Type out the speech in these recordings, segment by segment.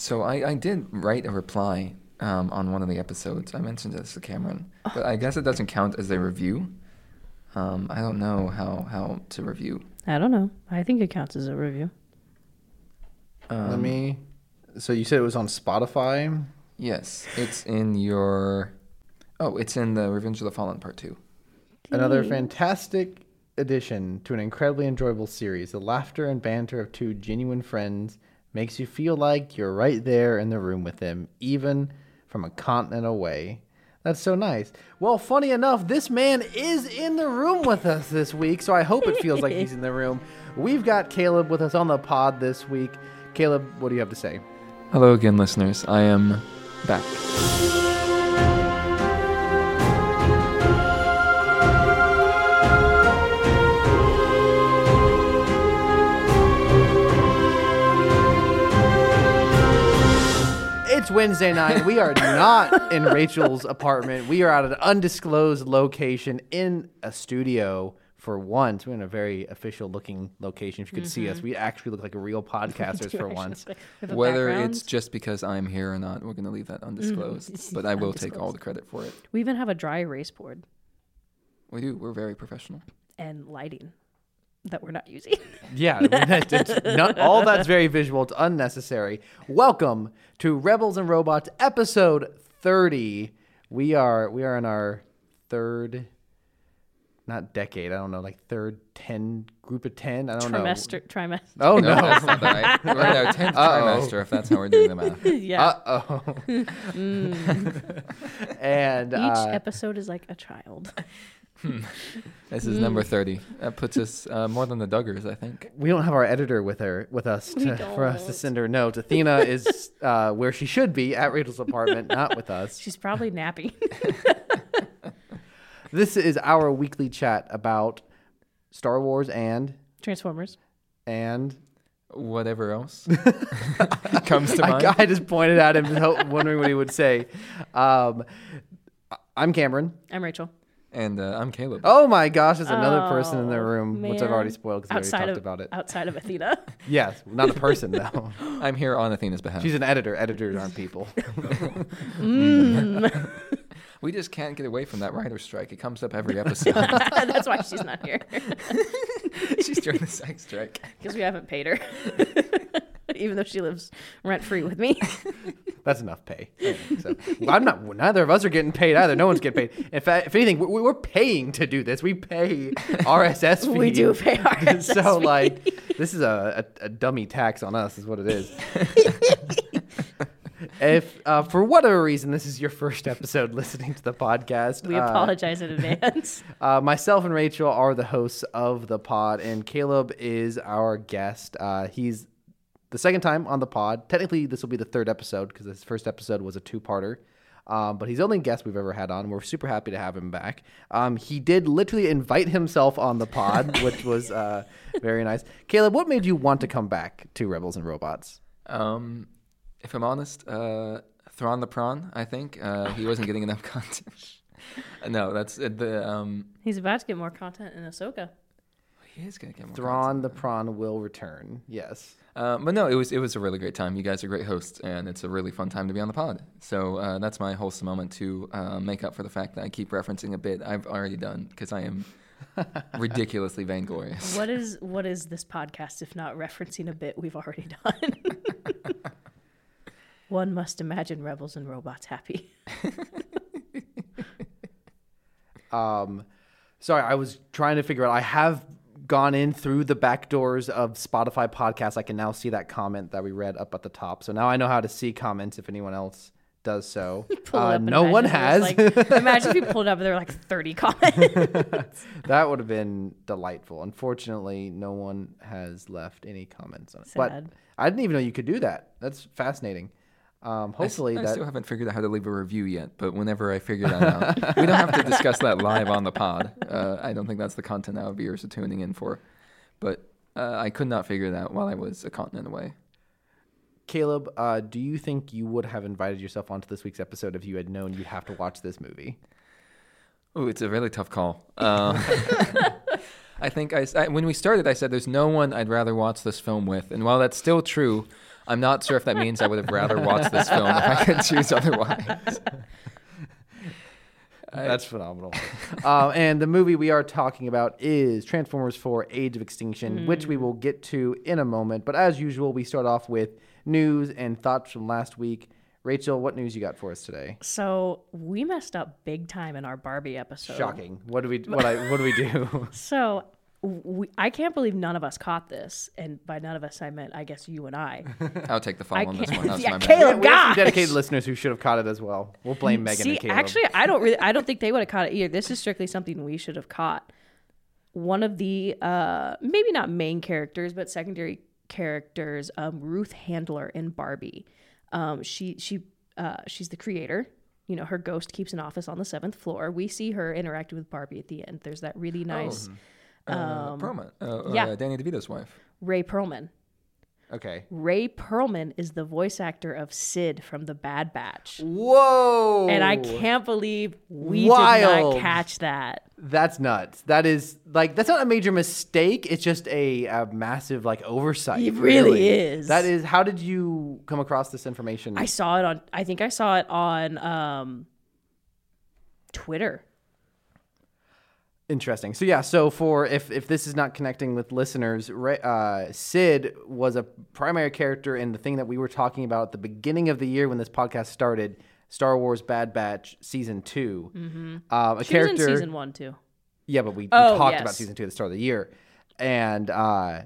So I, I did write a reply um, on one of the episodes. I mentioned this to Cameron, but I guess it doesn't count as a review. Um, I don't know how, how to review. I don't know. I think it counts as a review. Um, Let me. So you said it was on Spotify. Yes, it's in your. Oh, it's in the Revenge of the Fallen Part Two. Another fantastic addition to an incredibly enjoyable series. The laughter and banter of two genuine friends makes you feel like you're right there in the room with them, even from a continent away. That's so nice. Well, funny enough, this man is in the room with us this week, so I hope it feels like he's in the room. We've got Caleb with us on the pod this week. Caleb, what do you have to say? Hello again, listeners. I am back. It's Wednesday night. We are not in Rachel's apartment. We are at an undisclosed location in a studio for once. We're in a very official looking location. If you could see us, mm-hmm. we actually look like real podcasters for once. With a Whether background. it's just because I'm here or not, we're going to leave that undisclosed. it's but I will take all the credit for it. we even have a dry erase board We do. We're very professional. and lighting that we're not using. Yeah, it's- it's not, all that's very visual. It's unnecessary. Welcome to Rebels and Robots, episode thirty. We are we are in our third, not decade. I don't know, like third ten group of ten. I don't Trimester, trimester. know. Oh No, no. that's not right. We're in our 10th Uh-oh. trimester, if that's how we're doing the math. yeah. Uh oh. and Each uh, episode is like a child. This is number 30. That puts us uh, more than the Duggars, I think. we don't have our editor with her with us We to, for us to don't. send her notes. Athena is uh, where she should be at Rachel's apartment, not with us. She's probably napping. This is our weekly chat about Star Wars and Transformers. and Whatever else comes to mind. I just pointed at him, ho- wondering what he would say. Um, I'm Cameron. I'm Rachel. And uh, I'm Caleb. Oh my gosh, there's another person in the Oh, room, which I've man. already spoiled because we Outside already of talked about it. outside of Athena. Yes, not a person though. I'm here on Athena's behalf. She's an editor. Editors aren't people. we just can't get away from that writer strike. It comes up every episode. That's why she's not here She's during the sex strike. because we haven't paid her, even though she lives rent free with me. That's enough pay. So, well, I'm not. Neither of us are getting paid either. No one's getting paid. In fact, if anything, we- we're paying to do this. We pay RSS fee. we do pay our so like, this is a, a, a dummy tax on us, is what it is. If uh, for whatever reason this is your first episode listening to the podcast, We uh, apologize in advance. Uh, myself and Rachel are the hosts of the pod, and Caleb is our guest. Uh, he's the second time on the pod. Technically, this will be the third episode because this first episode was a two-parter. Um, but he's the only guest we've ever had on. We're super happy to have him back. Um, he did literally invite himself on the pod, which was uh, very nice. Caleb, what made you want to come back to Rebels and Robots? Um, if I'm honest, uh, Thrawn the Prawn, I think. Uh, he wasn't getting enough content. no, that's uh, the. Um, He's about to get more content in Ahsoka. he is going to get more Thrawn the Prawn will return. Yes. Uh, but no, it was it was a really great time. You guys are great hosts, and it's a really fun time to be on the pod. So uh, that's my wholesome moment to uh, make up for the fact that I keep referencing a bit I've already done because I am ridiculously vainglorious. What is what is this podcast if not referencing a bit we've already done? One must imagine rebels and robots happy. Um, sorry, I was trying to figure out. I have gone in through the back doors of Spotify podcasts. I can now see that comment that we read up at the top. So now I know how to see comments if anyone else does so. Uh, no one has. imagine Like, imagine if you pulled up and there were like 30 comments. that would have been delightful. Unfortunately, no one has left any comments on it. But Sad. I didn't even know you could do that. That's fascinating. Um, hopefully I, that still haven't figured out how to leave a review yet, but whenever I figure that out, we don't have to discuss that live on the pod. Uh, I don't think that's the content our viewers are tuning in for. But uh, I could not figure that out while I was a continent away. Caleb, uh, do you think you would have invited yourself onto this week's episode if you had known you'd have to watch this movie? Oh, it's a really tough call. Um, I think I, I- when we started, I said there's no one I'd rather watch this film with, and while that's still true, I'm not sure if that means I would have rather watched this film if I could choose otherwise. That's phenomenal. um, and the movie we are talking about is Transformers 4 Age of Extinction, which we will get to in a moment. But as usual, we start off with news and thoughts from last week. Rachel, what news you got for us today? So we messed up big time in our Barbie episode. Shocking. What do we what I what do we do? So we, I can't believe none of us caught this, and by none of us I meant I guess you and I. I'll take the fall I on this can't- one. That's yeah, my bad. Caleb, we have some gosh! dedicated listeners who should have caught it as well. We'll blame Megan See, and Caleb. actually, I don't really, I don't think they would have caught it either. This is strictly something we should have caught. One of the, uh, maybe not main characters, but secondary characters, um, Ruth Handler in Barbie. Um, she, she, uh, she's the creator. You know, her ghost keeps an office on the seventh floor. We see her interacting with Barbie at the end. There's that really nice Uh, Perlman. Uh, yeah. uh, Danny DeVito's wife. Rhea Perlman. okay. Rhea Perlman is the voice actor of Cid from The Bad Batch. Whoa! And I can't believe we did Wild. not catch that. That's nuts. That is like that's not a major mistake. It's just a, a massive like oversight. It really is. That is. How did you come across this information? I saw it on. I think I saw it on um, Twitter. Interesting. So yeah. So for if if this is not connecting with listeners, uh, Cid was a primary character in the thing that we were talking about at the beginning of the year when this podcast started. Star Wars Bad Batch season 2 mm-hmm. um, a She character. in season one too. Yeah, but we, we Oh, talked yes. about season two at the start of the year, and uh,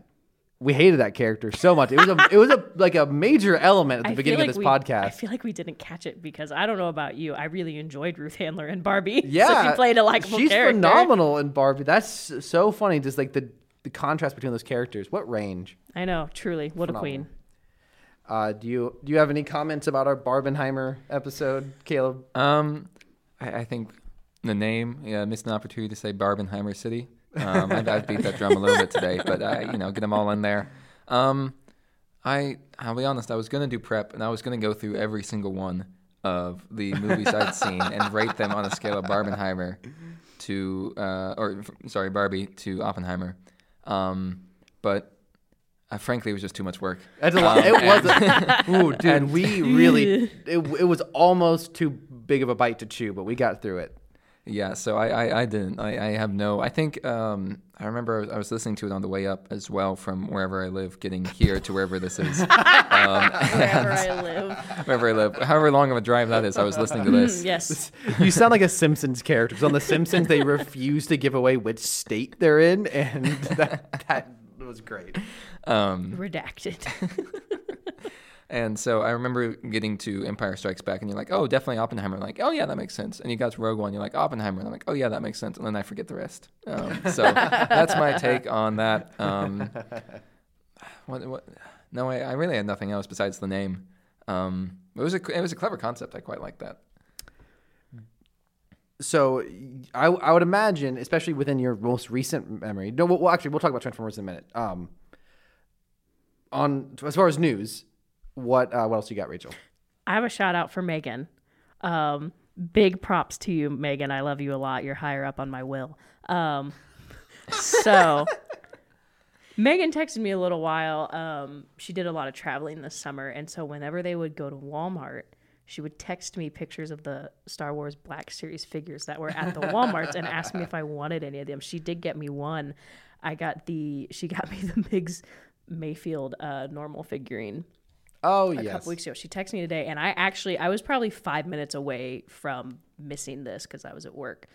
we hated that character so much. It was a it was a like a major element at the I beginning like of this we, I feel like we didn't catch it because I don't know about you. I really enjoyed Ruth Handler and Barbie. yeah, so she played a likable she's character. phenomenal in Barbie. That's so funny. Just like the the contrast between those characters. What range? I know, truly, what a queen. Uh, do you do you have any comments about our Barbenheimer episode, Caleb? Um, I, I think the name yeah, missed an opportunity to say Barbenheimer City. Um, I, I beat that drum a little bit today, but I, you know, get them all in there. Um, I I'll be honest, I was gonna do prep, and I was gonna go through every single one of the movies I'd seen and rate them on a scale of Barbenheimer to uh, or sorry Barbie to Oppenheimer. Um, but uh, frankly, it was just too much work. That's a lot. Um, it was. A, ooh, dude, we really. It, it was almost too big of a bite to chew, but we got through it. Yeah, so I, I, I didn't. I, I have no. I think um, I remember I was, I was listening to it on the way up as well from wherever I live, getting here to wherever this is, um, Wherever I live. wherever I live, however long of a drive that is. I was listening to this. yes. You sound like a Simpsons character. 'cause on The Simpsons, they refuse to give away which state they're in, and that, that was great. Um, Redacted. And so I remember getting to Empire Strikes Back, and you're like, oh, definitely Oppenheimer. I'm like, oh yeah, that makes sense. And you got to Rogue One, you're like Oppenheimer, and I'm like, oh yeah, that makes sense. And then I forget the rest. Um, so that's my take on that. Um, what, what, no, I, I really had nothing else besides the name. Um, it was a it was a clever concept. I quite like that. So I, I would imagine, especially within your most recent memory. No, well, actually, we'll talk about Transformers in a minute. Um, on as far as news, what uh, what else you got, Rachel? I have a shout out for Megan. Um, big props to you, Megan. I love you a lot. You're higher up on my will. Um, so Megan texted me a little while. Um, she did a lot of traveling this summer, and so whenever they would go to Walmart, she would text me pictures of the Star Wars Black Series figures that were at the WalMarts and ask me if I wanted any of them. She did get me one. I got the she got me the Migs Mayfield uh, normal figurine Oh yes. a yes, couple weeks ago. She texted me today, and I actually I was probably five minutes away from missing this because I was at work.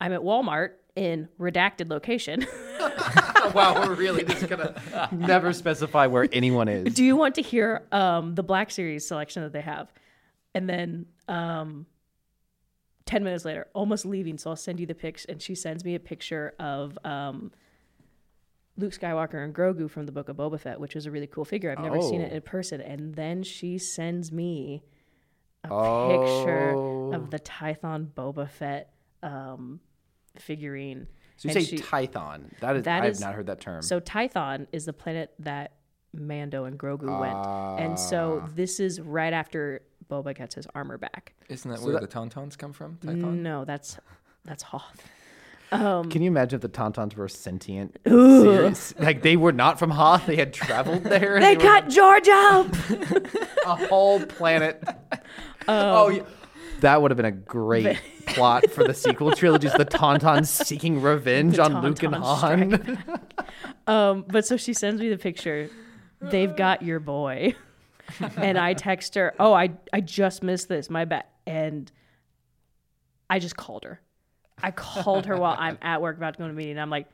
I'm at Walmart in redacted location. wow, we're really just gonna never specify where anyone is. Do you want to hear um, the Black Series selection that they have? And then um, ten minutes later, almost leaving, so I'll send you the pics. And she sends me a picture of um, Luke Skywalker and Grogu from the Book of Boba Fett, which is a really cool figure. I've never seen it Oh. in person. And then she sends me a Oh. picture of the Tython Boba Fett um, figurine. So you And say she- Tython? That is, That I is- have not heard that term. So Tython is the planet that Mando and Grogu went, and so Ah. this is right after Boba gets his armor back. Isn't that So where that- the Tauntauns come from? Tython? No, that's that's Hoth. Can you imagine if the Tauntauns were sentient? Serious? Like they were not from Hoth. They had traveled there. They were cut George up. a whole planet. oh, yeah. that would have been a great plot for the sequel trilogies. The Tauntauns seeking revenge The on Luke and Han. Um, but so she sends me the picture. They've got your boy. and I text her, "Oh, I I just missed this. My bad." And I just called her. I called her while I'm at work about to go to a meeting. I'm like,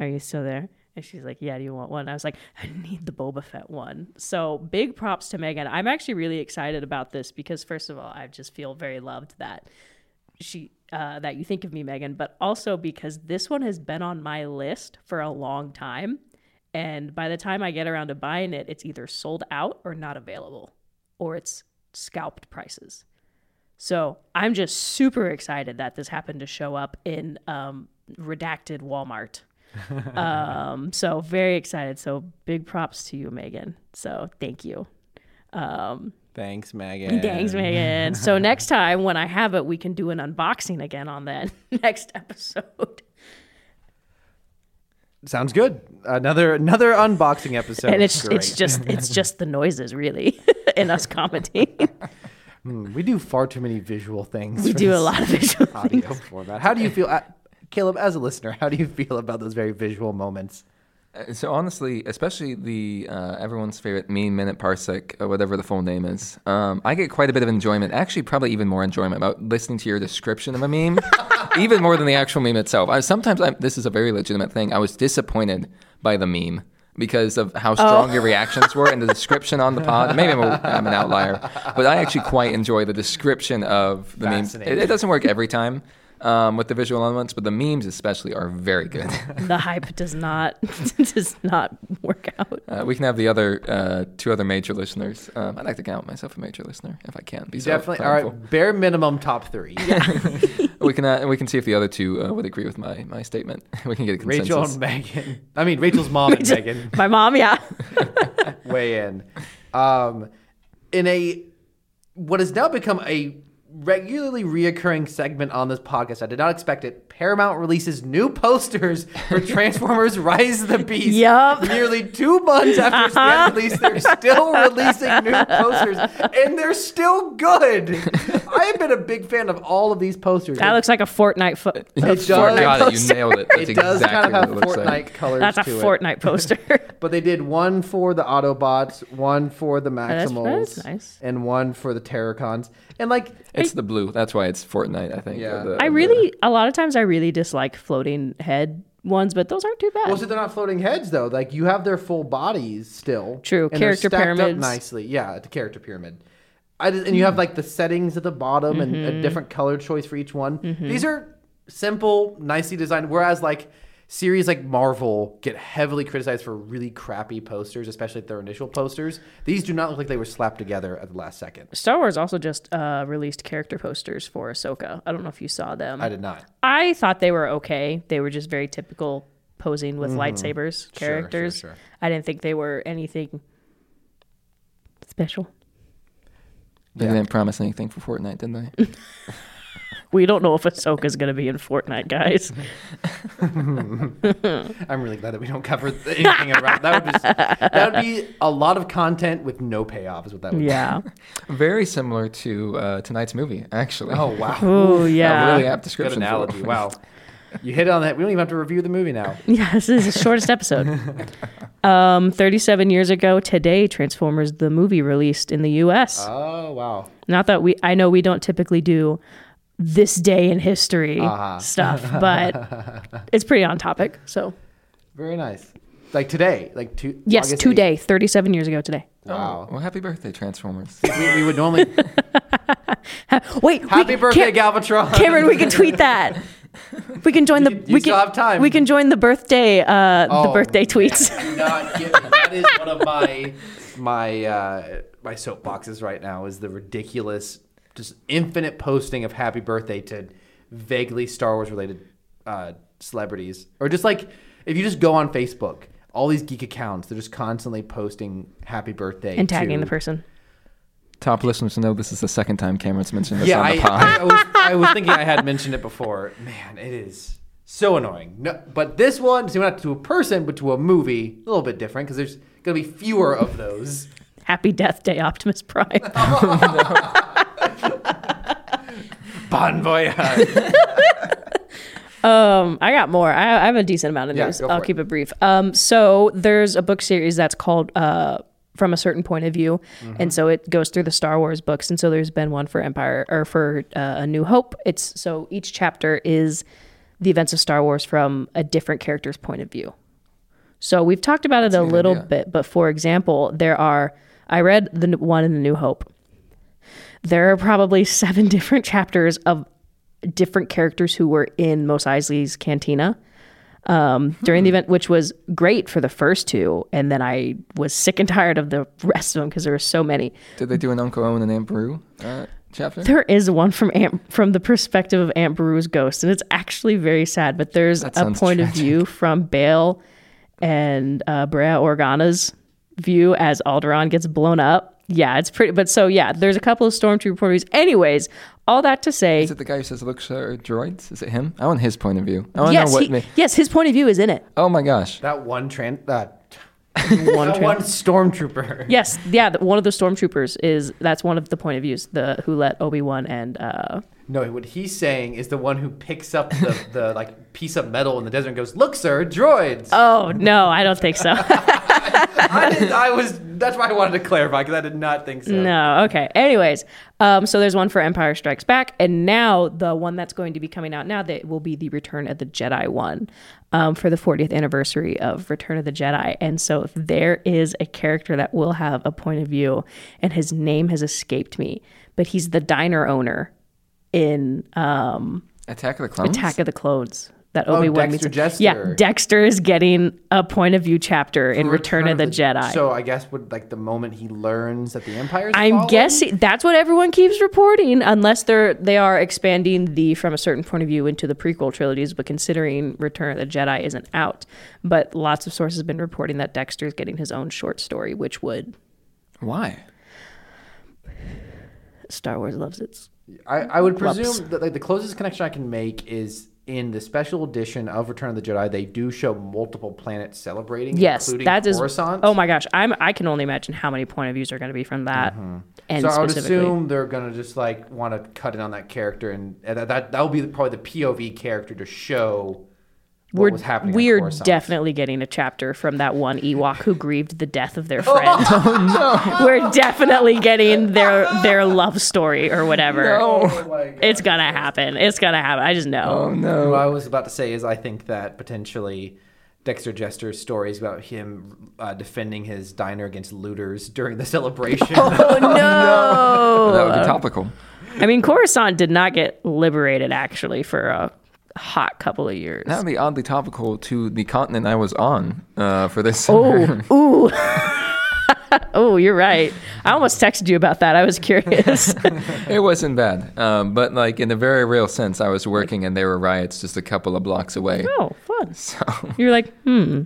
"Are you still there?" And she's like, "Yeah, do you want one?" I was like, "I need the Boba Fett one." So, big props to Megan. I'm actually really excited about this because first of all, I just feel very loved that she uh, that you think of me, Megan, but also because this one has been on my list for a long time. And by the time I get around to buying it, it's either sold out or not available, or it's scalped prices. So I'm just super excited that this happened to show up in um, redacted Walmart. um, so very excited. So big props to you, Megan. So thank you. Um, Thanks, Megan. Thanks, Megan. So next time when I have it, we can do an unboxing again on that next episode. Sounds good. Another another unboxing episode. and it's Great. it's just it's just the noises really and us commenting. Hmm, we do far too many visual things. we do a lot of visual audio format. How do you feel, uh, Caleb, as a listener? How do you feel about those very visual moments? Uh, So honestly, especially the uh, everyone's favorite mean minute parsec, or whatever the full name is, um, I get quite a bit of enjoyment. Actually, probably even more enjoyment about listening to your description of a meme, even more than the actual meme itself. I, sometimes I'm, this is a very legitimate thing. I was disappointed by the meme because of how oh. strong your reactions were and the description on the pod. Maybe I'm, a, I'm an outlier, but I actually quite enjoy the description of the memes. It, it doesn't work every time. Um, with the visual elements, but the memes especially are very good. the hype does not does not work out. Uh, we can have the other uh, two other major listeners. Um, I'd like to count myself a major listener if I can. Be so Definitely. All right. Bare minimum top three. We can uh, we can see if the other two uh, would agree with my, my statement. we can get a consensus. Rachel and Megan. I mean, Rachel's mom and Megan My mom, yeah. weigh in. Um, in a what has now become a regularly reoccurring segment on this podcast. I did not expect it. Paramount releases new posters for Transformers Rise of the Beast. Yup. Nearly two months after its Uh-huh. fan release, they're still releasing new posters, and they're still good. I have been a big fan of all of these posters. That looks like a Fortnite. Fo- It a does. Fortnite Got it. You nailed it. That's it does exactly kind of have what it looks Fortnite like. colors That's a to it. Fortnite poster. But they did one for the Autobots, one for the that's- Maximals, that's nice. and one for the Terrorcons. And like, It's the blue. That's why it's Fortnite. I think. Yeah. the- I of the- really, a lot of times, I really dislike floating head ones, but those aren't too bad. well, so they're not floating heads though. Like you have their full bodies still. True. and Character stacked up pyramids. nicely. Yeah, the character pyramid. I just, and you have like the settings at the bottom and Mm-hmm. a different color choice for each one. These are simple, nicely designed. Whereas like series like Marvel get heavily criticized for really crappy posters, especially their initial posters. These do not look like they were slapped together at the last second. Star Wars also just uh, released character posters for Ahsoka. I don't know if you saw them. I did not. I thought they were okay. They were just very typical posing with lightsabers Mm-hmm. Sure, sure, characters. sure. I didn't think they were anything special. They didn't promise anything for Fortnite, did they? We don't know if Ahsoka's going to be in Fortnite, guys. I'm really glad that we don't cover anything around that. Would just that would be a lot of content with no payoff. Is what that would be. yeah. Very similar to uh, tonight's movie, actually. Oh wow, Oh, A yeah. really apt good description. for analogy. Wow, you hit on that. We don't even have to review the movie now. Yeah, this is the shortest episode. um, 37 years ago today, Transformers the movie released in the U.S. Oh wow, Not that we, I know we don't typically do this day in history Uh-huh. stuff, but it's pretty on topic. So very nice. Like today, like two. yes, August today, 37 years ago today. 8th. Wow. Well, happy birthday, Transformers. we, we would normally. Wait, Happy we, birthday, Cam- Galvatron. Cameron, we can tweet that. We can join the. You- you we still can, have time. We can join the birthday. Uh, the Oh, birthday tweets. Do not get me. That is one of my my uh, my soapboxes right now. Is the ridiculous, just infinite posting of happy birthday to vaguely Star Wars related uh, celebrities, or just like if you just go on Facebook, all these geek accounts, they're just constantly posting happy birthday and tagging to- the person. Top listeners know this is the second time Cameron's mentioned this Yeah, on I, pod. I, I was, I was thinking I had mentioned it before. Man, it is So annoying. No, but this one, so not to a person, but to a movie, a little bit different because there's gonna be fewer of those. Happy Death Day, Optimus Prime. bon voyage. Um, I got more. I, I have a decent amount of Yeah, news. go I'll it. keep it brief. Um, so there's a book series that's called uh, From a Certain Point of View, Mm-hmm. and so it goes through the Star Wars books. And so there's been one for Empire or for uh, A New Hope. It's so each chapter is the events of Star Wars from a different character's point of view. So we've talked about it a little bit, but for example, there are. I read the n- one in the New Hope. There are probably seven different chapters of different characters who were in Mos Eisley's cantina um, during the event, which was great for the first two, and then I was sick and tired of the rest of them because there were so many. Did they do an Uncle Owen and Aunt Beru uh, chapter? There is one from Aunt, from the perspective of Aunt Beru's ghost, and it's actually very sad. But there's a point of view from Bail and uh, Breha Organa's view as Alderaan gets blown up. Yeah, it's pretty. But so yeah, there's a couple of stormtrooper point. Anyways, all that to say, Is it the guy who says look sir droids? Is it him? I want his point of view. I want to yes, know what he- ma- yes, his point of view is in it. Oh my gosh. that one tran that One that one stormtrooper. Yes, yeah. The, one of the stormtroopers is that's one of the point of views. The who let Obi Wan and uh, No, what he's saying is the one who picks up the, the like piece of metal in the desert and goes, "Look, sir, droids." oh no, I don't think so. I, did, I was. That's why I wanted to clarify because I did not think so. no, okay. Anyways, um, so there's one for Empire Strikes Back, and now the one that's going to be coming out now that will be the Return of the Jedi one, um, for the 40th anniversary of Return of the Jedi. And so there is a character that will have a point of view, and his name has escaped me, but he's the diner owner in um, Attack of the Clones. Attack of the Clones. That Oh, Obi Wan Dexter meets. Yeah, Dexter is getting a point of view chapter in Return, of the, Jedi. So I guess would like the moment he learns that the Empire's I'm fallen? guessing that's what everyone keeps reporting, unless they're they are expanding the from a certain point of view into the prequel trilogies. But considering Return of the Jedi isn't out, but lots of sources have been reporting that Dexter is getting his own short story, which would Why? Star Wars loves its. I, I would Whoops. presume that like the closest connection I can make is in the special edition of Return of the Jedi. They do show multiple planets celebrating. Yes, including that is. Coruscant. Oh my gosh, I'm I can only imagine how many point of views are going to be from that. Mm-hmm. And so I would assume they're gonna just like want to cut in on that character, and and that that, will be probably the POV character to show we're was happening. we're definitely getting a chapter from that one Ewok who grieved the death of their friend. oh no! We're definitely getting their their love story or whatever. Oh. It's gonna happen. It's gonna happen. I just know. Oh no. What I was about to say is I think that potentially Dexter Jettster's stories about him uh, defending his diner against looters during the celebration. Oh no! that would be topical. I mean, Coruscant did not get liberated actually for a hot couple of years. That would be oddly topical to the continent I was on uh, for this. Oh, ooh. oh, you're right. I almost texted you about that. I was curious. it wasn't bad, um, but like in a very real sense, I was working and there were riots just a couple of blocks away. oh, fun. So You're like, hmm.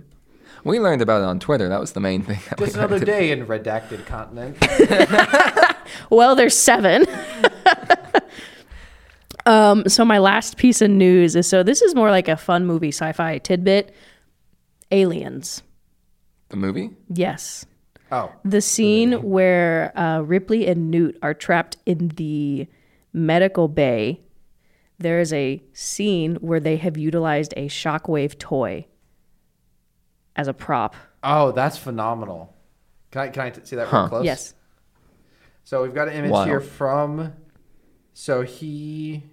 we learned about it on Twitter. That was the main thing. that we Just another day in redacted continent. Well, there's seven. Um, so my last piece of news is so this is more like a fun movie sci-fi tidbit. Aliens. The movie? Yes. Oh, The scene where uh, Ripley and Newt are trapped in the medical bay, there is a scene where they have utilized a shockwave toy as a prop. oh, that's phenomenal. Can I can I t- see that Huh. real close? Yes. So we've got an image Wow. here from. So he.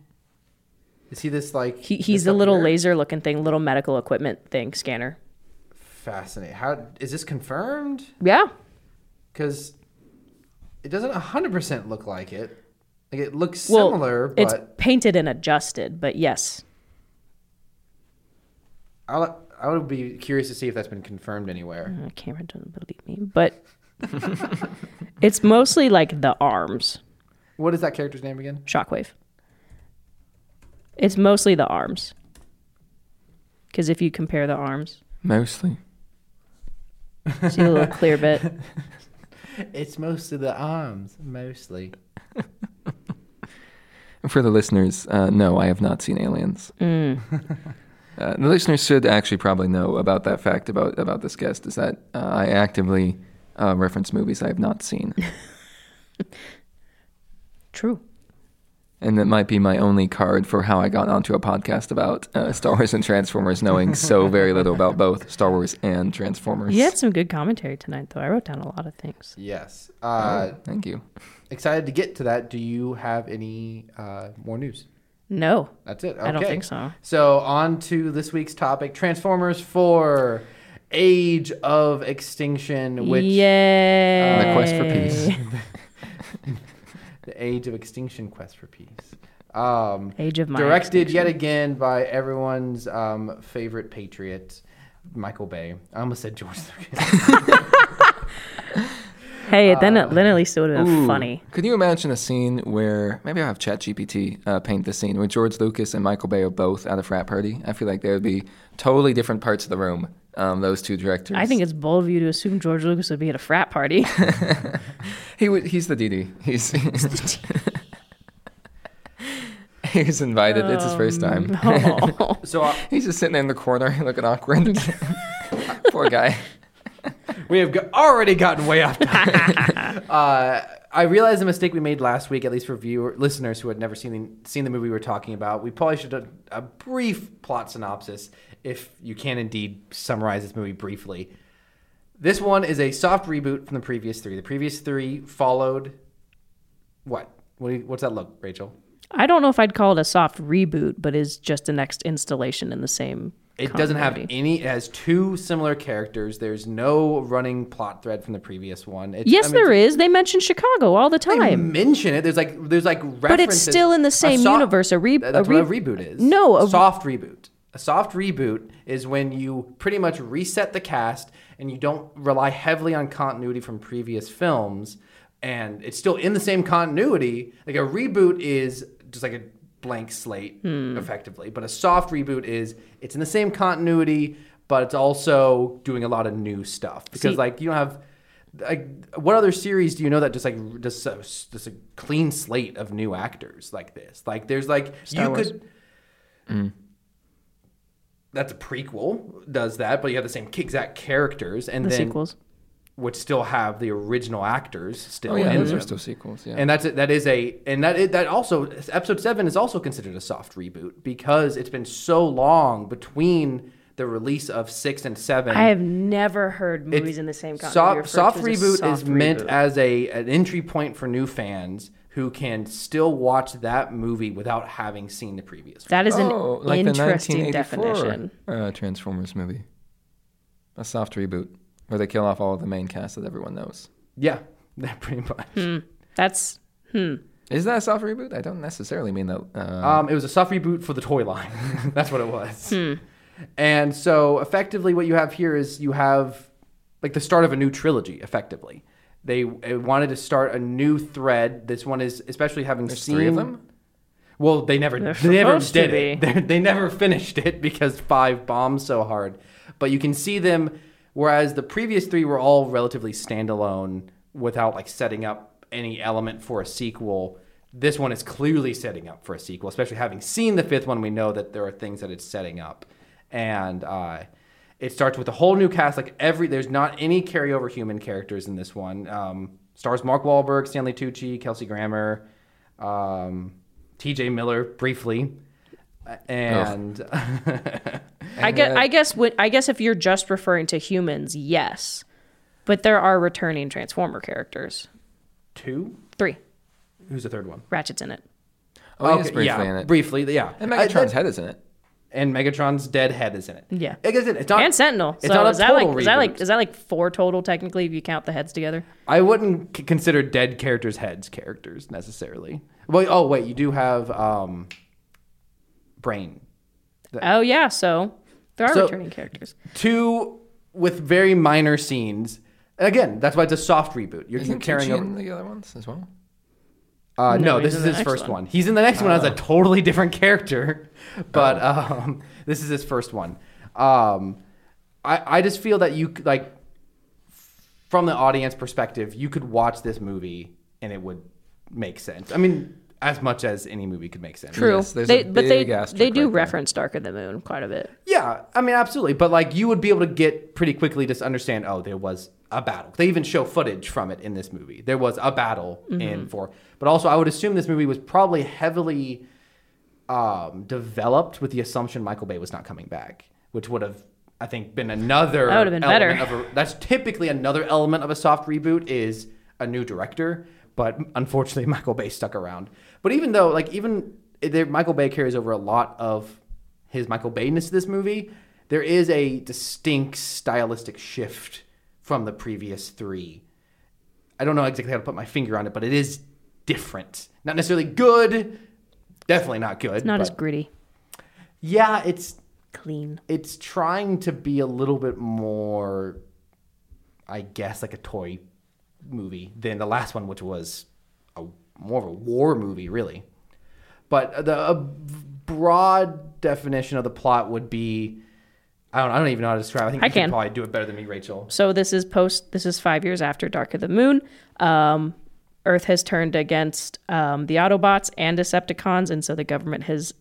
Is he this like? He, he's the little here? laser looking thing, little medical equipment thing, scanner. Fascinating. How is this confirmed? Yeah. Because it doesn't hundred percent look like it. Like it looks Well, similar, But... It's painted and adjusted, but yes. I I would be curious to see if that's been confirmed anywhere. Uh, Cameron doesn't believe me, but it's mostly like the arms. What is that character's name again? Shockwave. It's mostly the arms. Because if you compare the arms, Mostly. see a little clear bit. It's mostly the arms, mostly. For the listeners, uh, no, I have not seen Aliens. Uh, the listeners should actually probably know about that fact about about this guest is that uh, I actively uh, reference movies I have not seen, True. And that might be my only card for how I got onto a podcast about uh, Star Wars and Transformers, knowing so very little about both Star Wars and Transformers. You had some good commentary tonight, though. I wrote down a lot of things. Yes. Oh, Uh, thank you. excited to get to that. Do you have any uh, more news? No, That's it. I don't think so. So on to this week's topic: Transformers Four: Age of Extinction, which Yay! The quest for peace. the Age of Extinction Quest for Peace. Um, Age of my directed yet again by everyone's um, favorite patriot, Michael Bay. I almost said George Lucas. Hey, then, it, then at least it would have been Ooh, funny. Could you imagine a scene where maybe I'll have ChatGPT uh, paint the scene where George Lucas and Michael Bay are both at a frat party? I feel like there would be totally different parts of the room. Um, those two directors. I think it's bold of you to assume George Lucas would be at a frat party. he would. He's the DD. He's. he's invited. it's his first time. Oh. so uh, he's just sitting in the corner, looking awkward. Poor guy. we have go- already gotten way off topic. uh, I realized the mistake we made last week, at least for viewer listeners who had never seen the, seen the movie we were talking about. We probably should have a brief plot synopsis, if you can indeed summarize this movie briefly. This one is a soft reboot from the previous three. The previous three followed what? what you, what's that look, Rachel? I don't know if I'd call it a soft reboot, but is just a next installation in the same. It doesn't have any. It has two similar characters. There's no running plot thread from the previous one. It's, Yes, I mean, there is. They mention Chicago all the time. They mention it. There's like there's like references. But it's still in the A same soft- universe. A, re- a what a reboot is. No, a- soft reboot. A soft reboot is when you pretty much reset the cast and you don't rely heavily on continuity from previous films, and it's still in the same continuity. Like a reboot is just like a blank slate, Hmm. effectively. But a soft reboot is it's in the same continuity, but it's also doing a lot of new stuff because See- like you don't have. Like, what other series do you know that just like just a, just a clean slate of new actors like this? Like, there's like Star you Wars. could. That's a prequel, does that, but you have the same exact characters, and the then sequels. would still have the original actors still. Oh yeah, in those them. are still sequels. Yeah. And that's it. That is a and that is, that also episode seven is also considered a soft reboot because it's been so long between the release of six and seven. I have never heard It's- movies in the same continuity. soft, soft to as a reboot soft is meant as a an entry point for new fans who can still watch that movie without having seen the previous. one. That is an oh, like interesting the 1984 definition. Uh, Transformers movie. A soft reboot where they kill off all of the main cast that everyone knows. Yeah, that pretty much. Hmm. That's hmm. Is that a soft reboot? I don't necessarily mean that. Uh, Um, it was a soft reboot for the toy line. That's what it was. Hmm. And so, effectively, what you have here is you have like the start of a new trilogy. Effectively, they uh, wanted to start a new thread. This one is especially having there's seen three of them. Well, they never They're they never did it. be. They, they never finished it because five bombed so hard. But you can see them, whereas the previous three were all relatively standalone without like setting up any element for a sequel. This one is clearly setting up for a sequel, especially having seen the fifth one. We know that there are things that it's setting up, and uh, it starts with a whole new cast. Like every, there's not any carryover human characters in this one. Um, stars Mark Wahlberg, Stanley Tucci, Kelsey Grammer, um, T.J. Miller briefly, and I guess I guess what I guess if you're just referring to humans, yes. But there are returning Transformer characters. two. Three. Who's the third one? Ratchet's in it. Oh, he's Okay, briefly yeah, in it. briefly, yeah. And I- Megatron's that- head is in it. And Megatron's dead head is in it. Yeah. Like I said, it's not. and Sentinel. it's so not a is that like total is that like reboot. is that like four total technically if you count the heads together? I wouldn't c- consider dead characters' heads characters necessarily. Well, oh wait, you do have um, Brain. Oh yeah, so there are So- returning characters. Two with very minor scenes. Again, that's why it's a soft reboot. You're, you're Isn't carrying Tucci over. the other ones as well? Uh, no, No, this is his first one. one. He's in the next one as a Oh. totally different character, but um, this is his first one. Um, I I just feel that you like from the audience perspective, you could watch this movie and it would make sense. I mean, as much as any movie could make sense. True. Yes, there's they, a but they big asterisk they do right there. reference Dark of the Moon quite a bit. Yeah, I mean, absolutely. But like, you would be able to get pretty quickly to understand. Oh, there was a battle. They even show footage from it in this movie. There was a battle in four. But also, I would assume this movie was probably heavily um, developed with the assumption Michael Bay was not coming back, which would have, I think, been another. That would have been better. Of a, that's typically another element of a soft reboot is a new director. But unfortunately, Michael Bay stuck around. But even though, like, even there, Michael Bay carries over a lot of his Michael Bayness to this movie, there is a distinct stylistic shift from the previous three. I don't know exactly how to put my finger on it, but it is different. Not necessarily good, definitely not good. It's not as gritty, yeah, it's clean. it's trying to be a little bit more, I guess, like a toy movie than the last one, which was a more of a war movie, really. But the a broad definition of the plot would be, I don't, I don't even know how to describe. I think I you can probably do it better than me, Rachel. So this is post. This is five years after Dark of the Moon. Um, Earth has turned against um, the Autobots and Decepticons, and so the government has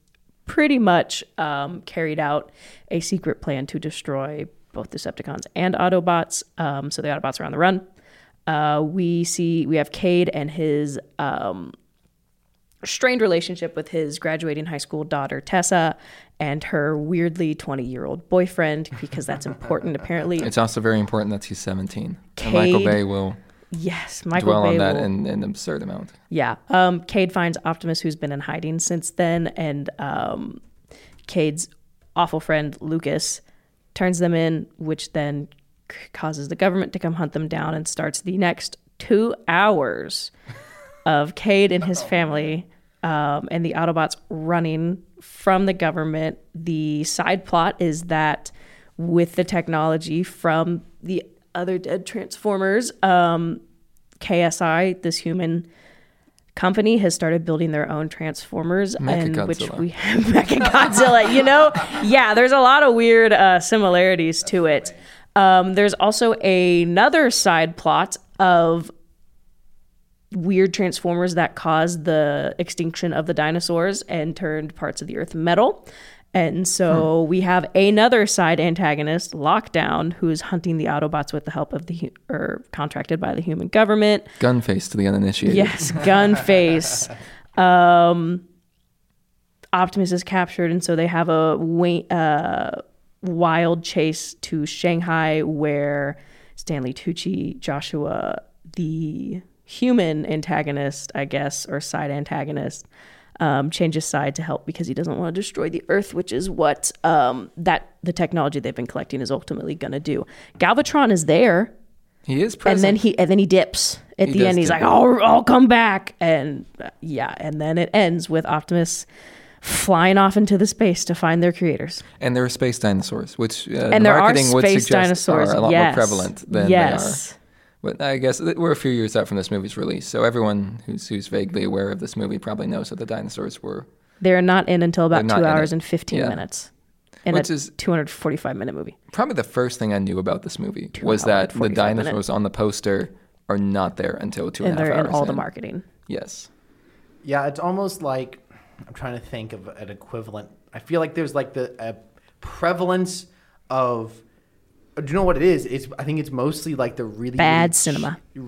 pretty much um, carried out a secret plan to destroy both Decepticons and Autobots. Um, so the Autobots are on the run. Uh, we see we have Cade and his um, strained relationship with his graduating high school daughter Tessa and her weirdly 20 year old boyfriend because that's important apparently. It's also very important that he's 17. And Michael Bay will Yes, Michael dwell Bay on that will- in in an absurd amount. yeah. Um, Cade finds Optimus, who's been in hiding since then, and um, Cade's awful friend Lucas turns them in, which then c- causes the government to come hunt them down and starts the next two hours of Cade and his family um, and the Autobots running from the government. The side plot is that with the technology from the other dead Transformers, um, KSI, this human company, has started building their own Transformers, and which we have Mechagodzilla. You know, yeah, there's a lot of weird uh, similarities to it. Um, there's also another side plot of weird transformers that caused the extinction of the dinosaurs and turned parts of the earth metal. And so we have another side antagonist, Lockdown, who is hunting the Autobots with the help of the or contracted by the human government. Gunface to the uninitiated. Yes, Gunface. um, Optimus is captured, and so they have a wa- uh, wild chase to Shanghai, where Stanley Tucci, Joshua, the human antagonist, I guess, or side antagonist, um, changes side to help because he doesn't want to destroy the Earth, which is what um, that the technology they've been collecting is ultimately going to do. Galvatron is there, He is present. and then he and then he dips at He the end. He's dip. like, "I'll, I'll come back," and uh, yeah, and then it ends with Optimus flying off into the space to find their creators. And there are space dinosaurs, which uh, And the there are marketing would space suggest dinosaurs. are a lot yes. more prevalent than yes. they are. But I guess we're a few years out from this movie's release, so everyone who's who's vaguely aware of this movie probably knows that the dinosaurs were. They're not in until about two hours and fifteen Yeah. minutes. In Which a is- 245 minute movie. Probably the first thing I knew about this movie was that the dinosaurs minutes. on the poster are not there until two And and a half they're in hours all the in. marketing. Yes. Yeah, it's almost like I'm trying to think of an equivalent. I feel like there's like the prevalence of. Do you know what it is? It's I think it's mostly like the really Bad really cinema. che-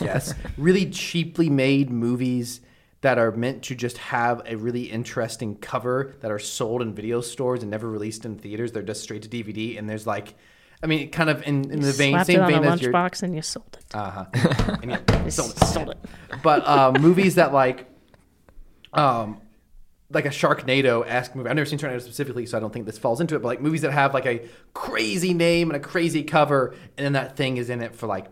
yes, really cheaply made movies that are meant to just have a really interesting cover that are sold in video stores and never released in theaters. They're just straight to DVD, and there's like, I mean, kind of in, in the vein, Slapped same it on vein a as your lunchbox and you sold it. uh huh. and yeah, You sold it. sold it. But uh, movies that like, um, like a Sharknado esque movie. I've never seen Sharknado specifically, so I don't think this falls into it. But like movies that have like a crazy name and a crazy cover, and then that thing is in it for like,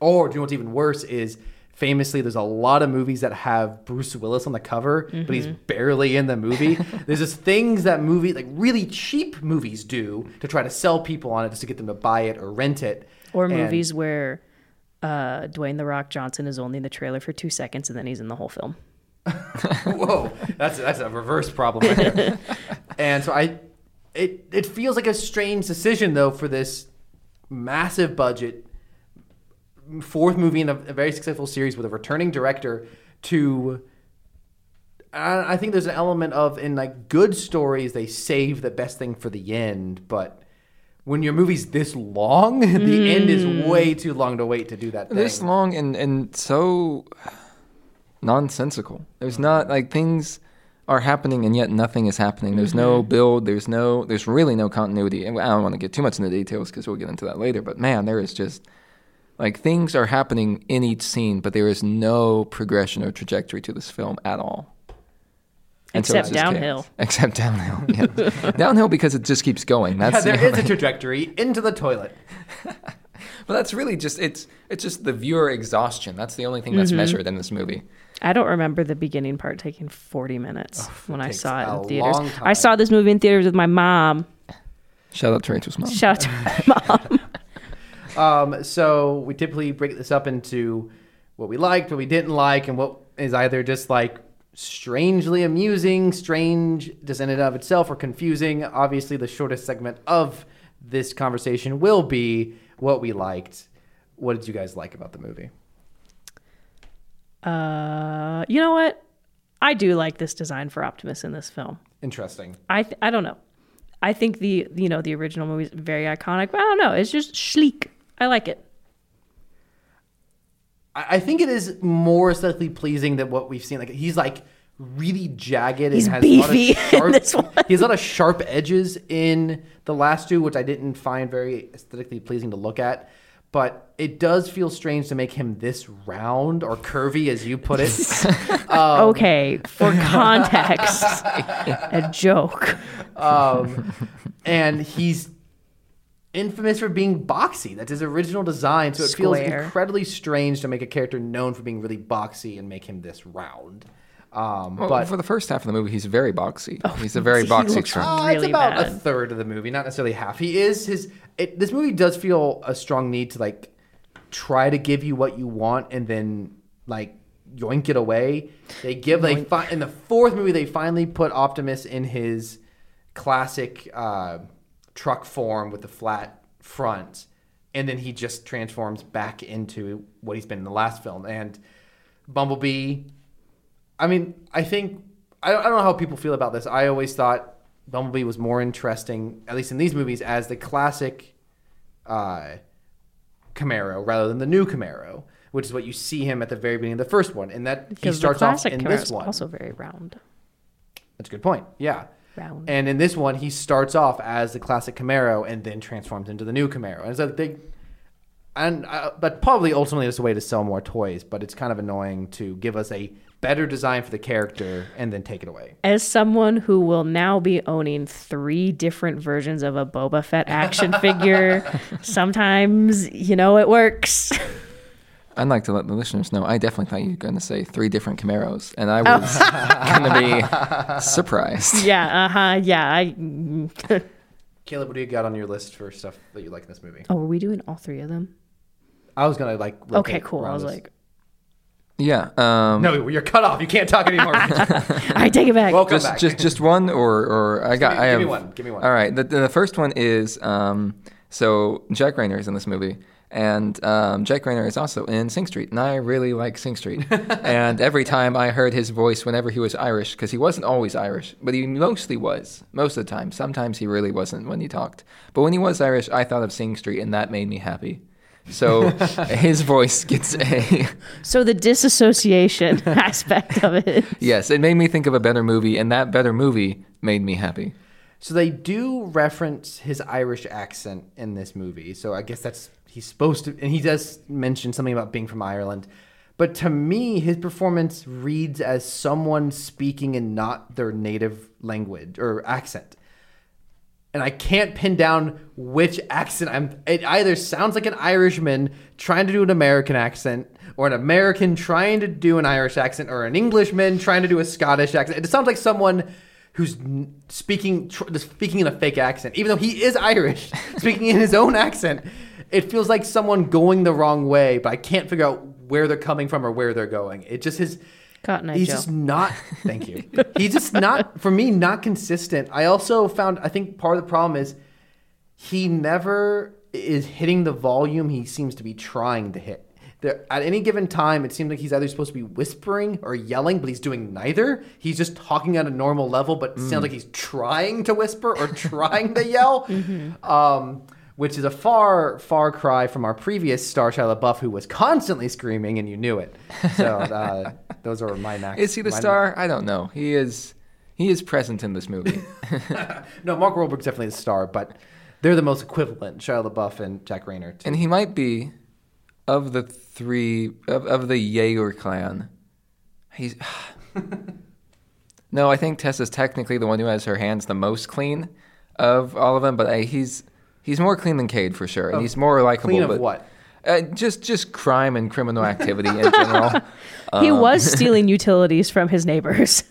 or do you know what's even worse is. Famously, there's a lot of movies that have Bruce Willis on the cover, but he's barely in the movie. there's just things that movie, like really cheap movies, do to try to sell people on it, just to get them to buy it or rent it. Or And- movies where uh, Dwayne the Rock Johnson is only in the trailer for two seconds and then he's in the whole film. Whoa, that's that's a reverse problem right there. and so I, it it feels like a strange decision though for this massive budget fourth movie in a, a very successful series with a returning director to I I think there's an element of in like good stories they save the best thing for the end, but when your movie's this long, the end is mm. way too long to wait to do that thing. this long and and so nonsensical. There's not like things are happening and yet nothing is happening. There's no mm-hmm. build. There's no. There's really no continuity. And I don't want to get too much into the details because we'll get into that later. But man, there is just like things are happening in each scene, but there is no progression or trajectory to this film at all. And Except it's just chaos. downhill. Except downhill. Yeah. downhill because it just keeps going. yeah, That's the there is only- a trajectory into the toilet. But that's really just it's it's just the viewer exhaustion. That's the only thing that's mm-hmm. measured in this movie. I don't remember the beginning part taking 40 minutes when I saw it in theaters. long I saw this movie in theaters with my mom. Shout out to Rachel's mom. Shout out to my mom. Um, so we typically break this up into what we liked, what we didn't like, and what is either just like strangely amusing, strange just in and of itself, or confusing. Obviously, the shortest segment of this conversation will be what we liked. What did you guys like about the movie? Uh, you know what? I do like this design for Optimus in this film. Interesting. I th- I don't know. I think the you know the original movie is very iconic, but I don't know. It's just sleek. I like it. I I think it is more aesthetically pleasing than what we've seen. Like he's like really jagged He's and has a lot of beefy sharp. this one. He has a lot of sharp edges in the last two, which I didn't find very aesthetically pleasing to look at. But it does feel strange to make him this round or curvy, as you put it. Um, okay, for context, a joke. um, and he's infamous for being boxy. That's his original design. So it feels incredibly strange to make a character known for being really boxy and make him this round. Um, Well, but for the first half of the movie, he's very boxy. Oh, he's a very boxy looks trim. Uh, it's really about a third of the movie, not necessarily half. He is his. It, this movie does feel a strong need to like try to give you what you want and then like yoink it away. They give like fi- in the fourth movie they finally put Optimus in his classic uh, truck form with the flat front, and then he just transforms back into what he's been in the last film. And Bumblebee I mean, I think I don't, I don't know how people feel about this. I always thought Bumblebee was more interesting, at least in these movies, as the classic uh, Camaro rather than the new Camaro, which is what you see him at the very beginning of the first one. And that he Because the starts off in Camaro this one. also very round. That's a good point. Yeah. Round. And in this one, he starts off as the classic Camaro and then transforms into the new Camaro. And so they, and uh, but probably ultimately it's a way to sell more toys. But it's kind of annoying to give us a better design for the character and then take it away. As someone who will now be owning three different versions of a Boba Fett action figure, sometimes you know it works. I'd like to let the listeners know. I definitely thought you were going to say three different Camaros, and Oh. I was going to be surprised. yeah, uh huh. Yeah. I, Caleb, what do you got on your list for stuff that you like in this movie? oh, are we doing all three of them? I was gonna like. Okay, cool. I was this. like, Yeah. Um, no, you're cut off. You can't talk anymore. I take it back. Welcome just back. just just one or or I got give me- I have give me one, give me one. All right, the, the first one is um, so Jack Reynor is in this movie, and um, Jack Reynor is also in Sing Street, and I really like Sing Street. and every time I heard his voice, whenever he was Irish, because he wasn't always Irish, but he mostly was most of the time. Sometimes he really wasn't when he talked, but when he was Irish, I thought of Sing Street, and that made me happy. So his voice gets a So the disassociation aspect of it. yes. It made me think of a better movie, and that better movie made me happy. So they do reference his Irish accent in this movie. So I guess that's he's supposed to, and he does mention something about being from Ireland. But to me, his performance reads as someone speaking in not their native language or accent. And I can't pin down which accent I'm. It either sounds like an Irishman trying to do an American accent, or an American trying to do an Irish accent, or an Englishman trying to do a Scottish accent. It sounds like someone who's speaking tr- speaking in a fake accent, even though he is Irish, speaking in his own accent. It feels like someone going the wrong way, but I can't figure out where they're coming from or where they're going. It just his Cotton Eye he's Joe. just not thank you he's just not for me not consistent i also found i think part of the problem is he never is hitting the volume he seems to be trying to hit there, at any given time, it seems like he's either supposed to be whispering or yelling, but he's doing neither. He's just talking at a normal level, but it sounds like he's trying to whisper or trying to yell. Um, which is a far, far cry from our previous star Shia LaBeouf, who was constantly screaming, and you knew it. So uh, those are my max. Is he the star? I don't know. He is. He is present in this movie. No, Mark Wahlberg's definitely the star, but they're the most equivalent, Shia LaBeouf and Jack Reynor. too. and he might be of the three of, of the Yeager clan. He's no, I think Tessa's technically the one who has her hands the most clean of all of them, but he's he's more clean than Cade for sure, and he's more likable. Clean of what? Uh, just just crime and criminal activity in general. he was stealing utilities from his neighbors.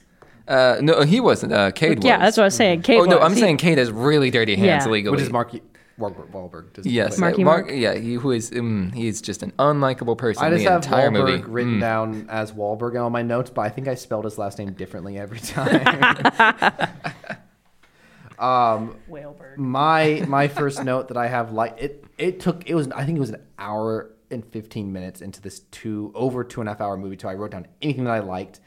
Uh, no, he wasn't. Uh, Cade yeah, was. that's what I was saying. Cade oh no, was. I'm He- saying Cade has really dirty hands Yeah. legally. Which is Mark Wahlberg. Wahlberg does Yes, play? Marky uh, Mark. Mark? Yeah, he who is. Um, he's just an unlikable person. I in just the have entire Wahlberg movie. written Mm. down as Wahlberg on all my notes, but I think I spelled his last name differently every time. um, Wahlberg. my my first note that I have like it it took it was I think it was an hour and fifteen minutes into this two over two and a half hour movie till I wrote down anything that I liked.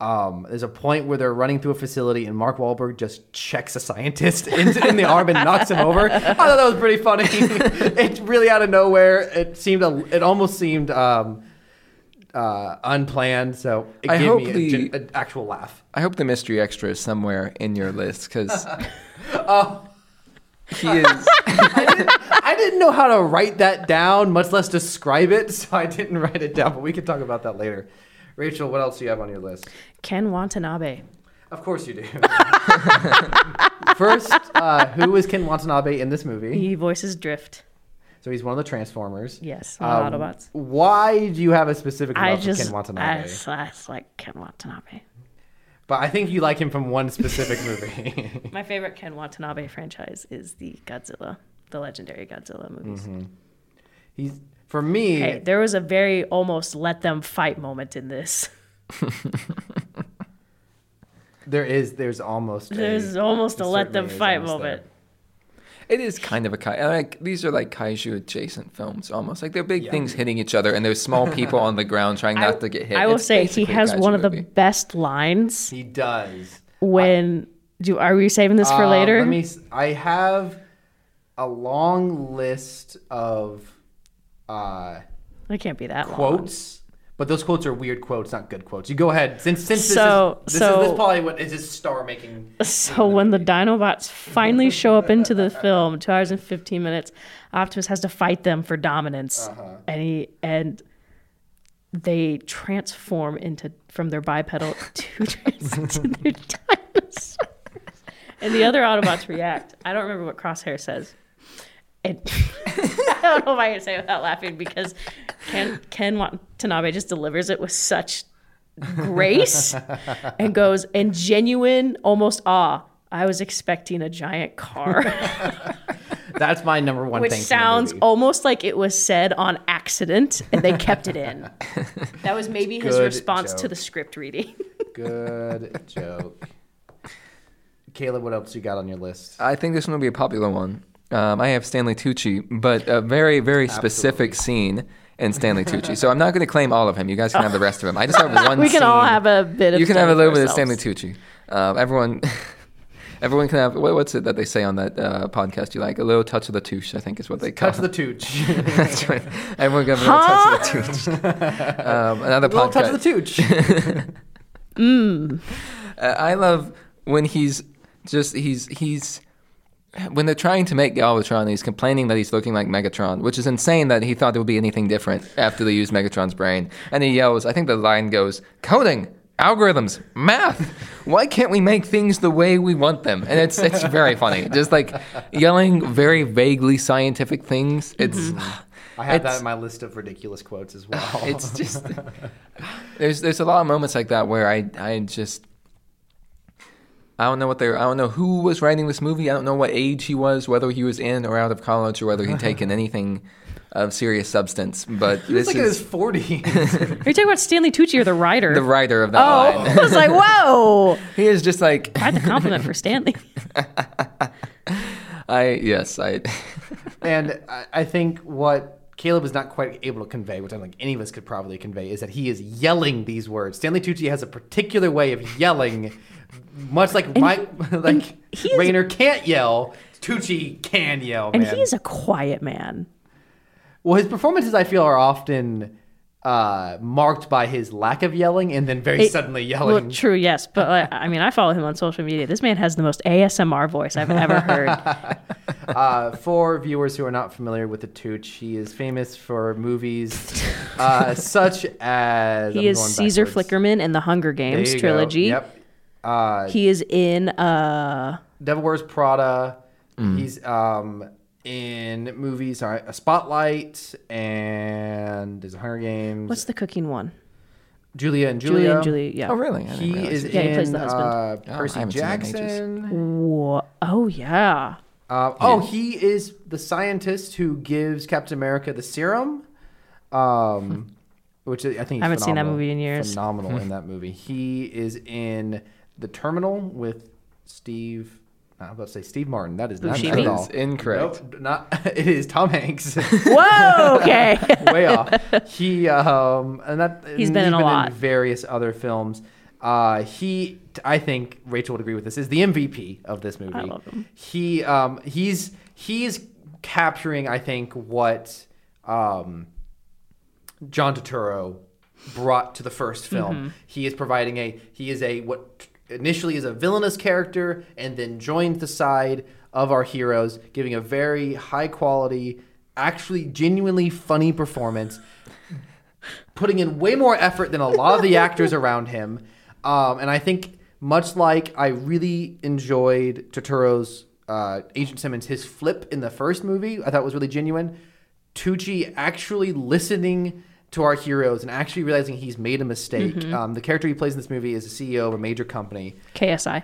Um, there's a point where they're running through a facility and Mark Wahlberg just checks a scientist in, in the arm and knocks him over. I thought that was pretty funny. it's really out of nowhere. It seemed a, it almost seemed um, uh, unplanned. So it I gave hope me the- an actual laugh. I hope the mystery extra is somewhere in your list because Oh. he is. I didn't know how to write that down, much less describe it, so I didn't write it down. But we can talk about that later. Rachel, what else do you have on your list? Ken Watanabe. Of course you do. First, uh, who is Ken Watanabe in this movie? He voices Drift. So he's one of the Transformers. Yes, Um, Autobots. Why do you have a specific I love for just, Ken I, Watanabe? just- I just like Ken Watanabe. But I think you like him from one specific movie. My favorite Ken Watanabe franchise is the Godzilla, the legendary Godzilla movies. he's for me. Hey, there was a very almost let them fight moment in this. There is. There's almost. a- There's almost a let them fight almost there. moment. It is kind of a kai. Like these are like kaiju adjacent films, almost like they're big Yeah. things hitting each other, and there's small people on the ground trying I, not to get hit. I will It's say he has kaiju one of the best lines He does. when do are we saving this for Um, later? Let me. s- I have a long list of uh, it can't be that long. quotes, but those quotes are weird quotes, not good quotes. You go ahead. Since since So- this is this so- is this probably what is his star making. So when the Dinobots finally show up into the film, two hours and fifteen minutes, Optimus has to fight them for dominance, Uh-huh. and he and they transform into from their bipedal to, to their dinosaurs, and the other Autobots react. I don't remember what Crosshair says. And I don't know if I can say it without laughing because Ken Ken Watanabe just delivers it with such grace and goes in genuine almost awe. I was expecting a giant car, That's my number one which thing. from sounds almost like it was said on accident and they kept it in. That was maybe his Good response to the script reading. good joke. Caleb, what else you got on your list? I think this one will be a popular one. Um, I have Stanley Tucci, but a very, very specific scene in Stanley Tucci. So I'm not going to claim all of him. You guys can have the rest of him. I just have one. we can all have a bit of You can have a Stanley little bit of. Stanley Tucci. Um, everyone, everyone can have. What, what's it that they say on that uh, podcast you like? A little touch of the touche, I think is what they call Touch the touche. That's right. Everyone got a little touch of the touche. Um, another little podcast. touch of the tooch. Uh, I love when he's just he's he's when they're trying to make Galvatron, he's complaining that he's looking like Megatron, which is insane that he thought there would be anything different after they used Megatron's brain. And he yells, I think the line goes, "Coding, algorithms, math. Why can't we make things the way we want them?" And it's it's very funny, just like yelling very vaguely scientific things. It's mm-hmm. I have that in my list of ridiculous quotes as well. it's just there's there's a lot of moments like that where I I just I don't know what they I don't know who was writing this movie. I don't know what age he was, whether he was in or out of college, or whether he'd taken anything of serious substance. But He was this like in his is 40s. Are you talking about Stanley Tucci or the writer? the writer of that oh, line. I was like, whoa! he is just like Quite the compliment for Stanley. I yes I and I, I think what Caleb is not quite able to convey, which I don't think any of us could probably convey, is that he is yelling these words. Stanley Tucci has a particular way of yelling, much like my like Reynor can't yell. Tucci can yell, And man. he's a quiet man. well, his performances I feel are often uh, marked by his lack of yelling and then very It- suddenly Well, yelling. true, yes, but like, I mean, I follow him on social media. This man has the most ASMR voice I've ever heard. Uh, for viewers who are not familiar with the Tooch, he is famous for movies uh, such as he I'm is Caesar backwards. Flickerman in the Hunger Games you go. trilogy. Yep. Uh, He is in uh Devil Wears Prada. He's um, in movies. Sorry, a Spotlight and there's a Hunger Games. what's the cooking one? Julia and Julia? Julia and Julia. Yeah. Oh, really? I He is it. Yeah, he in plays the husband. Uh, Oh, Percy haven't seen that in ages. Jackson. Wha- Oh yeah. Uh, oh, he is the scientist who gives Captain America the serum. Um, which I think I haven't seen that movie in years. Phenomenal in that movie. He is in the Terminal with Steve. I was about to say Steve Martin. That is not Buscemi? that at all. incorrect. Nope, not. It is Tom Hanks. Whoa. Okay. Way off. He um and that He's and been in a lot. various other films. Uh, he, I think Rachel would agree with this, is the MVP of this movie. I love him. He um he's he's capturing, I think, what um John Turturro brought to the first film. Mm-hmm. He is providing a he is a what initially is a villainous character and then joins the side of our heroes, giving a very high quality, actually genuinely funny performance, putting in way more effort than a lot of the actors around him. Um, and I think much like I really enjoyed Turturro's uh, Agent Simmons, his flip in the first movie, I thought was really genuine. Tucci actually listening to our heroes and actually realizing he's made a mistake. Um, the character he plays in this movie is a CEO of a major company. KSI.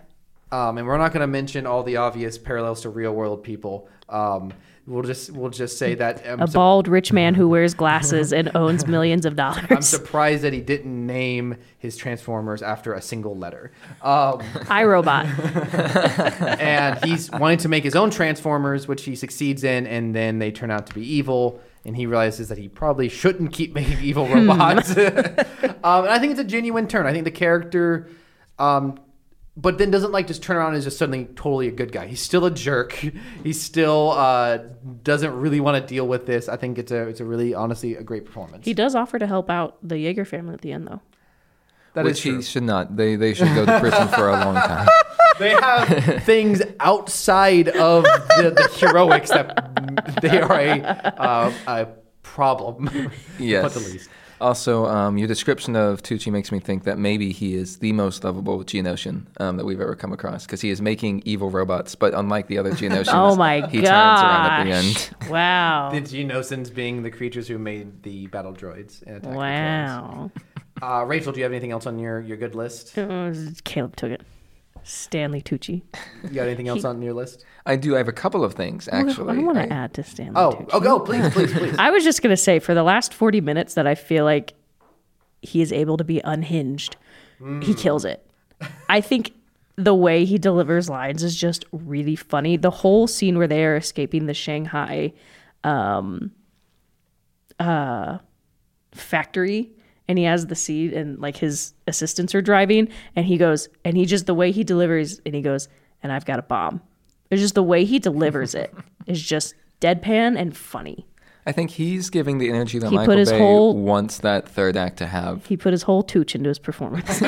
Um, and we're not going to mention all the obvious parallels to real world people. Um, we'll just we'll just say that um, A so- bald rich man who wears glasses and owns millions of dollars. I'm surprised that he didn't name his Transformers after a single letter. Um, iRobot. and he's wanting to make his own Transformers, which he succeeds in, and then they turn out to be evil. And he realizes that he probably shouldn't keep making evil robots. um, and I think it's a genuine turn. I think the character, um, but then doesn't like just turn around and is just suddenly totally a good guy. He's still a jerk. He still uh, doesn't really want to deal with this. I think it's a it's a really honestly a great performance. He does offer to help out the Yeager family at the end, though. That is Which true. he should not. They they should go to prison for a long time. They have things outside of the, the heroics that they are a uh, a problem. to Yes. put the least. Also, um, your description of Tucci makes me think that maybe he is the most lovable Geonosian um, that we've ever come across because he is making evil robots, but unlike the other Geonosians, Oh my he gosh. turns around at the end. Wow. The Geonosians being the creatures who made the battle droids. in Attack of the Clones. Wow. Uh, Rachel, do you have anything else on your, your good list? It was- Caleb took it. Stanley Tucci. You got anything else on your list? I do. I have a couple of things actually. I want to add to Stanley Oh, Tucci. oh, go, please, please, please. I was just gonna say for the last forty minutes that I feel like he is able to be unhinged. He kills it. I think the way he delivers lines is just really funny. The whole scene where they are escaping the Shanghai um, uh, factory and he has the seat and like his assistants are driving and he goes and he just the way he delivers and he goes and I've got a bomb. It's just the way he delivers it is just deadpan and funny. I think he's giving the energy that He put Michael his Bay whole- wants that third act to have. He put his whole tooch into his performance.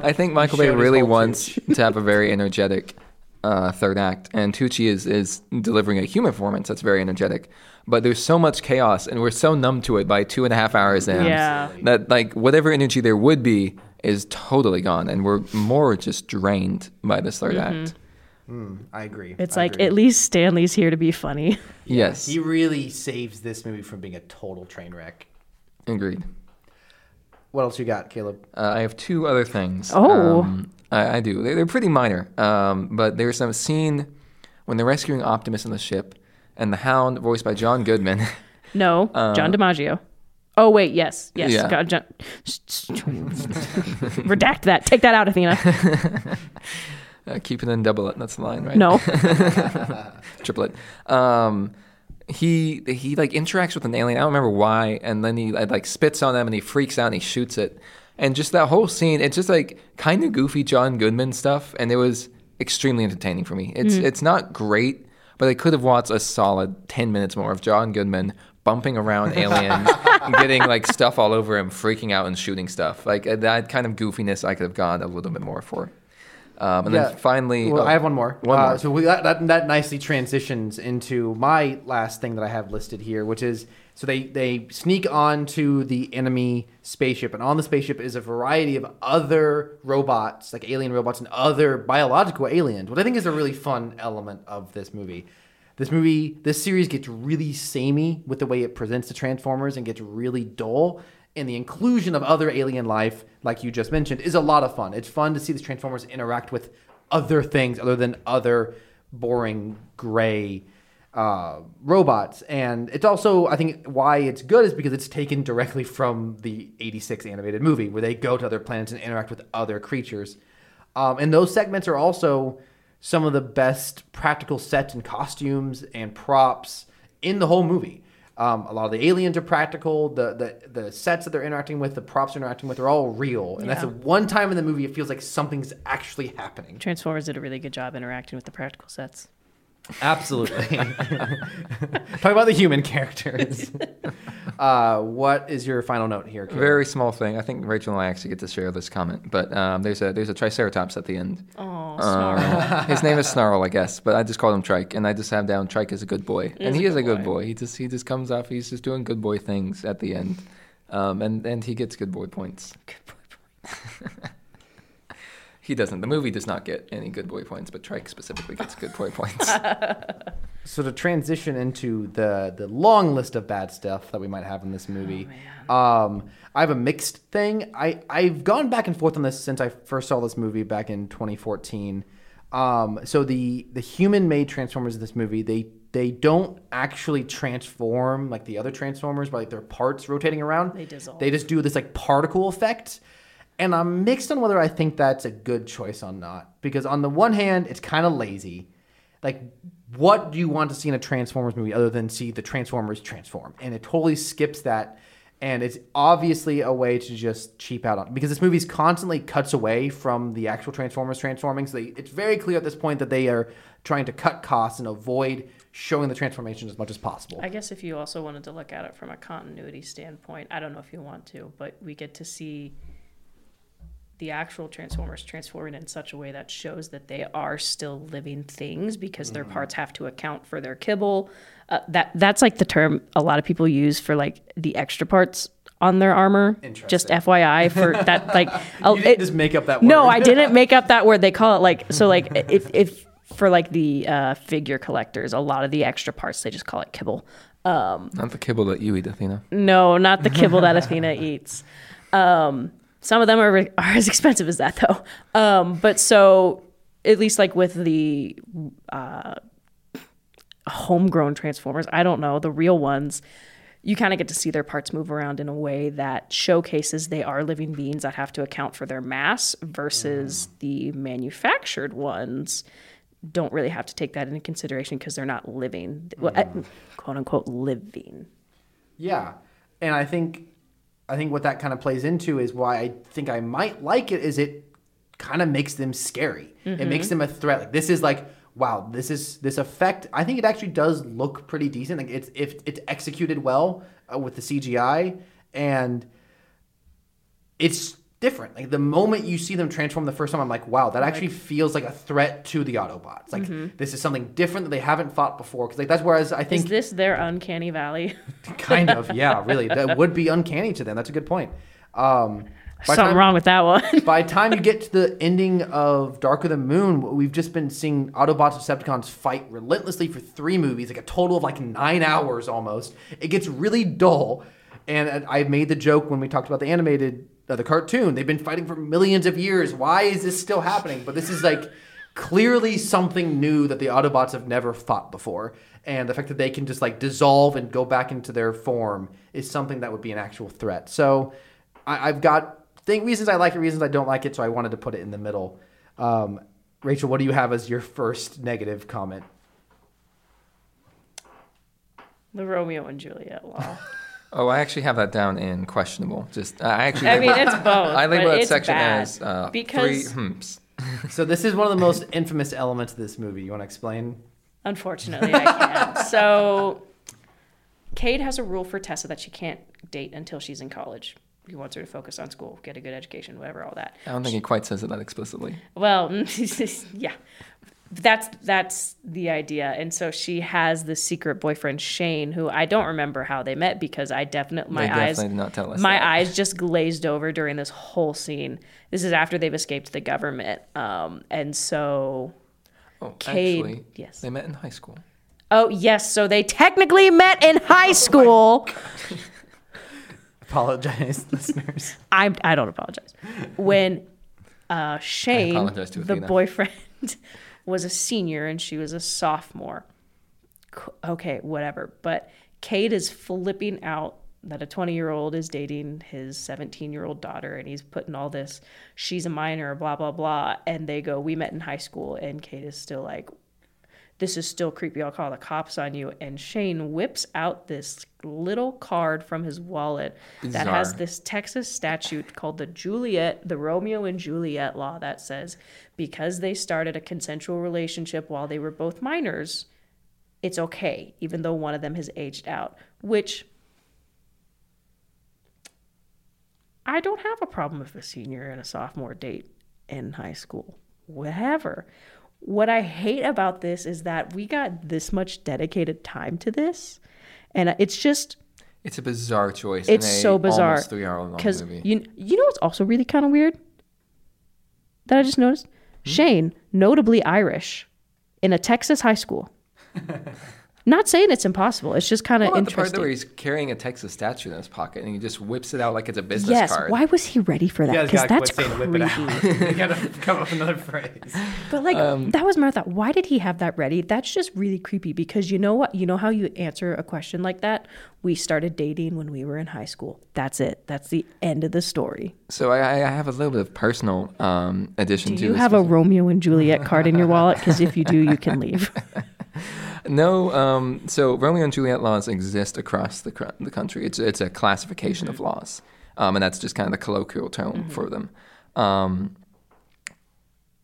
I think Michael Bay really whole wants to have a very energetic uh, third act, and Tucci is is delivering a human performance that's very energetic. But there's so much chaos, and we're so numb to it by two and a half hours in Yeah. that like whatever energy there would be is totally gone, and we're more just drained by this 3rd act. I agree. It's I like agree. at least Stanley's here to be funny. Yes, he really saves this movie from being a total train wreck. agreed. What else you got, Caleb? Uh, I have two other things. Oh. Um, I, I do. They're, they're pretty minor, um, but there's some scene when they're rescuing Optimus in the ship, and the Hound, voiced by John Goodman. No, John DiMaggio. Oh wait, yes, yes. Yeah. God, John... Redact that. Take that out, Athena. uh, keep it in double it. That's the line, right? No. triplet. Um, he he like interacts with an alien. I don't remember why, and then he like spits on them and he freaks out and he shoots it. And just that whole scene, it's just like kind of goofy John Goodman stuff, and it was extremely entertaining for me. It's it's not great, but I could have watched a solid ten minutes more of John Goodman bumping around aliens, getting like stuff all over him, freaking out and shooting stuff. Like uh, that kind of goofiness, I could have gone a little bit more for. Um, and Yeah. then finally, Well, oh, I have one more. One Uh, more. So we, that, that that nicely transitions into my last thing that I have listed here, which is so they they sneak onto the enemy spaceship, and on the spaceship is a variety of other robots, like alien robots and other biological aliens. What I think is a really fun element of this movie. This movie, this series gets really samey with the way it presents the Transformers and gets really dull. And the inclusion of other alien life, like you just mentioned, is a lot of fun. It's fun to see the Transformers interact with other things other than other boring gray uh, robots. And it's also, I think, why it's good is because it's taken directly from the 86 animated movie, where they go to other planets and interact with other creatures. Um, and those segments are also some of the best practical sets and costumes and props in the whole movie. Um, a lot of the aliens are practical. The, the the sets that they're interacting with, the props they're interacting with, are all real. And that's the one time in the movie it feels like something's actually happening. Transformers did a really good job interacting with the practical sets. Absolutely. Talk about the human characters. uh, what is your final note here? Caleb? Very small thing. I think Rachel and I actually get to share this comment, but um, there's a there's a Triceratops at the end. Oh, Uh, his name is Snarl, I guess, but I just called him Trike, and I just have down Trike is a good boy, and he a is a good good boy. He just he just comes off. He's just doing good boy things at the end, um, and and he gets good boy points. Good boy. He doesn't. The movie does not get any good boy points, but Trike specifically gets good boy points. So to transition into the the long list of bad stuff that we might have in this movie, um, I have a mixed thing. I I've gone back and forth on this since I first saw this movie back in 2014. Um, so the the human made Transformers in this movie they they don't actually transform like the other Transformers by like their parts rotating around. They dissolve. They just do this like particle effect. And I'm mixed on whether I think that's a good choice or not. Because on the one hand, it's kind of lazy. Like, what do you want to see in a Transformers movie other than see the Transformers transform? And it totally skips that. And it's obviously a way to just cheap out on because this movie's constantly cuts away from the actual Transformers transforming. So they, it's very clear at this point that they are trying to cut costs and avoid showing the transformations as much as possible. I guess if you also wanted to look at it from a continuity standpoint, I don't know if you want to, but we get to see the actual Transformers transforming in such a way that shows that they are still living things because their parts have to account for their kibble. Uh, that that's like the term a lot of people use for like the extra parts on their armor. Just FYI for that like you didn't it- just make up that word. no, I didn't make up that word. They call it like so like if if for like the uh, figure collectors, a lot of the extra parts they just call it kibble. Um, not the kibble that you eat, Athena. no, not the kibble that Athena eats. Um, some of them are, are as expensive as that though. Um, but so at least like with the uh, homegrown transformers, I don't know the real ones. You kind of get to see their parts move around in a way that showcases they are living beings that have to account for their mass versus the manufactured ones don't really have to take that into consideration because they're not living, well, uh, quote unquote, living. Yeah, and I think I think what that kind of plays into is why I think I might like it is it kind of makes them scary. It makes them a threat. Like this is like wow, this is this effect. I think it actually does look pretty decent. Like it's if it's executed well uh, with the CGI and it's different. Like the moment you see them transform the first time, I'm like, wow, that actually feels like a threat to the Autobots. Like this is something different that they haven't fought before. Because like that's where I Is think is this their uncanny valley? kind of yeah, really that would be uncanny to them. That's a good point. Um, Something time, wrong with that one. by the time you get to the ending of Dark of the Moon, we've just been seeing Autobots and Decepticons fight relentlessly for three movies, like a total of like nine hours almost. It gets really dull. And I made the joke when we talked about the animated, the cartoon. They've been fighting for millions of years. Why is this still happening? But this is like clearly something new that the Autobots have never fought before. And the fact that they can just like dissolve and go back into their form is something that would be an actual threat. So I, I've got think reasons I like it, reasons I don't like it. So I wanted to put it in the middle. Um, Rachel, what do you have as your first negative comment? The Romeo and Juliet law. Oh, I actually have that down in questionable. Just I actually. I mean, it's both. I label but that it's section bad as uh, three because. So this is one of the most infamous elements of this movie. You want to explain? Unfortunately, I can't. so, Cade has a rule for Tessa that she can't date until she's in college. He wants her to focus on school, get a good education, whatever, all that. I don't think he quite says it that explicitly. Well, yeah, that's that's the idea. And so she has this secret boyfriend Shane, who I don't remember how they met because I definitely my they eyes did not tell us. my that. eyes just glazed over during this whole scene. This is after they've escaped the government, um, and so Oh, Cade- actually, yes. they met in high school. oh yes, so they technically met in high school. Apologize, listeners. I I don't apologize. When uh, Shane, apologize the boyfriend, was a senior and she was a sophomore. Okay, whatever. But Cade is flipping out that a 20 year old is dating his 17 year old daughter and he's putting all this, she's a minor, blah, blah, blah. And they go, We met in high school. And Cade is still like, this is still creepy. I'll call the cops on you. And Shane whips out this little card from his wallet that has this Texas statute called the Juliet, the Romeo and Juliet law that says because they started a consensual relationship while they were both minors, it's okay, even though one of them has aged out, which I don't have a problem if a senior and a sophomore date in high school. Whatever. What I hate about this is that we got this much dedicated time to this, and it's just It's a bizarre choice. it's in a so bizarre three hour long because movie. you you know what's also really kind of weird that I just noticed. Shane, notably Irish, in a Texas high school. Not saying it's impossible. It's just kind of interesting. about the part where he's carrying a Texas statue in his pocket and he just whips it out like it's a business yes. card? Why was he ready for that? Because gotta that's quit whip it creepy. out. you gotta come up with another phrase. But like Um, that was my thought. Why did he have that ready? That's just really creepy because you know what? You know how you answer a question like that? We started dating when we were in high school. That's it. That's the end of the story. So I, I have a little bit of personal um, addition Do to you this. have a Romeo and Juliet card in your wallet? Because if you do, you can leave. No, um, so Romeo and Juliet laws exist across the cr- the country. It's it's a classification of laws, um, and that's just kind of the colloquial term for them. Um,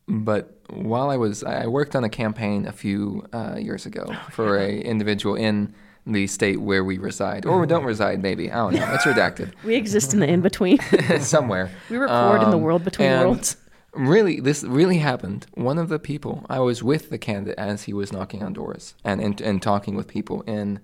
but while I was, I worked on a campaign a few uh, years ago for a individual in the state where we reside, or we don't reside. Maybe I don't know. It's redacted We exist in the in between. somewhere. We record in the Um, world between worlds. Really, this really happened. One of the people I was with the candidate as he was knocking on doors and and, and talking with people in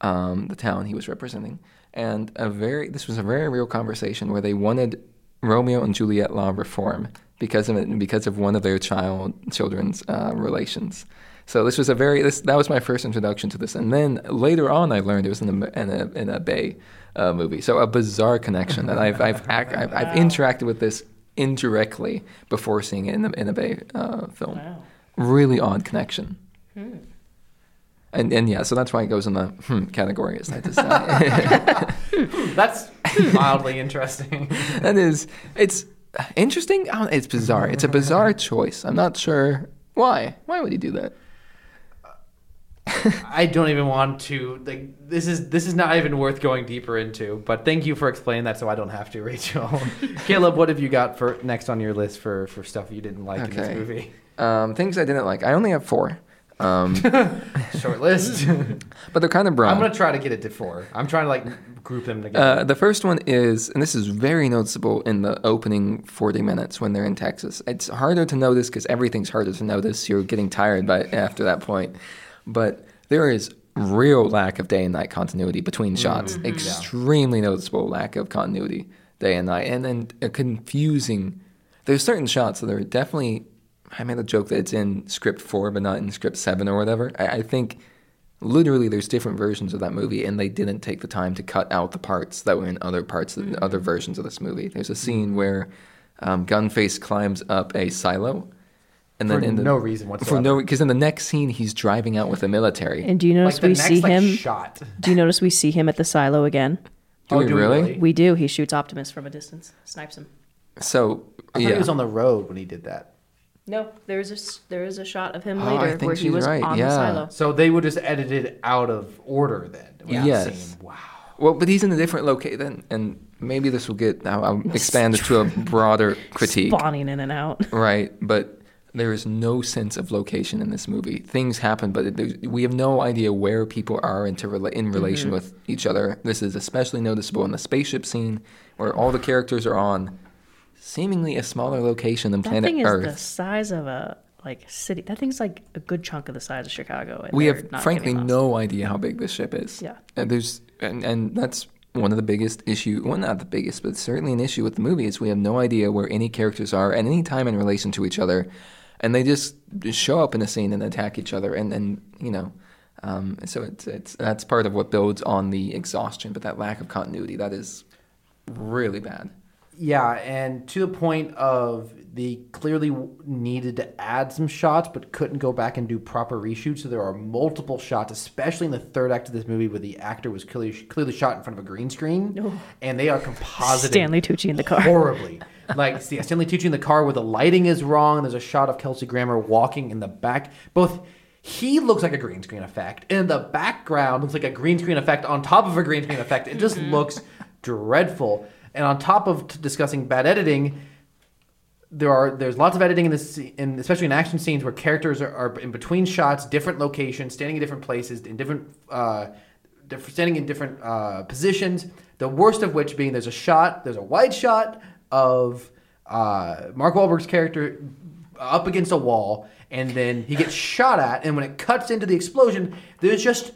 um, the town he was representing, and a very this was a very real conversation where they wanted Romeo and Juliet law reform because of it because of one of their child children's uh, relations. So this was a very this that was my first introduction to this, and then later on I learned it was in a in a, in a Bay uh, movie. So a bizarre connection that I've I've, ac- I've, I've interacted with this indirectly before seeing it in a in a Bay uh, film. Really odd connection. And and yeah, so that's why it goes in the hmm category. It's that to say? That's mildly interesting. that is it's interesting. It's bizarre. It's a bizarre choice. I'm not sure why. Why would he do that? I don't even want to like this is this is not even worth going deeper into. But thank you for explaining that, so I don't have to, Rachel. Caleb, what have you got for next on your list for for stuff you didn't like in this movie? Um, things I didn't like. I only have four, um, Short list. but they're kind of broad. I'm gonna try to get it to four. I'm trying to like group them together. Uh, the first one is, and this is very noticeable in the opening 40 minutes when they're in Texas. It's harder to notice because everything's harder to notice. You're getting tired by after that point. But there is real lack of day and night continuity between mm-hmm. shots. Mm-hmm. Extremely noticeable lack of continuity day and night, and then a confusing. There's certain shots that are definitely. I made a joke that it's in script four, but not in script seven or whatever. I, I think literally there's different versions of that movie and they didn't take the time to cut out the parts that were in other parts of other versions of this movie there's a scene where um, gunface climbs up a silo and For then in the, no reason for whatsoever. no because in the next scene he's driving out with the military And do you like notice the we next see like, him? shot. Do you notice we see him at the silo again? do Oh, we do we really? really? We do. He shoots Optimus from a distance, snipes him. so I thought yeah he was on the road when he did that. No, there's a s- there is a shot of him Oh, I later think where he she's was right, on yeah. the silo. So they would just edit it out of order then. Yeah. Yes. Wow. Well, but he's in a different location, then and maybe this will get. I'll, I'll expand this to a broader critique. Spawning in and out. Right, but there is no sense of location in this movie. Things happen, but it, we have no idea where people are into rela- in relation Mm-hmm. with each other. This is especially noticeable in the spaceship scene, where all the characters are on seemingly a smaller location than That planet thing is Earth. the size of a like city. That thing's like a good chunk of the size of Chicago. and we have frankly no idea how big this ship is. Yeah. And there's and, and that's one of the biggest issue well not the biggest, but certainly an issue with the movie is we have no idea where any characters are at any time in relation to each other. And they just show up in a scene and attack each other and then, you know, um, so it's it's that's part of what builds on the exhaustion, but that lack of continuity, that is really bad. Yeah, and to the point of they clearly needed to add some shots, but couldn't go back and do proper reshoots. So there are multiple shots, especially in the third act of this movie, where the actor was clearly clearly shot in front of a green screen, oh. and they are composited Stanley Tucci in the car. horribly. like yeah, Stanley Tucci in the car where the lighting is wrong. There's a shot of Kelsey Grammer walking in the back. Both he looks like a green screen effect, and the background looks like a green screen effect on top of a green screen effect. It just looks dreadful. And on top of t- discussing bad editing, there are there's lots of editing in this, in especially in action scenes where characters are, are in between shots, different locations, standing in different places, in different, uh, standing in different uh, positions. The worst of which being there's a shot, there's a wide shot of uh, Mark Wahlberg's character up against a wall, and then he gets shot at, and when it cuts into the explosion, there's just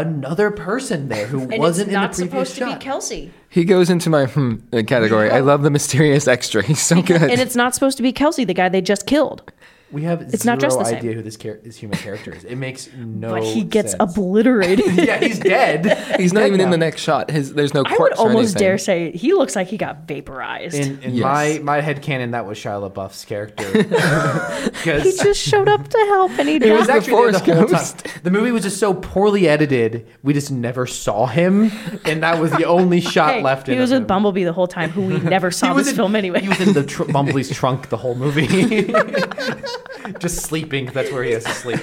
another person there who And wasn't it's in the not previous supposed shot. to be Kelsey. He goes into my hmm category. I love the mysterious extra. He's so good. And it's not supposed to be Kelsey, the guy they just killed. We have It's zero not dressed the same. idea who this, char- this human character is. It makes no. but he gets sense. obliterated. yeah, he's dead. He's not dead even in the next shot. His there's no I would corpse or almost anything. dare say he looks like he got vaporized. In, in Yes. my my head canon, that was Shia LaBeouf's character. he just showed up to help and he he was died. actually there the Forrest whole time. Ghost. The movie was just so poorly edited, we just never saw him, and that was the only shot Hey, left. he in was of with him. Bumblebee the whole time, who we never saw was this in- film anyway. He was in the tr- Bumblebee's trunk the whole movie, just sleeping. That's where he has to sleep.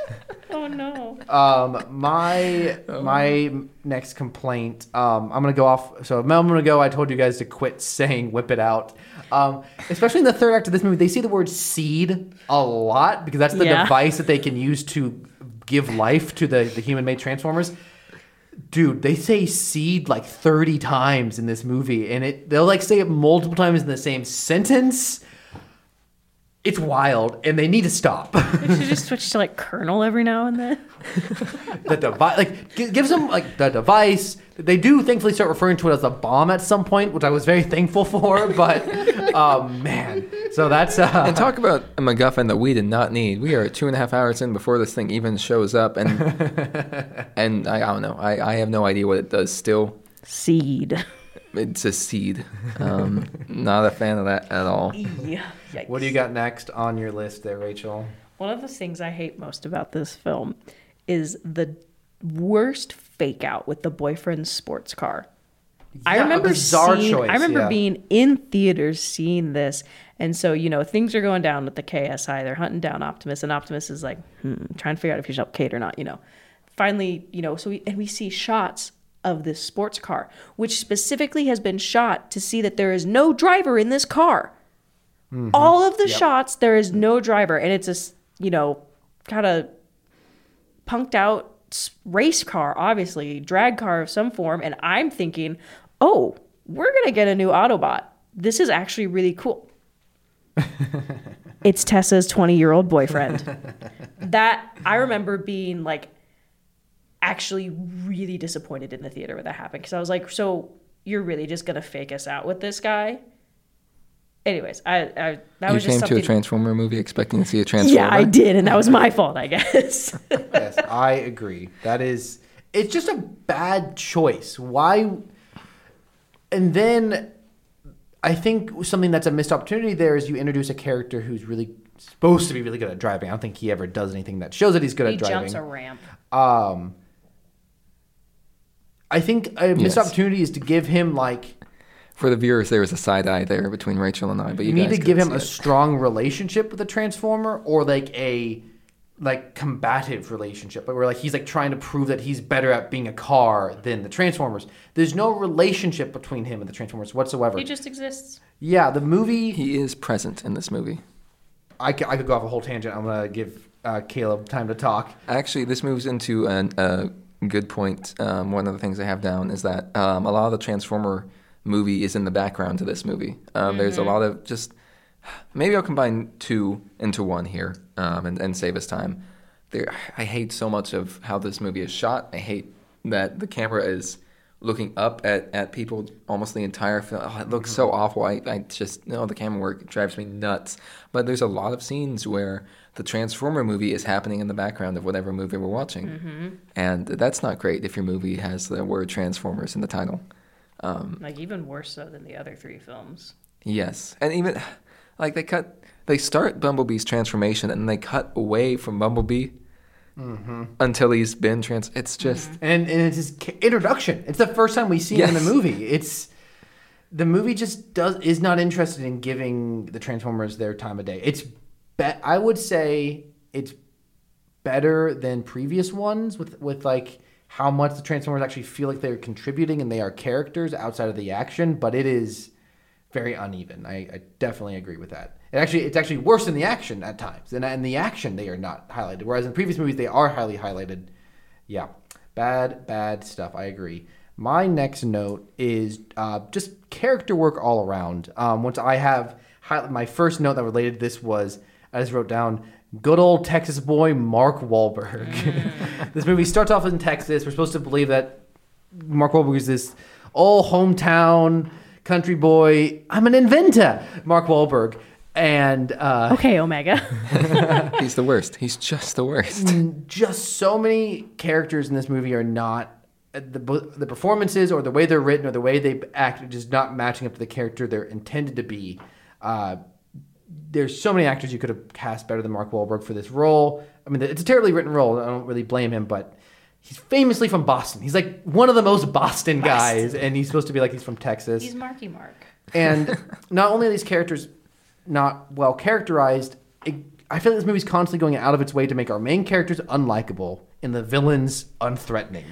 oh no. Um, my my next complaint. Um, I'm gonna go off. So a moment ago, I told you guys to quit saying "whip it out." Um, especially in the third act of this movie, they see the word "seed" a lot because that's the Yeah. device that they can use to give life to the the human-made transformers. Dude, they say seed like 30 times in this movie, and it they'll like say it multiple times in the same sentence. It's wild, and they need to stop. They should just switch to like kernel every now and then. the device like gi- gives them like the device they do thankfully start referring to it as a bomb at some point which i was very thankful for but um man so that's uh And talk about a MacGuffin that we did not need. We are two and a half hours in before this thing even shows up, and and I, I don't know. I, I have no idea what it does. Still, Seed. It's a seed. Um, not a fan of that at all. Yeah. what do you got next on your list there rachel One of the things I hate most about this film is the worst fake out with the boyfriend's sports car. I Yeah, a remember seeing, choice, I remember yeah. being in theaters seeing this, and so you know things are going down with the KSI. They're hunting down Optimus, and Optimus is like, hmm, trying to figure out if he's helped Cade or not. You know, finally, you know, so we and we see shots of this sports car, which specifically has been shot to see that there is no driver in this car. Mm-hmm. All of the shots, there is no driver, and it's a you know kind of punked out race car, obviously drag car of some form, and I'm thinking, oh, we're gonna get a new Autobot. This is actually really cool. it's Tessa's 20 year old boyfriend. that I remember being like actually really disappointed in the theater when that happened because I was like, so you're really just gonna fake us out with this guy? Anyways, I, I that you was came to a. Transformer movie expecting to see a Transformer. yeah, I did, and that was my fault, I guess. yes i agree that is it's just a bad choice why and then i think something that's a missed opportunity there is you introduce a character who's really supposed to be really good at driving i don't think he ever does anything that shows that he's good he at driving He jumps a ramp. um I think a missed Yes. opportunity is to give him like For the viewers, there was a side eye there between Rachel and I, but you, you need guys to give him a it. strong relationship with the transformer or like a like combative relationship like where like he's like trying to prove that he's better at being a car than the transformers there's no relationship between him and the transformers whatsoever He just exists. yeah the movie He is present in this movie. I could go off a whole tangent i'm gonna give uh, caleb time to talk Actually, this moves into an, a good point. Um, one of the things I have down is that um, a lot of the Transformer movie is in the background to this movie. Um, There's a lot of just maybe I'll combine two into one here um, and, and save us time. There, I hate so much of how this movie is shot. I hate that the camera is looking up at, at people almost the entire film. Oh, it looks so awful. I, I just no the camera work drives me nuts. But there's a lot of scenes where the Transformer movie is happening in the background of whatever movie we're watching, and that's not great if your movie has the word Transformers in the title. Um, Like even worse so than the other three films. Yes, and even like they cut, they start Bumblebee's transformation and they cut away from Bumblebee Mm-hmm. until he's been trans. It's mm-hmm. just and and it's his introduction. It's the first time we see him in the movie. It's the movie just does is not interested in giving the transformers their time of day. It's be- i would say it's better than previous ones with with like how much the transformers actually feel like they're contributing and they are characters outside of the action but it is very uneven. I, I definitely agree with that it actually it's actually worse in the action at times and in the action they are not highlighted whereas in previous movies they are highly highlighted yeah, bad, bad stuff. I agree. My next note is uh, just character work all around. Um, once I have my first note that related to this was I just wrote down good old Texas boy Mark Wahlberg. this movie starts off in Texas. We're supposed to believe that Mark Wahlberg is this all hometown country boy. I'm an inventor, Mark Wahlberg, and uh, Okay, Omega. he's the worst. He's just the worst. just so many characters in this movie are not uh, the the performances or the way they're written or the way they act are just not matching up to the character they're intended to be. Uh, there's so many actors you could have cast better than Mark Wahlberg for this role. I mean, it's a terribly written role. I don't really blame him, but he's famously from Boston. He's like one of the most Boston guys, and he's supposed to be like he's from Texas. He's Marky Mark. And not only are these characters not well characterized, it, I feel like this movie's constantly going out of its way to make our main characters unlikable and the villains unthreatening.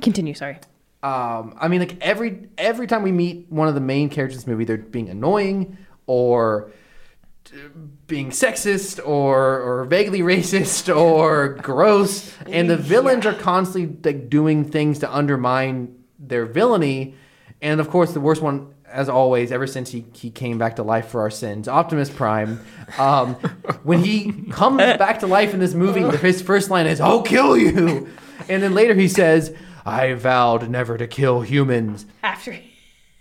Continue, sorry. Um, I mean, like every every time we meet one of the main characters in this movie, they're being annoying or uh, being sexist or or vaguely racist or gross, and the villains are constantly like doing things to undermine their villainy. And of course, the worst one, as always, ever since he, he came back to life for our sins, Optimus Prime. Um, when he comes back to life in this movie, his first line is "I'll kill you," and then later he says, "I vowed never to kill humans." After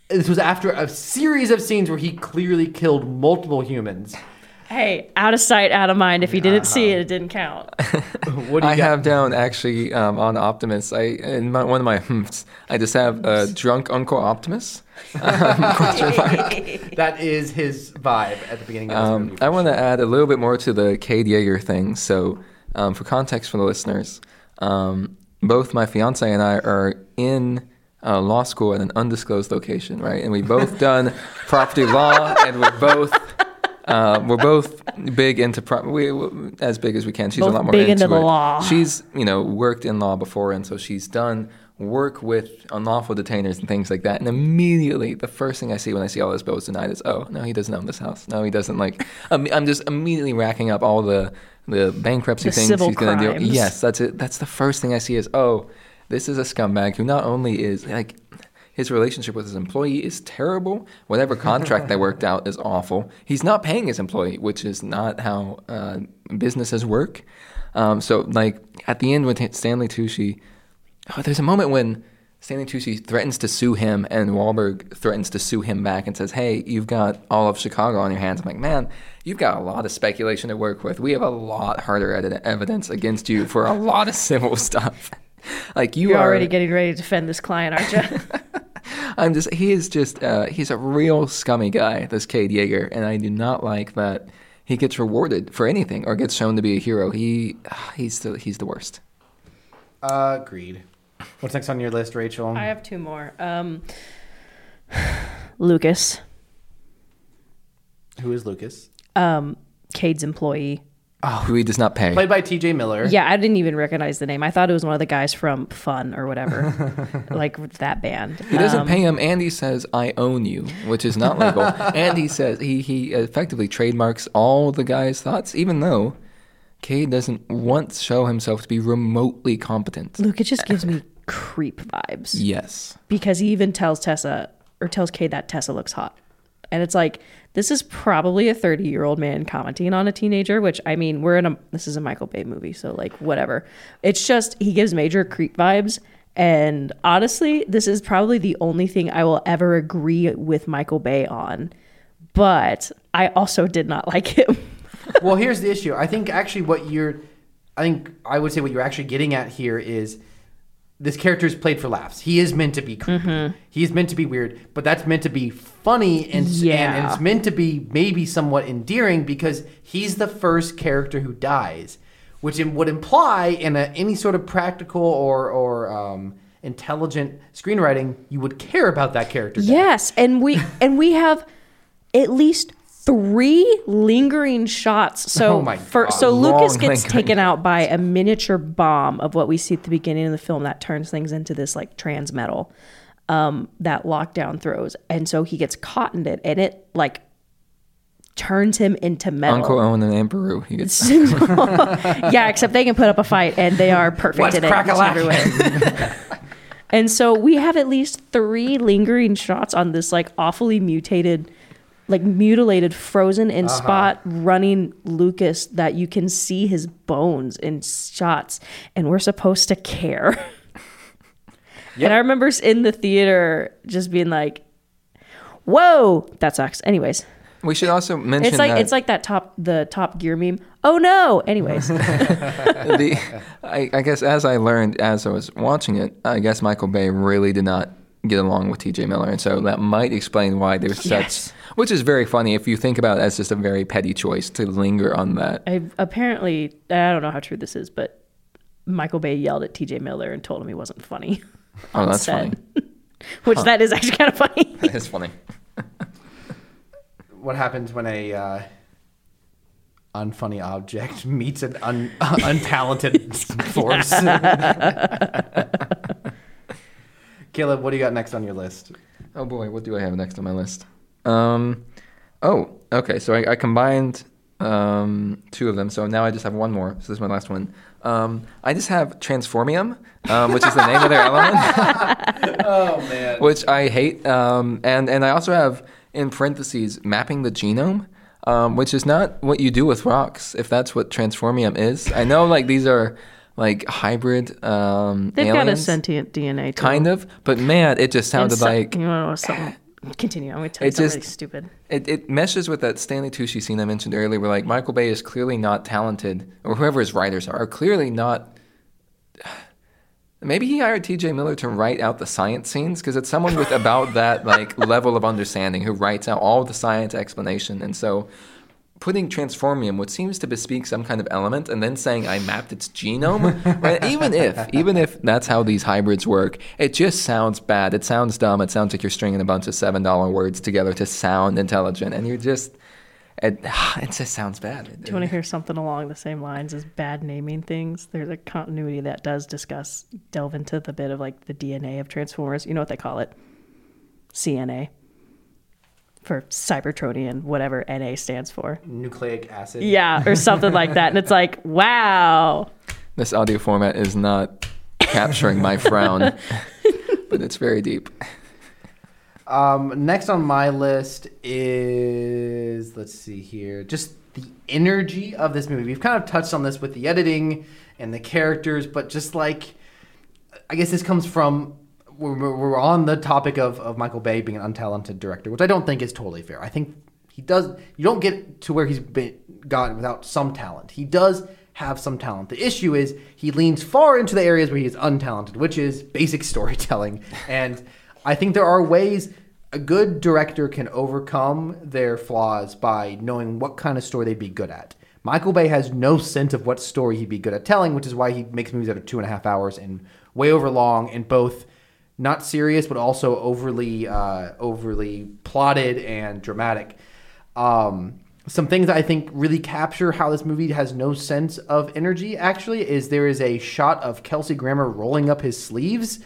This was after a series of scenes where he clearly killed multiple humans. Hey, out of sight, out of mind. If you didn't see it, it didn't count. What do you I got? have down actually um, on Optimus. I in my, one of my hmms, I just have uh, drunk Uncle Optimus. Um, question mark. That is his vibe at the beginning of this Um, movie. I want to add a little bit more to the Cade Yeager thing. So, um, for context for the listeners, um, both my fiance and I are in uh, law school at an undisclosed location, right? And we both done property law, and we're both uh, we're both big into pro- we we- as big as we can. She's Both a lot more big into, into the it. law. She's you know worked in law before, and so she's done work with unlawful detainers and things like that. And immediately, the first thing I see when I see all this bills denied is, oh no, he doesn't own this house. No, he doesn't. Like I'm, I'm just immediately racking up all the the bankruptcy The things civil he's going to do. Yes, that's it. That's the first thing I see is, oh, this is a scumbag who not only is like his relationship with his employee is terrible. Whatever contract they worked out is awful. He's not paying his employee, which is not how uh, businesses work. Um, so, like at the end with Stanley Tucci, oh, there's a moment when Stanley Tucci threatens to sue him, and Wahlberg threatens to sue him back and says, "Hey, you've got all of Chicago on your hands." I'm like, man, you've got a lot of speculation to work with. We have a lot harder ed- evidence against you for a lot of civil stuff. like you You're are already getting ready to defend this client, aren't you? I'm just he is just uh, he's a real scummy guy, this Cade Yeager, and I do not like that he gets rewarded for anything or gets shown to be a hero. He he's the he's the worst. Agreed. What's next on your list, Rachel? I have two more. Um, Lucas, Who is Lucas? Um, Cade's employee. Oh, who he does not pay. Played by T.J. Miller. Yeah, I didn't even recognize the name. I thought it was one of the guys from Fun or whatever, like that band. He doesn't Um, pay him, and he says, "I own you," which is not legal. and he says he he effectively trademarks all the guy's thoughts, even though Cade doesn't once show himself to be remotely competent. Luke, it just gives me creep vibes Yes, because he even tells Tessa or tells Cade that Tessa looks hot, and it's like this is probably a thirty-year-old man commenting on a teenager. Which I mean, we're in a this is a Michael Bay movie, so like whatever. It's just he gives major creep vibes. And honestly, this is probably the only thing I will ever agree with Michael Bay on. But I also did not like him. Well, here's the issue. I think actually what you're, I think I would say what you're actually getting at here is this character is played for laughs. He is meant to be creepy. He is meant to be weird, but that's meant to be funny and, and, and it's meant to be maybe somewhat endearing because he's the first character who dies, which would imply in a, any sort of practical or or um, intelligent screenwriting, you would care about that character. Yes, and we and we have at least three lingering shots. So Oh my for, God. so Lucas Long gets lingering. taken out by a miniature bomb of what we see at the beginning of the film that turns things into this like trans metal um, that lockdown throws, and so he gets caught in it, and it like turns him into metal. Uncle Owen and Aunt Beru. He gets yeah, except they can put up a fight and they are perfect Let's in it. crack a in lack. every way. and so we have at least three lingering shots on this like awfully mutated, like mutilated, frozen in uh-huh. spot running Lucas that you can see his bones in shots, and we're supposed to care. And I remember in the theater just being like, "Whoa, that sucks." Anyways, We should also mention it's like that it's like that top the Top Gear meme. Oh no. Anyways. the, I, I guess as I learned as I was watching it, I guess Michael Bay really did not get along with T.J. Miller, and so that might explain why there's Yes. such. Which is very funny if you think about it as just a very petty choice to linger on that. I apparently I don't know how true this is, but Michael Bay yelled at T.J. Miller and told him he wasn't funny. Oh, that's set. funny. Which that is actually kind of funny. That is funny. what happens when a uh, unfunny object meets an un- untalented force. Caleb, what do you got next on your list? Oh boy, what do I have next on my list? Um, oh, okay. So I, I combined um, two of them. So now I just have one more. So this is my last one. Um, I just have Transformium, um, which is the name of their element. Oh man. which I hate. Um, and and I also have in parentheses mapping the genome, um, which is not what you do with rocks. If that's what transformium is, I know like these are like hybrid um, They've got a sentient DNA. To kind of. But man, it just sounded so- like you know something? Continue. I'm going to tell you something just- really stupid. it, it meshes with that Stanley Tucci scene I mentioned earlier, where like Michael Bay is clearly not talented, or whoever his writers are, are clearly not. Maybe he hired T.J. Miller to write out the science scenes because it's someone with about that like level of understanding who writes out all the science explanation, and so putting transformium, which seems to bespeak some kind of element, and then saying I mapped its genome, right? even if even if that's how these hybrids work, it just sounds bad. It sounds dumb. It sounds like you're stringing a bunch of seven dollar words together to sound intelligent, and you're just it, it just sounds bad. Do you want to hear something along the same lines as bad naming things? There's a continuity that does discuss, delve into the bit of like the DNA of Transformers. You know what they call it? CNA. For Cybertronian, whatever NA stands for. Nucleic acid. Yeah, or something like that. And it's like, wow. This audio format is not capturing my frown, but it's very deep. Um, next on my list is let's see here, just the energy of this movie. We've kind of touched on this with the editing and the characters, but just like I guess this comes from we're, we're on the topic of, of Michael Bay being an untalented director, which I don't think is totally fair. I think he does. You don't get to where he's been gotten without some talent. He does have some talent. The issue is he leans far into the areas where he is untalented, which is basic storytelling. And I think there are ways a good director can overcome their flaws by knowing what kind of story they'd be good at. Michael Bay has no sense of what story he'd be good at telling, which is why he makes movies that are two and a half hours and way over long and both not serious, but also overly uh, overly plotted and dramatic. Um, some things I think really capture how this movie has no sense of energy. Actually, is there is a shot of Kelsey Grammer rolling up his sleeves,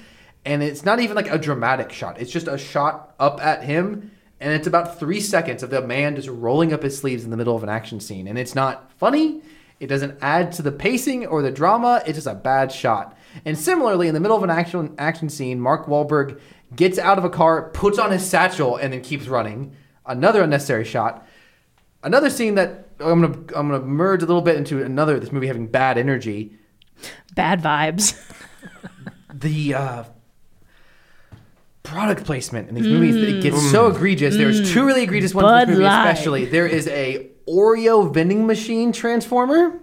and it's not even like a dramatic shot. It's just a shot up at him, and it's about three seconds of the man just rolling up his sleeves in the middle of an action scene, and it's not funny. It doesn't add to the pacing or the drama. It's just a bad shot. And similarly, in the middle of an action action scene, Mark Wahlberg gets out of a car, puts on his satchel, and then keeps running. Another unnecessary shot. Another scene that I'm gonna I'm gonna merge a little bit into another this movie having bad energy. Bad vibes. The uh, product placement in these movies it gets so egregious. There's two really egregious ones in this movie, Light. especially. There is a Oreo vending machine transformer.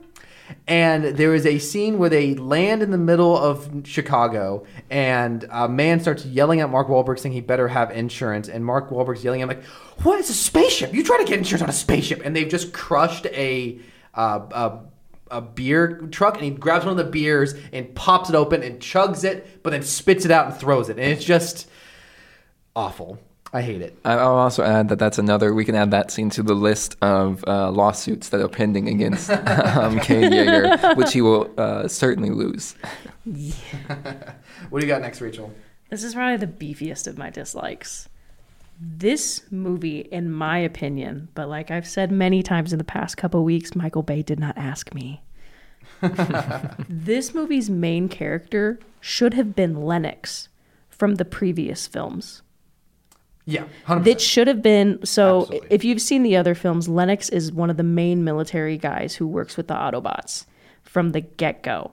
And there is a scene where they land in the middle of Chicago, and a man starts yelling at Mark Wahlberg, saying he better have insurance. And Mark Wahlberg's yelling at him like, "What is a spaceship? You try to get insurance on a spaceship?" And they've just crushed a uh, a, a beer truck, and he grabs one of the beers and pops it open and chugs it, but then spits it out and throws it, and it's just awful. I hate it. I- I'll also add that that's another. We can add that scene to the list of uh, lawsuits that are pending against um, Cade Yeager, which he will uh, certainly lose. Yeah. What do you got next, Rachel? This is probably the beefiest of my dislikes. This movie, in my opinion, but like I've said many times in the past couple weeks, Michael Bay did not ask me. this movie's main character should have been Lennox from the previous films. Yeah, hundred That should have been so. Absolutely. If you've seen the other films, Lennox is one of the main military guys who works with the Autobots from the get go.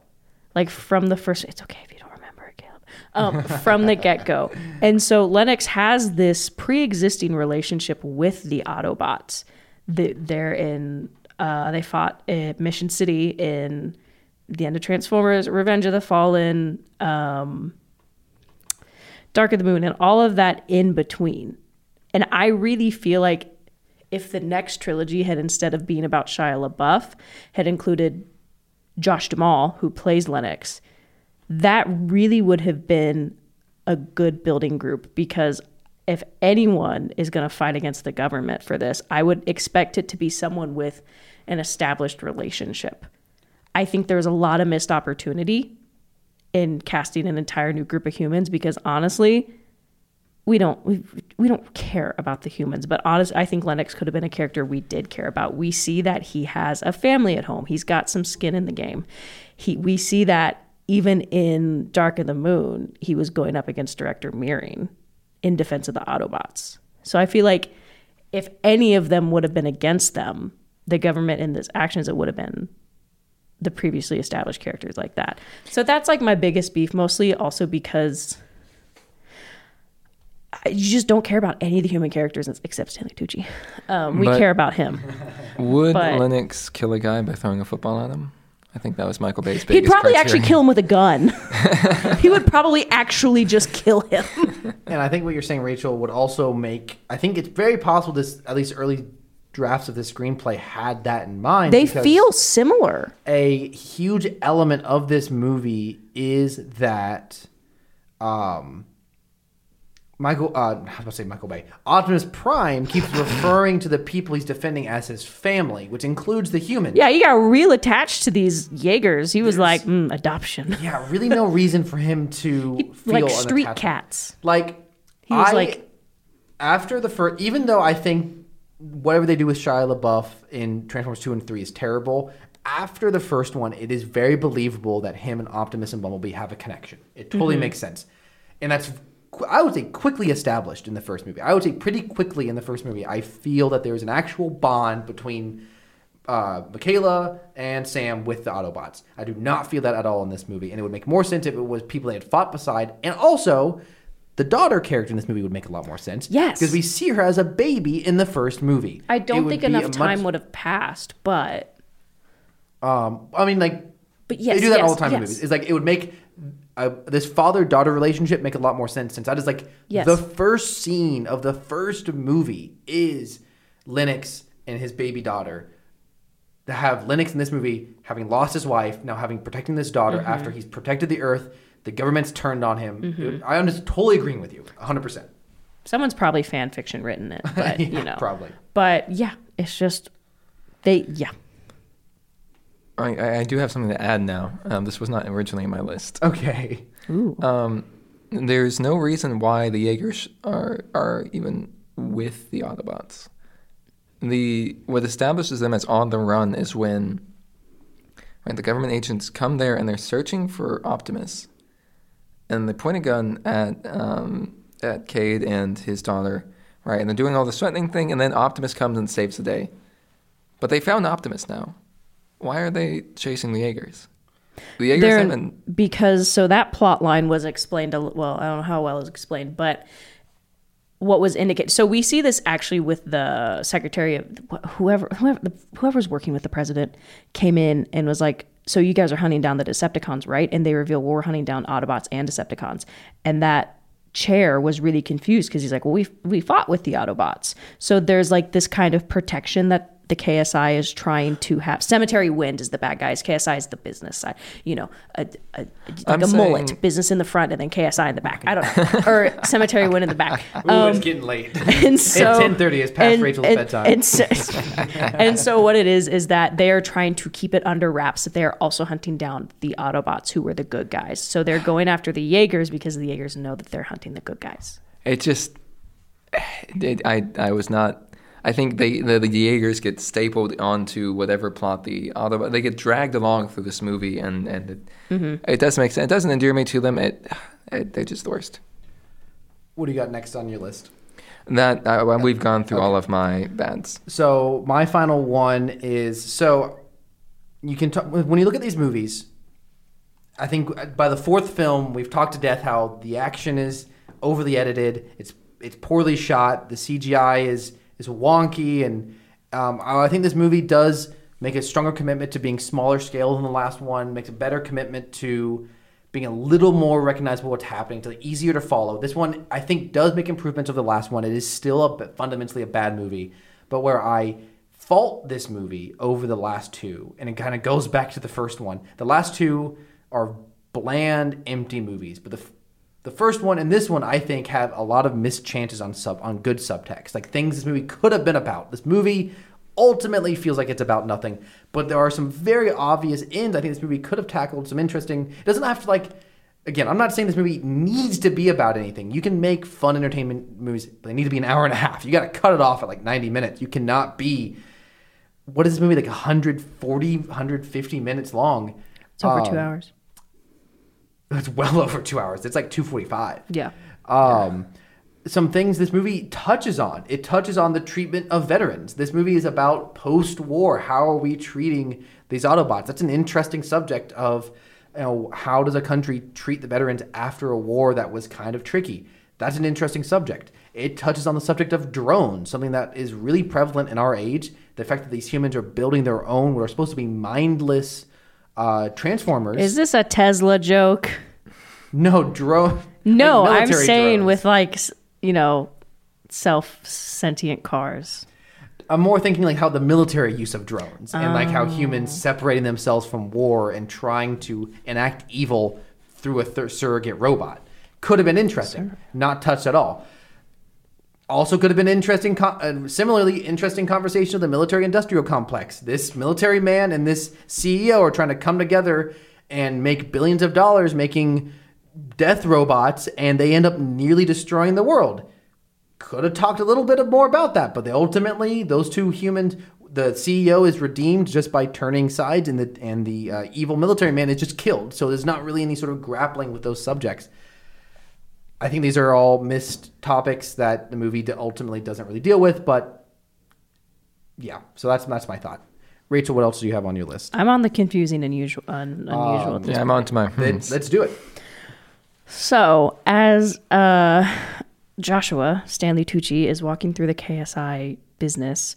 Like from the first, it's okay if you don't remember it, Caleb. Um, from the get go, and so Lennox has this pre-existing relationship with the Autobots. They're in. Uh, they fought at Mission City in the end of Transformers, Revenge of the Fallen. Um, Dark of the Moon, and all of that in between. And I really feel like if the next trilogy had, instead of being about Shia LaBeouf, had included Josh Duhamel, who plays Lennox, that really would have been a good building group because if anyone is going to fight against the government for this, I would expect it to be someone with an established relationship. I think there's a lot of missed opportunity in casting an entire new group of humans because honestly, we don't we, we don't care about the humans. But honest, I think Lennox could have been a character we did care about. We see that he has a family at home. He's got some skin in the game. He we see that even in Dark of the Moon, he was going up against director Mearing in defense of the Autobots. So I feel like if any of them would have been against them, the government in this actions, it would have been the previously established characters like that. So that's like my biggest beef, mostly also because I- you just don't care about any of the human characters except Stanley Tucci. Um, we But- care about him. Would But- Lennox kill a guy by throwing a football at him? I think that was Michael Bay's biggest He'd probably actually kill him with a gun. he would probably actually just kill him. And I think what you're saying, Rachel, would also make. I think it's very possible this, at least early drafts of this screenplay, had that in mind. They feel similar. a huge element of this movie is that, um, Michael, uh, I was about to say Michael Bay. Optimus Prime keeps referring to the people he's defending as his family, which includes the humans. Yeah, he got real attached to these Yeagers. He was like, mm, adoption. Yeah, really no reason for him to feel like street cats. Like He was I, like- after the first, even though I think whatever they do with Shia LaBeouf in Transformers Two and Three is terrible. After the first one, it is very believable that him and Optimus and Bumblebee have a connection. It totally makes sense, and that's I would say quickly established in the first movie. I would say pretty quickly in the first movie. I feel that there is an actual bond between uh, Michaela and Sam with the Autobots. I do not feel that at all in this movie, and it would make more sense if it was people they had fought beside, and also the daughter character in this movie would make a lot more sense. Yes. because we see her as a baby in the first movie. I don't think enough a much- time would have passed, but Um, I mean, like but yes, they do that all the time in movies. It's like it would make uh, this father-daughter relationship make a lot more sense since that is like Yes. the first scene of the first movie is Lennox and his baby daughter. To have Lennox in this movie having lost his wife, now having protecting this daughter Mm-hmm. after he's protected the Earth, The government's turned on him. Mm-hmm. I'm just totally agreeing with you, 100. percent Someone's probably fan fiction written it, but you know, probably. But yeah, it's just they yeah. I, I I do have something to add now. Um, this was not originally in my list. Okay. Ooh. Um, there's no reason why the Yeagers are are even with the Autobots. The what establishes them as on the run is when right, the government agents come there and they're searching for Optimus, and they point a gun at um, at Cade and his daughter, right, and they're doing all this threatening thing, and then Optimus comes and saves the day. But they found Optimus now. Why are they chasing the Yeagers? The Yeagers They're because so that plot line was explained a, well i don't know how well it was explained but what was indicated so we see this actually with the secretary of wh- whoever whoever whoever's working with the president came in and was like so you guys are hunting down the decepticons right? And they reveal well, we're hunting down autobots and decepticons. And that chair was really confused because he's like well we we fought with the autobots. So there's like this kind of protection that the KSI is trying to have. Cemetery Wind is the bad guys. KSI is the business side. You know, a, a, like I'm a mullet, business in the front and then KSI in the back. I don't know, or Cemetery Wind in the back. Ooh, Um, it's getting late. and so it's 10:30. is past and- Rachel's and- bedtime. And so, and so what it is is that they are trying to keep it under wraps. That they are also hunting down the Autobots who were the good guys. So they're going after the Yeagers because the Yeagers know that they're hunting the good guys. It just, it, I I was not. I think they the, the Yeagers get stapled onto whatever plot the Autobot. They get dragged along through this movie, and and it, Mm-hmm. it does make sense. It doesn't endear me to them. It, it they're just the worst. what do you got next on your list? That uh, well, we've gone through all of my bads. So my final one is so you can talk when you look at these movies. I think by the fourth film, we've talked to death how the action is overly edited. It's it's poorly shot. The CGI is is wonky, and um, I think this movie does make a stronger commitment to being smaller scale than the last one. Makes a better commitment to being a little more recognizable what's happening, to easier to follow. This one, I think, does make improvements over the last one. It is still a, fundamentally a bad movie, but where I fault this movie over the last two, and it kind of goes back to the first one. The last two are bland, empty movies, but the the first one and this one, I think, have a lot of missed chances on sub on good subtext, like things this movie could have been about. This movie ultimately feels like it's about nothing, but there are some very obvious ends. I think this movie could have tackled some interesting. It doesn't have to like. Again, I'm not saying this movie needs to be about anything. You can make fun entertainment movies, but they need to be an hour and a half. You got to cut it off at like 90 minutes. You cannot be. What is this movie like 140, 150 minutes long? It's over Um, two hours. It's well over two hours. It's like 245. Yeah. Um, some things this movie touches on. It touches on the treatment of veterans. This movie is about post-war. How are we treating these Autobots? That's an interesting subject of, you know, how does a country treat the veterans after a war that was kind of tricky? That's an interesting subject. It touches on the subject of drones, something that is really prevalent in our age. The fact that these humans are building their own, what are supposed to be mindless uh, transformers. Is this a Tesla joke? no drone. No, like I'm saying drones. with like you know, self sentient cars. I'm more thinking like how the military use of drones and like how Oh. humans separating themselves from war and trying to enact evil through a surrogate robot could have been interesting. Not touched at all. Also, could have been interesting. Uh, similarly, interesting conversation of the military-industrial complex. This military man and this CEO are trying to come together and make billions of dollars making death robots, and they end up nearly destroying the world could have talked a little bit more about that, but ultimately those two humans, the CEO is redeemed just by turning sides, and the and the uh, evil military man is just killed. So there's not really any sort of grappling with those subjects. I think these are all missed topics that the movie ultimately doesn't really deal with, but yeah. So that's that's my thought. Rachel, what else do you have on your list? I'm on the confusing and uh, unusual, un, unusual. at this Yeah, I'm on to my. Let, hmms. let's do it. So, as uh, Joshua Stanley Tucci is walking through the KSI business,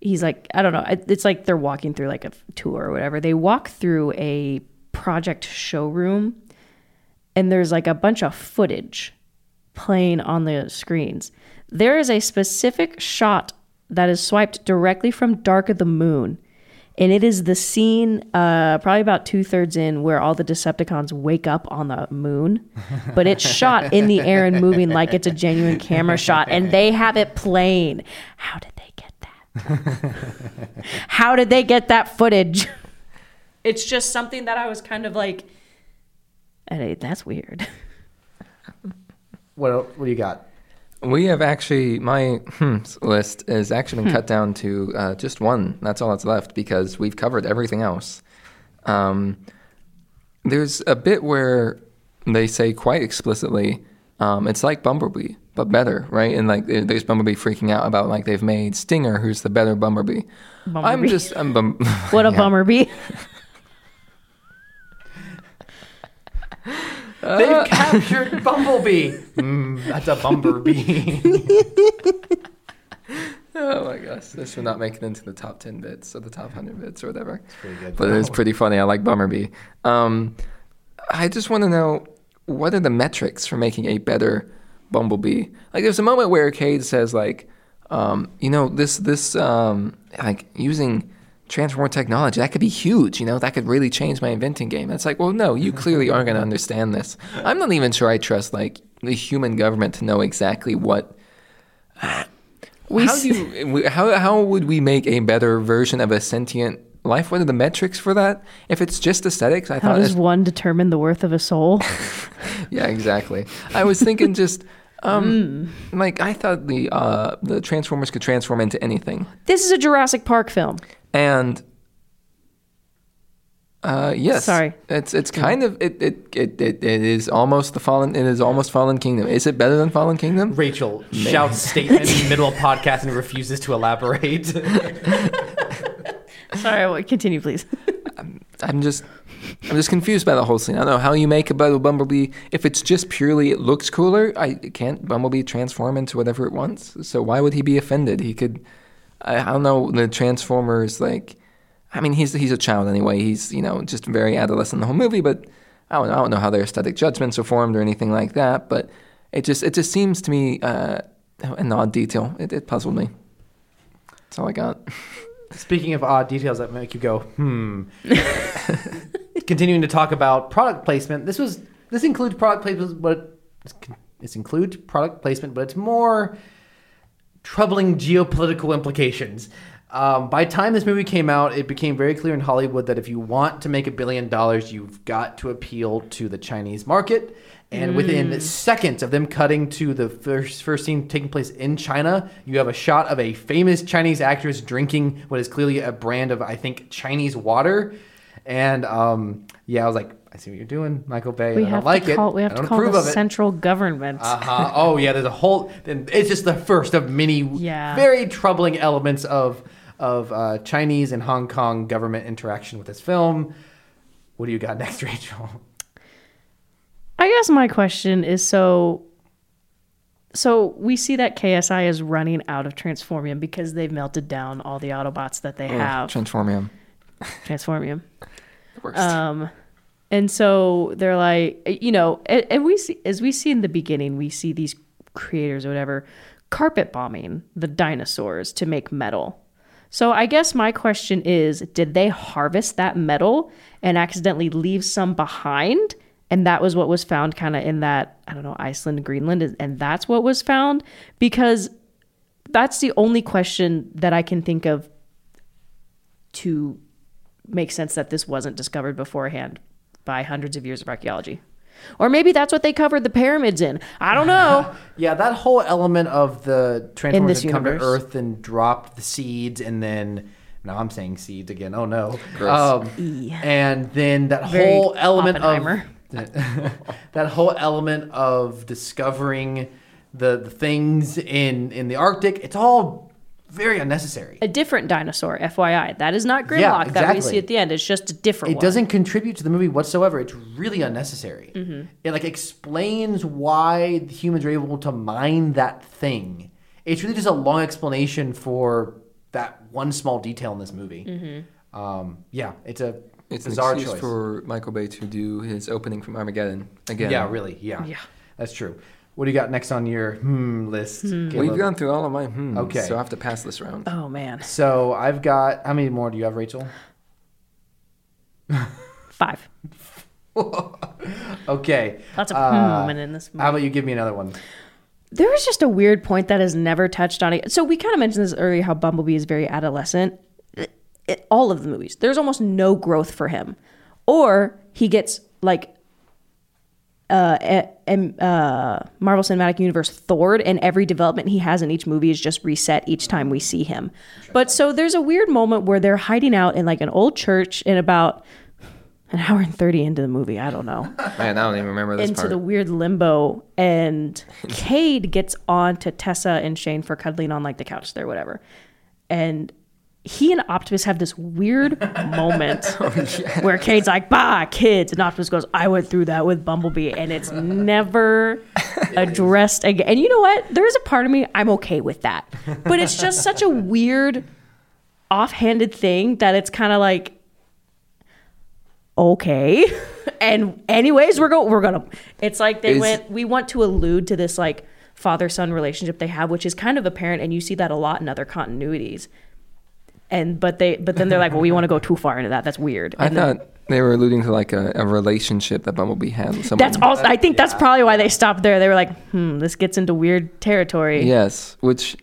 he's like, I don't know, it's like they're walking through like a tour or whatever. They walk through a project showroom, and there's like a bunch of footage playing on the screens. There is a specific shot that is swiped directly from Dark of the Moon. and it is the scene, uh, probably about two thirds in, where all the Decepticons wake up on the moon, but it's shot in the air and moving like it's a genuine camera shot, and they have it playing. How did they get that? How did they get that footage? It's just something that I was kind of like, "Hey, that's weird. What el- what do you got? We have actually my hmm, list has actually been cut down to uh, just one. That's all that's left because we've covered everything else. Um, there's a bit where they say quite explicitly, um, it's like Bumblebee, but better, right? And like there's Bumblebee freaking out about like they've made Stinger, who's the better Bumblebee. I'm just I'm bum- What a Yeah. bummer They've captured Bumblebee. Mm, that's a Bumblebee. Oh my gosh, this will not make it into the top ten bits or the top hundred bits or whatever. pretty good. But it's pretty funny. I like Bumblebee. Um, I just want to know what are the metrics for making a better Bumblebee? Like, there's a moment where Cade says, like, um, you know, this this um, like using transformer technology that could be huge. You know, that could really change my inventing game. And it's like, well, no, you clearly aren't going to understand this. I'm not even sure I trust like the human government to know exactly what We how do you, how how would we make a better version of a sentient life? What are the metrics for that? If it's just aesthetics, I How thought, does one determine the worth of a soul? yeah, exactly. I was thinking just, um, Hmm. like I thought the uh the Transformers could transform into anything, this is a Jurassic Park film. and uh yes, Sorry. it's it's kind of it it, it it it is almost the fallen it is almost Fallen Kingdom. Is it better than Fallen Kingdom? Rachel shouts statement in the middle of podcast and refuses to elaborate. Sorry, well, continue, please. I'm just I'm just confused by the whole scene. I don't know how you make a Bumblebee if it's just purely it looks cooler. I can't Bumblebee transform into whatever it wants. So why would he be offended? He could I, I don't know the Transformers like I mean he's he's a child anyway. He's you know just very adolescent in the whole movie, but I don't know, I don't know how their aesthetic judgments are formed or anything like that. But it just it just seems to me uh, an odd detail. It, it puzzled me. That's all I got. Speaking of odd details that make you go, hmm. Continuing to talk about product placement, this was this includes product placement, but it's, it's includes product placement, but it's more troubling geopolitical implications. Um, by the time this movie came out, it became very clear in Hollywood that if you want to make a billion dollars, you've got to appeal to the Chinese market. And within seconds of them cutting to the first first scene taking place in China, you have a shot of a famous Chinese actress drinking what is clearly a brand of I think Chinese water. And um, yeah, I was like, I see what you're doing, Michael Bay. We I have don't like to it. call. We have I to don't call the of it. central government. Uh-huh. Oh yeah, there's a whole. and It's just the first of many Yeah. very troubling elements of of uh, Chinese and Hong Kong government interaction with this film. What do you got next, Rachel? I guess my question is so. So we see that KSI is running out of Transformium because they've melted down all the Autobots that they have. Transformium. Transformium. The worst. Um, and so they're like, you know, and, and we see as we see in the beginning, we see these creators or whatever carpet bombing the dinosaurs to make metal. So I guess my question is, did they harvest that metal and accidentally leave some behind? And that was what was found kind of in that, I don't know, Iceland, Greenland, and- and that's what was found because that's the only question that I can think of to make sense that this wasn't discovered beforehand by hundreds of years of archaeology. Or maybe that's what they covered the pyramids in. I don't know. Yeah, that whole element of the Transformers this had come to. Earth and dropped the seeds, and then now I'm saying seeds again. Oh no. Gross. Um, and then that Very whole element of that whole element of discovering the, the things in in the Arctic. It's all very unnecessary. a different dinosaur, FYI. That is not Grimlock Yeah, that we see at the end. It's just a different It one. doesn't contribute to the movie whatsoever. It's really unnecessary. Mm-hmm. It like explains why the humans are able to mine that thing. It's really just a long explanation for that one small detail in this movie. Mm-hmm. Um, yeah, it's a It's an bizarre excuse choice. for Michael Bay to do his opening from Armageddon again. Yeah, really. Yeah. Yeah. That's true. What do you got next on your hmm list? We've gone through all of my hmm. Okay. So I have to pass this round. Oh man, So I've got how many more do you have, Rachel? five. Okay. Lots of Uh, hmm in this movie. How about you give me another one? There was just a weird point that is never touched on. It. So we kind of mentioned this earlier how Bumblebee is very adolescent. It, it- all of the movies, there's almost no growth for him, or he gets like uh, uh, Marvel Cinematic Universe Thor, and every development he has in each movie is just reset each time we see him. But so there's a weird moment where they're hiding out in like an old church in about an hour and 30 into the movie. I don't know Man, I don't even remember this into part. the weird limbo and Cade gets on to Tessa and Shane for cuddling on like the couch there, whatever. And he and Optimus have this weird moment oh, where Cade's like, bah, kids. And Optimus goes, I went through that with Bumblebee. And it's never addressed again. And you know what? There's a part of me, I'm okay with that. But it's just such a weird, offhanded thing that it's kind of like, okay. and anyways, we're going we're gonna it's like they Is- went we want to allude to this like father son relationship they have, which is kind of apparent and you see that a lot in other continuities. And but they but then they're like, well, we want to go too far into that. That's weird. I And then- thought they were alluding to like a, a relationship that Bumblebee had with someone. that's also I think that's probably why they stopped there. They were like, hmm, this gets into weird territory. Yes, which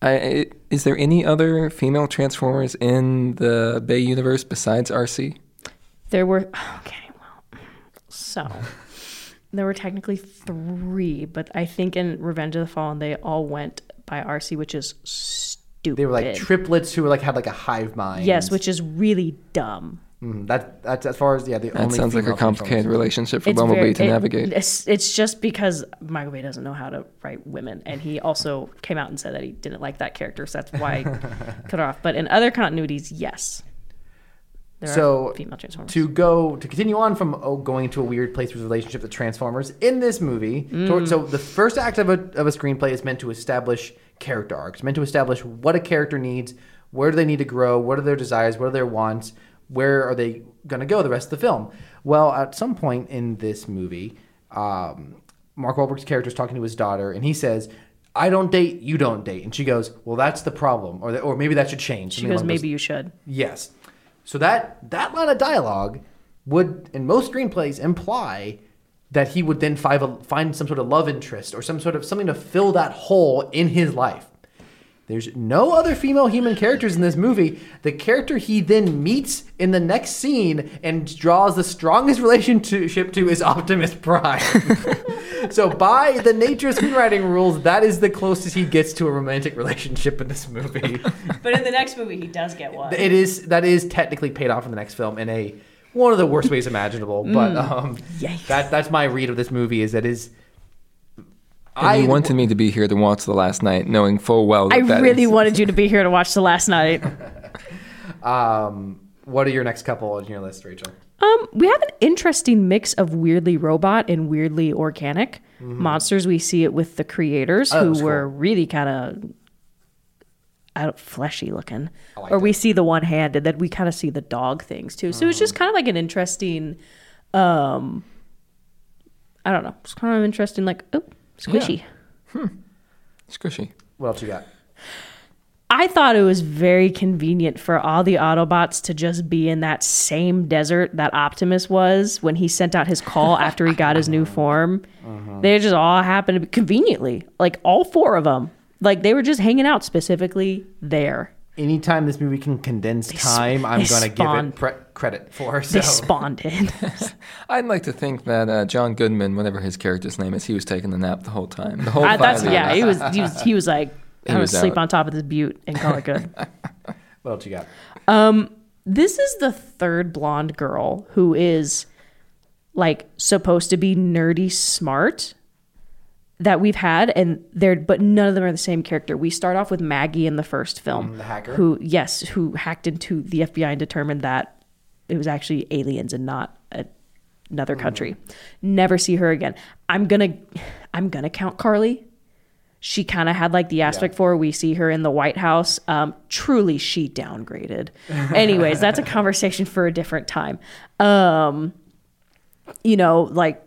I, I is there any other female Transformers in the Bay universe besides Arcee? There were okay, well, so there were technically three, but I think in Revenge of the Fallen they all went by Arcee, which is stupid. They were like triplets who were like had like a hive mind. yes, which is really dumb. Mm, that that's as far as yeah the That only. sounds like a complicated relationship for It's Bumblebee very- to it- navigate. It's, it's just because Michael Bay doesn't know how to write women, and he also came out and said that he didn't like that character, so that's why I cut her off. But in other continuities, yes, there So, female Transformers. to go to continue on from oh, going into a weird place with relationship with Transformers in this movie. Mm. toward- so the first act of a of a screenplay is meant to establish character arcs, meant to establish what a character needs, where do they need to grow, what are their desires, what are their wants, where are they going to go the rest of the film. Well, at some point in this movie, um, Mark Wahlberg's character is talking to his daughter, and he says. I don't date, you don't date, and she goes, "Well, that's the problem, or or maybe that should change." she goes, along those maybe you should. Yes. So that that line of dialogue would, in most screenplays, imply that he would then find, a, find some sort of love interest or some sort of something to fill that hole in his life. There's no other female human characters in this movie. The character he then meets in the next scene and draws the strongest relationship to is Optimus Prime. so, by the nature of screenwriting rules, that is the closest he gets to a romantic relationship in this movie. But in the next movie, he does get one. It is that is technically paid off in the next film in a one of the worst ways imaginable. But um, Yikes. that that's my read of this movie is that is. And you wanted me to be here to watch the last night, knowing full well that I that really is- wanted you to be here to watch the last night. Um, what are your next couple on your list, Rachel? Um, we have an interesting mix of weirdly robot and weirdly organic monsters. We see it with the creators Mm-hmm. Oh, who that's were really kind of Don't fleshy looking, like or we see the one hand, and then we kind of see the dog things too. So it's just Mm-hmm. kind of like an interesting. um I don't know. It's kind of interesting. Like oh, squishy. squishy. What else you got? I thought it was very convenient for all the Autobots to just be in that same desert that Optimus was when he sent out his call after he got his new form. They just all happened to be conveniently, like all four of them. Like they were just hanging out specifically there. Anytime this movie can condense time, I'm going to give it pre- credit for. They spawned in. I'd like to think that uh, John Goodman, whatever his character's name is, he was taking the nap the whole time. The whole I, that's minutes. yeah. He was he was he was like He I'm gonna was sleep out. on top of this butte and call it good. What else you got? Um, this is the third blonde girl who is like supposed to be nerdy smart that we've had and they're but none of them are the same character we start off with maggie in the first film Mm, the hacker? who yes who hacked into the fbi and determined that it was actually aliens and not a, another Mm. country never see her again i'm gonna i'm gonna count carly she kind of had like the aspect for her. we see her in the White House. Um, truly, she downgraded. Anyways, that's a conversation for a different time. Um, you know, like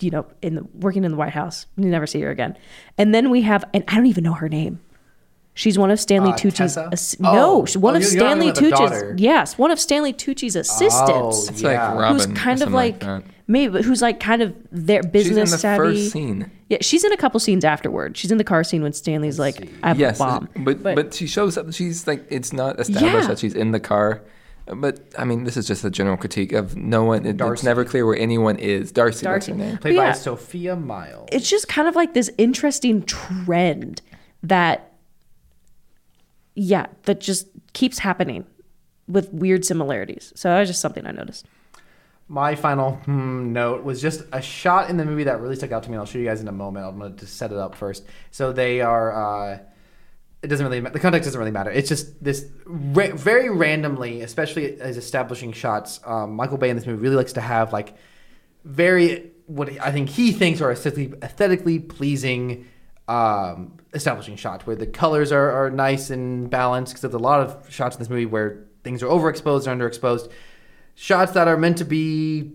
you know, in the working in the White House. You never see her again. And then we have, and I don't even know her name. She's one of Stanley Uh, Tucci's. Ass- Oh. no, she's one Oh, of you're- you're talking Stanley Tucci's. Yes, one of Stanley Tucci's assistants. Oh, Yeah. like Robin. who's kind of something like, that. maybe who's like kind of their She's business in the savvy. first scene. Yeah, she's in a couple scenes afterward. She's in the car scene when Stanley's like, "I have Yes, a bomb." but, But- but she shows up. She's like it's not established Yeah. that she's in the car. But I mean, this is just a general critique of no one. It, it's Darcy. never clear where anyone is. Darcy, Darcy. that's her name. Played Yeah. by Sophia Myles. it's just kind of like this interesting trend that yeah that just keeps happening with weird similarities so that was just something i noticed My final hmm, note was just a shot in the movie that really stuck out to me. I'll show you guys in a moment. I'm going to set it up first. So they are. Uh, it doesn't really. The context doesn't really matter. It's just this very randomly, especially as establishing shots. Um, Michael Bay in this movie really likes to have like very what I think he thinks are aesthetically, aesthetically pleasing um, establishing shots where the colors are, are nice and balanced. Because there's a lot of shots in this movie where things are overexposed or underexposed. Shots that are meant to be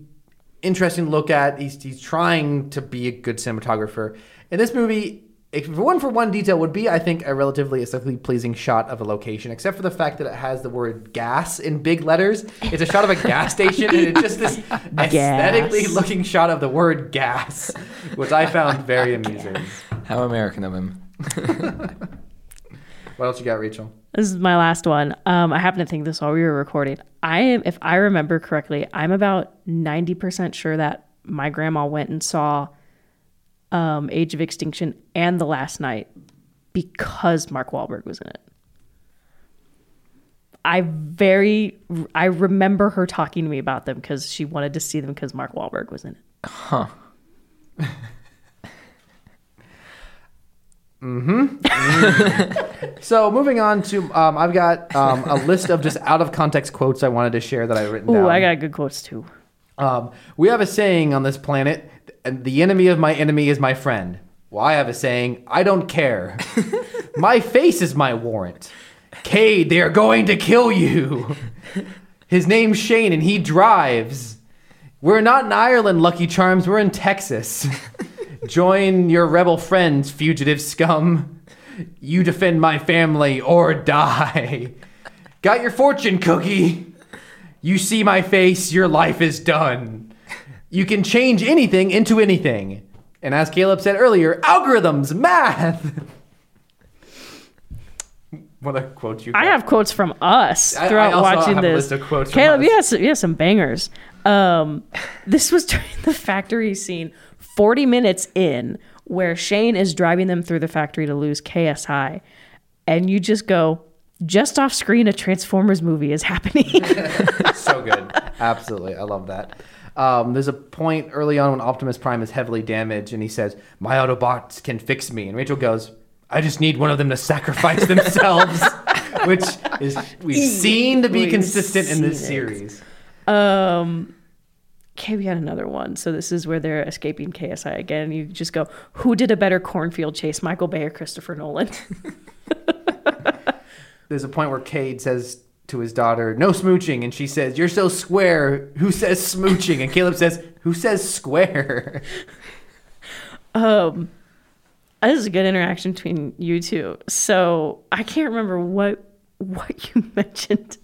interesting to look at. He's, he's trying to be a good cinematographer. In this movie, if one for one detail would be, I think, a relatively aesthetically pleasing shot of a location, except for the fact that it has the word gas in big letters. It's a shot of a gas station, and it's just this aesthetically looking shot of the word gas, which I found very amusing. How American of him. What else you got, Rachel? this is my last one um, i happen to think this while we were recording i am if i remember correctly i'm about 90% sure that my grandma went and saw um, age of extinction and the last night because mark Wahlberg was in it I very I remember her talking to me about them because she wanted to see them because Mark Wahlberg was in it. Huh. Mm-hmm. So moving on to, um, I've got um, a list of just out of context quotes I wanted to share that I've written Ooh, down. I got good quotes too. Um, we have a saying on this planet, and the enemy of my enemy is my friend. Well, I have a saying, I don't care. my face is my warrant. Cade, they are going to kill you. His name's Shane, and he drives. We're not in Ireland, Lucky Charms. We're in Texas. Join your rebel friends, fugitive scum. You defend my family or die. Got your fortune cookie. You see my face, your life is done. You can change anything into anything. And as Caleb said earlier, algorithms, math. what a quote you I have quotes from us I- I throughout also watching have a this. list of quotes from Caleb, you have some, you have some bangers. Um, this was during the factory scene, 40 minutes in, where Shane is driving them through the factory to lose KSI. And you just go, just off screen, a Transformers movie is happening. so good. Absolutely. I love that. Um, there's a point early on when Optimus Prime is heavily damaged and he says, My Autobots can fix me. And Rachel goes, I just need one of them to sacrifice themselves. Which is we've seen to be We've consistent in this it. series. Um, okay, we got another one. So this is where they're escaping KSI again. And you just go, who did a better cornfield chase, Michael Bay or Christopher Nolan? There's a point where Cade says to his daughter, No smooching. And she says, You're so square. Who says smooching? And Caleb says, Who says square? um, this is a good interaction between you two. So I can't remember what what you mentioned,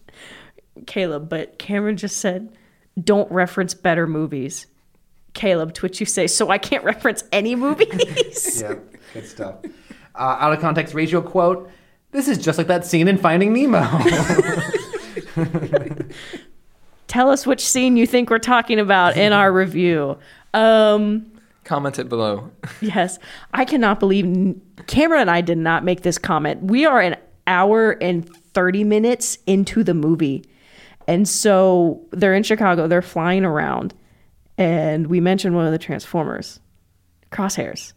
Caleb, but Cameron just said, "Don't reference better movies." Caleb, to which you say, "So I can't reference any movies." yeah, good stuff. Uh, out of context ratio quote. This is just like that scene in Finding Nemo. Tell us which scene you think we're talking about in our review. Um, Comment it below. Yes, I cannot believe Cameron and I did not make this comment. We are an hour and 30 minutes into the movie. And so they're in Chicago, they're flying around, and we mentioned one of the Transformers, Crosshairs.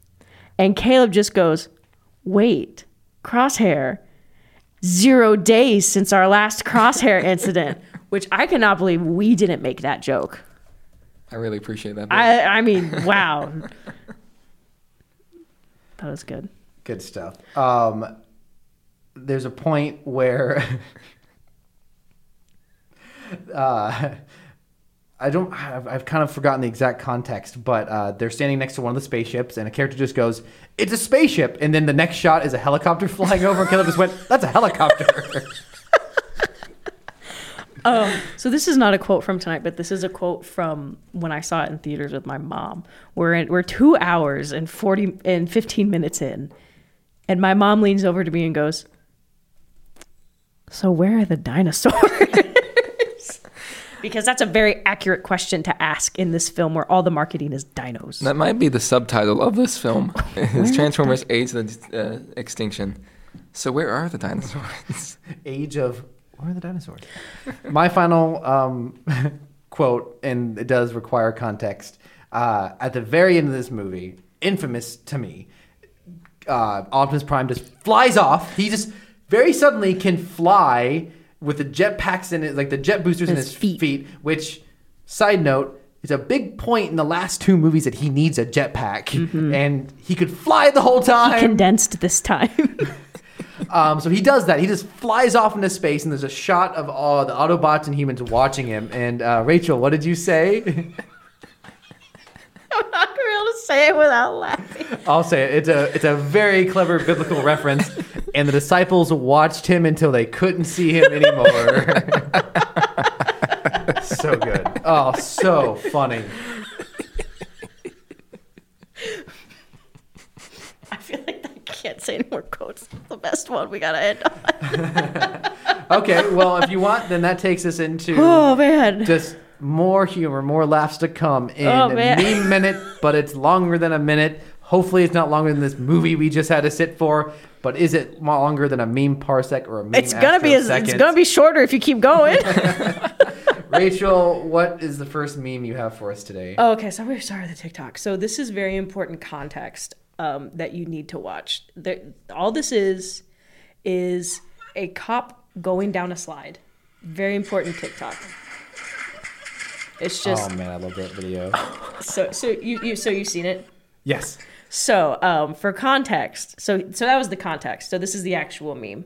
And Caleb just goes, Wait, Crosshair, zero days since our last Crosshair incident, which I cannot believe we didn't make that joke. I really appreciate that. I, I mean, wow. that was good. Good stuff. Um, there's a point where uh, I don't. I've, I've kind of forgotten the exact context, but uh, they're standing next to one of the spaceships, and a character just goes, "It's a spaceship," and then the next shot is a helicopter flying over, and Caleb just went, "That's a helicopter." Um, so this is not a quote from tonight, but this is a quote from when I saw it in theaters with my mom. We're in, we're two hours and forty and fifteen minutes in, and my mom leans over to me and goes, "So where are the dinosaurs?" because that's a very accurate question to ask in this film, where all the marketing is dinos. That might be the subtitle of this film. Is Transformers Age of the uh, Extinction. So where are the dinosaurs? Age of where are the dinosaurs? My final um, quote, and it does require context. Uh, at the very end of this movie, infamous to me, uh, Optimus Prime just flies off. He just very suddenly can fly with the jet packs in it, like the jet boosters in His his feet. feet. Which, side note, is a big point in the last two movies that he needs a jetpack, and he could fly the whole time. Condensed this time. Um, so he does that. He just flies off into space, and there's a shot of all the Autobots and humans watching him. And uh, Rachel, what did you say? I'm not gonna be able to say it without laughing. I'll say it. It's a it's a very clever biblical reference. And the disciples watched him until they couldn't see him anymore. so good. Oh, so funny. I feel like I can't say any more quotes. The best one. We gotta end on. Okay, well, if you want, then that takes us into Oh man. just more humor, more laughs to come in Oh, a meme minute, but it's longer than a minute. Hopefully, it's not longer than this movie we just had to sit for. But is it longer than a meme parsec or a meme? It's gonna be. It's gonna be shorter if you keep going. Rachel, what is the first meme you have for us today? Oh, okay, so we're sorry the TikTok. So this is very important context um, that you need to watch. There, all this is is a cop going down a slide. Very important TikTok. It's just oh man, I love that video. so so you, you so you've seen it. yes. So um, for context, so so that was the context. So this is the actual meme.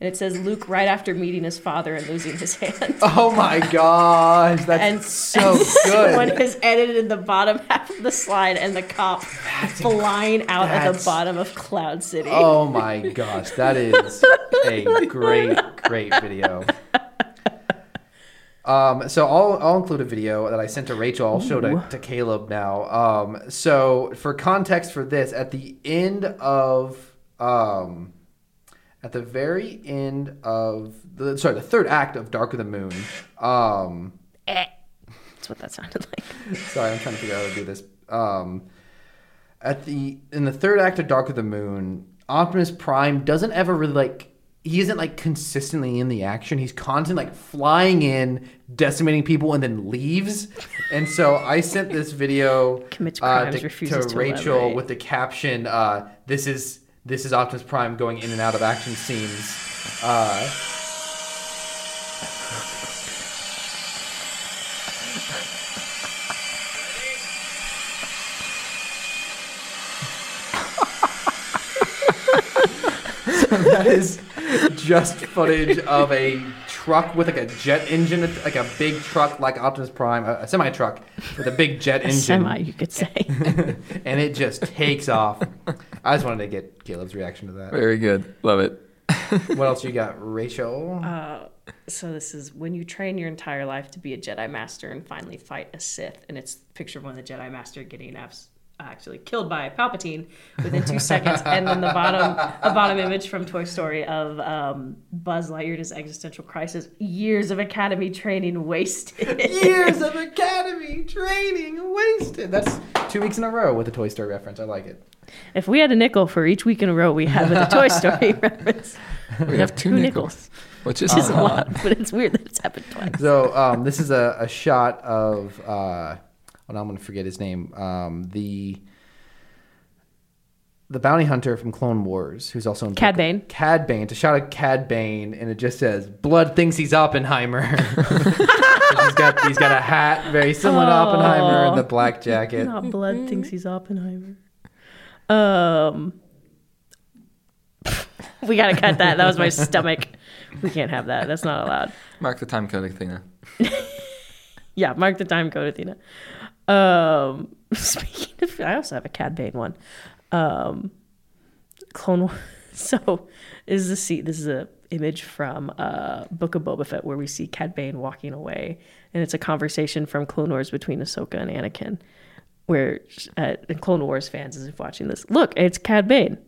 And it says Luke right after meeting his father and losing his hand. Oh my gosh, that's and so Someone good. has edited the bottom half of the slide and the cop flying out at the bottom of Cloud City. Oh my gosh, that is a great, great video. Um, so I'll, I'll include a video that I sent to Rachel. I'll show to, to Caleb now. Um, so for context for this, at the end of, um, at the very end of the sorry, the third act of Dark of the Moon. Um, Eh. That's what that sounded like. Sorry, I'm trying to figure out how to do this. Um, at the in the third act of Dark of the Moon, Optimus Prime doesn't ever really like he isn't like consistently in the action. He's constantly like flying in, decimating people, and then leaves. And so I sent this video uh, to, to to Rachel elaborate. with the caption, uh, "This is this is Optimus Prime going in and out of action scenes." Uh, that is just footage of a truck with like a jet engine, like a big truck like Optimus Prime, a, a semi truck with a big jet engine, Semi, you could say. and it just takes off. I just wanted to get Caleb's reaction to that. Very good. Love it. What else you got, Rachel? Uh, so this is when you train your entire life to be a Jedi Master and finally fight a Sith, and it's a picture of one of the Jedi Master getting abs- actually killed by Palpatine within two seconds, and then the bottom the bottom image from Toy Story of um, Buzz Lightyear in his existential crisis, years of Academy training wasted. Years of Academy training wasted. That's two weeks in a row with a Toy Story reference. I like it. If we had a nickel for each week in a row we had with a Toy Story reference, We have two two nickels, nickels. which is which is a lot, but it's weird that it's happened twice. So um, this is a, a shot of uh, well, now I'm gonna forget his name. Um, the the bounty hunter from Clone Wars, who's also in Cad Bane. Cad Bane. It's a shot of Cad Bane, and it just says "Blood thinks he's Oppenheimer." he's got he's got a hat very similar to Oppenheimer and the black jacket. Not blood thinks he's Oppenheimer. Um. We gotta cut that. That was my stomach. We can't have that. That's not allowed. Mark the time code, Athena. Yeah, mark the time code, Athena. Um, speaking of, I also have a Cad Bane one. Um, Clone Wars. So, this is a see. This is a image from uh, Book of Boba Fett where we see Cad Bane walking away, and it's a conversation from Clone Wars between Ahsoka and Anakin, where uh, Clone Wars fans is watching this. Look, it's Cad Bane.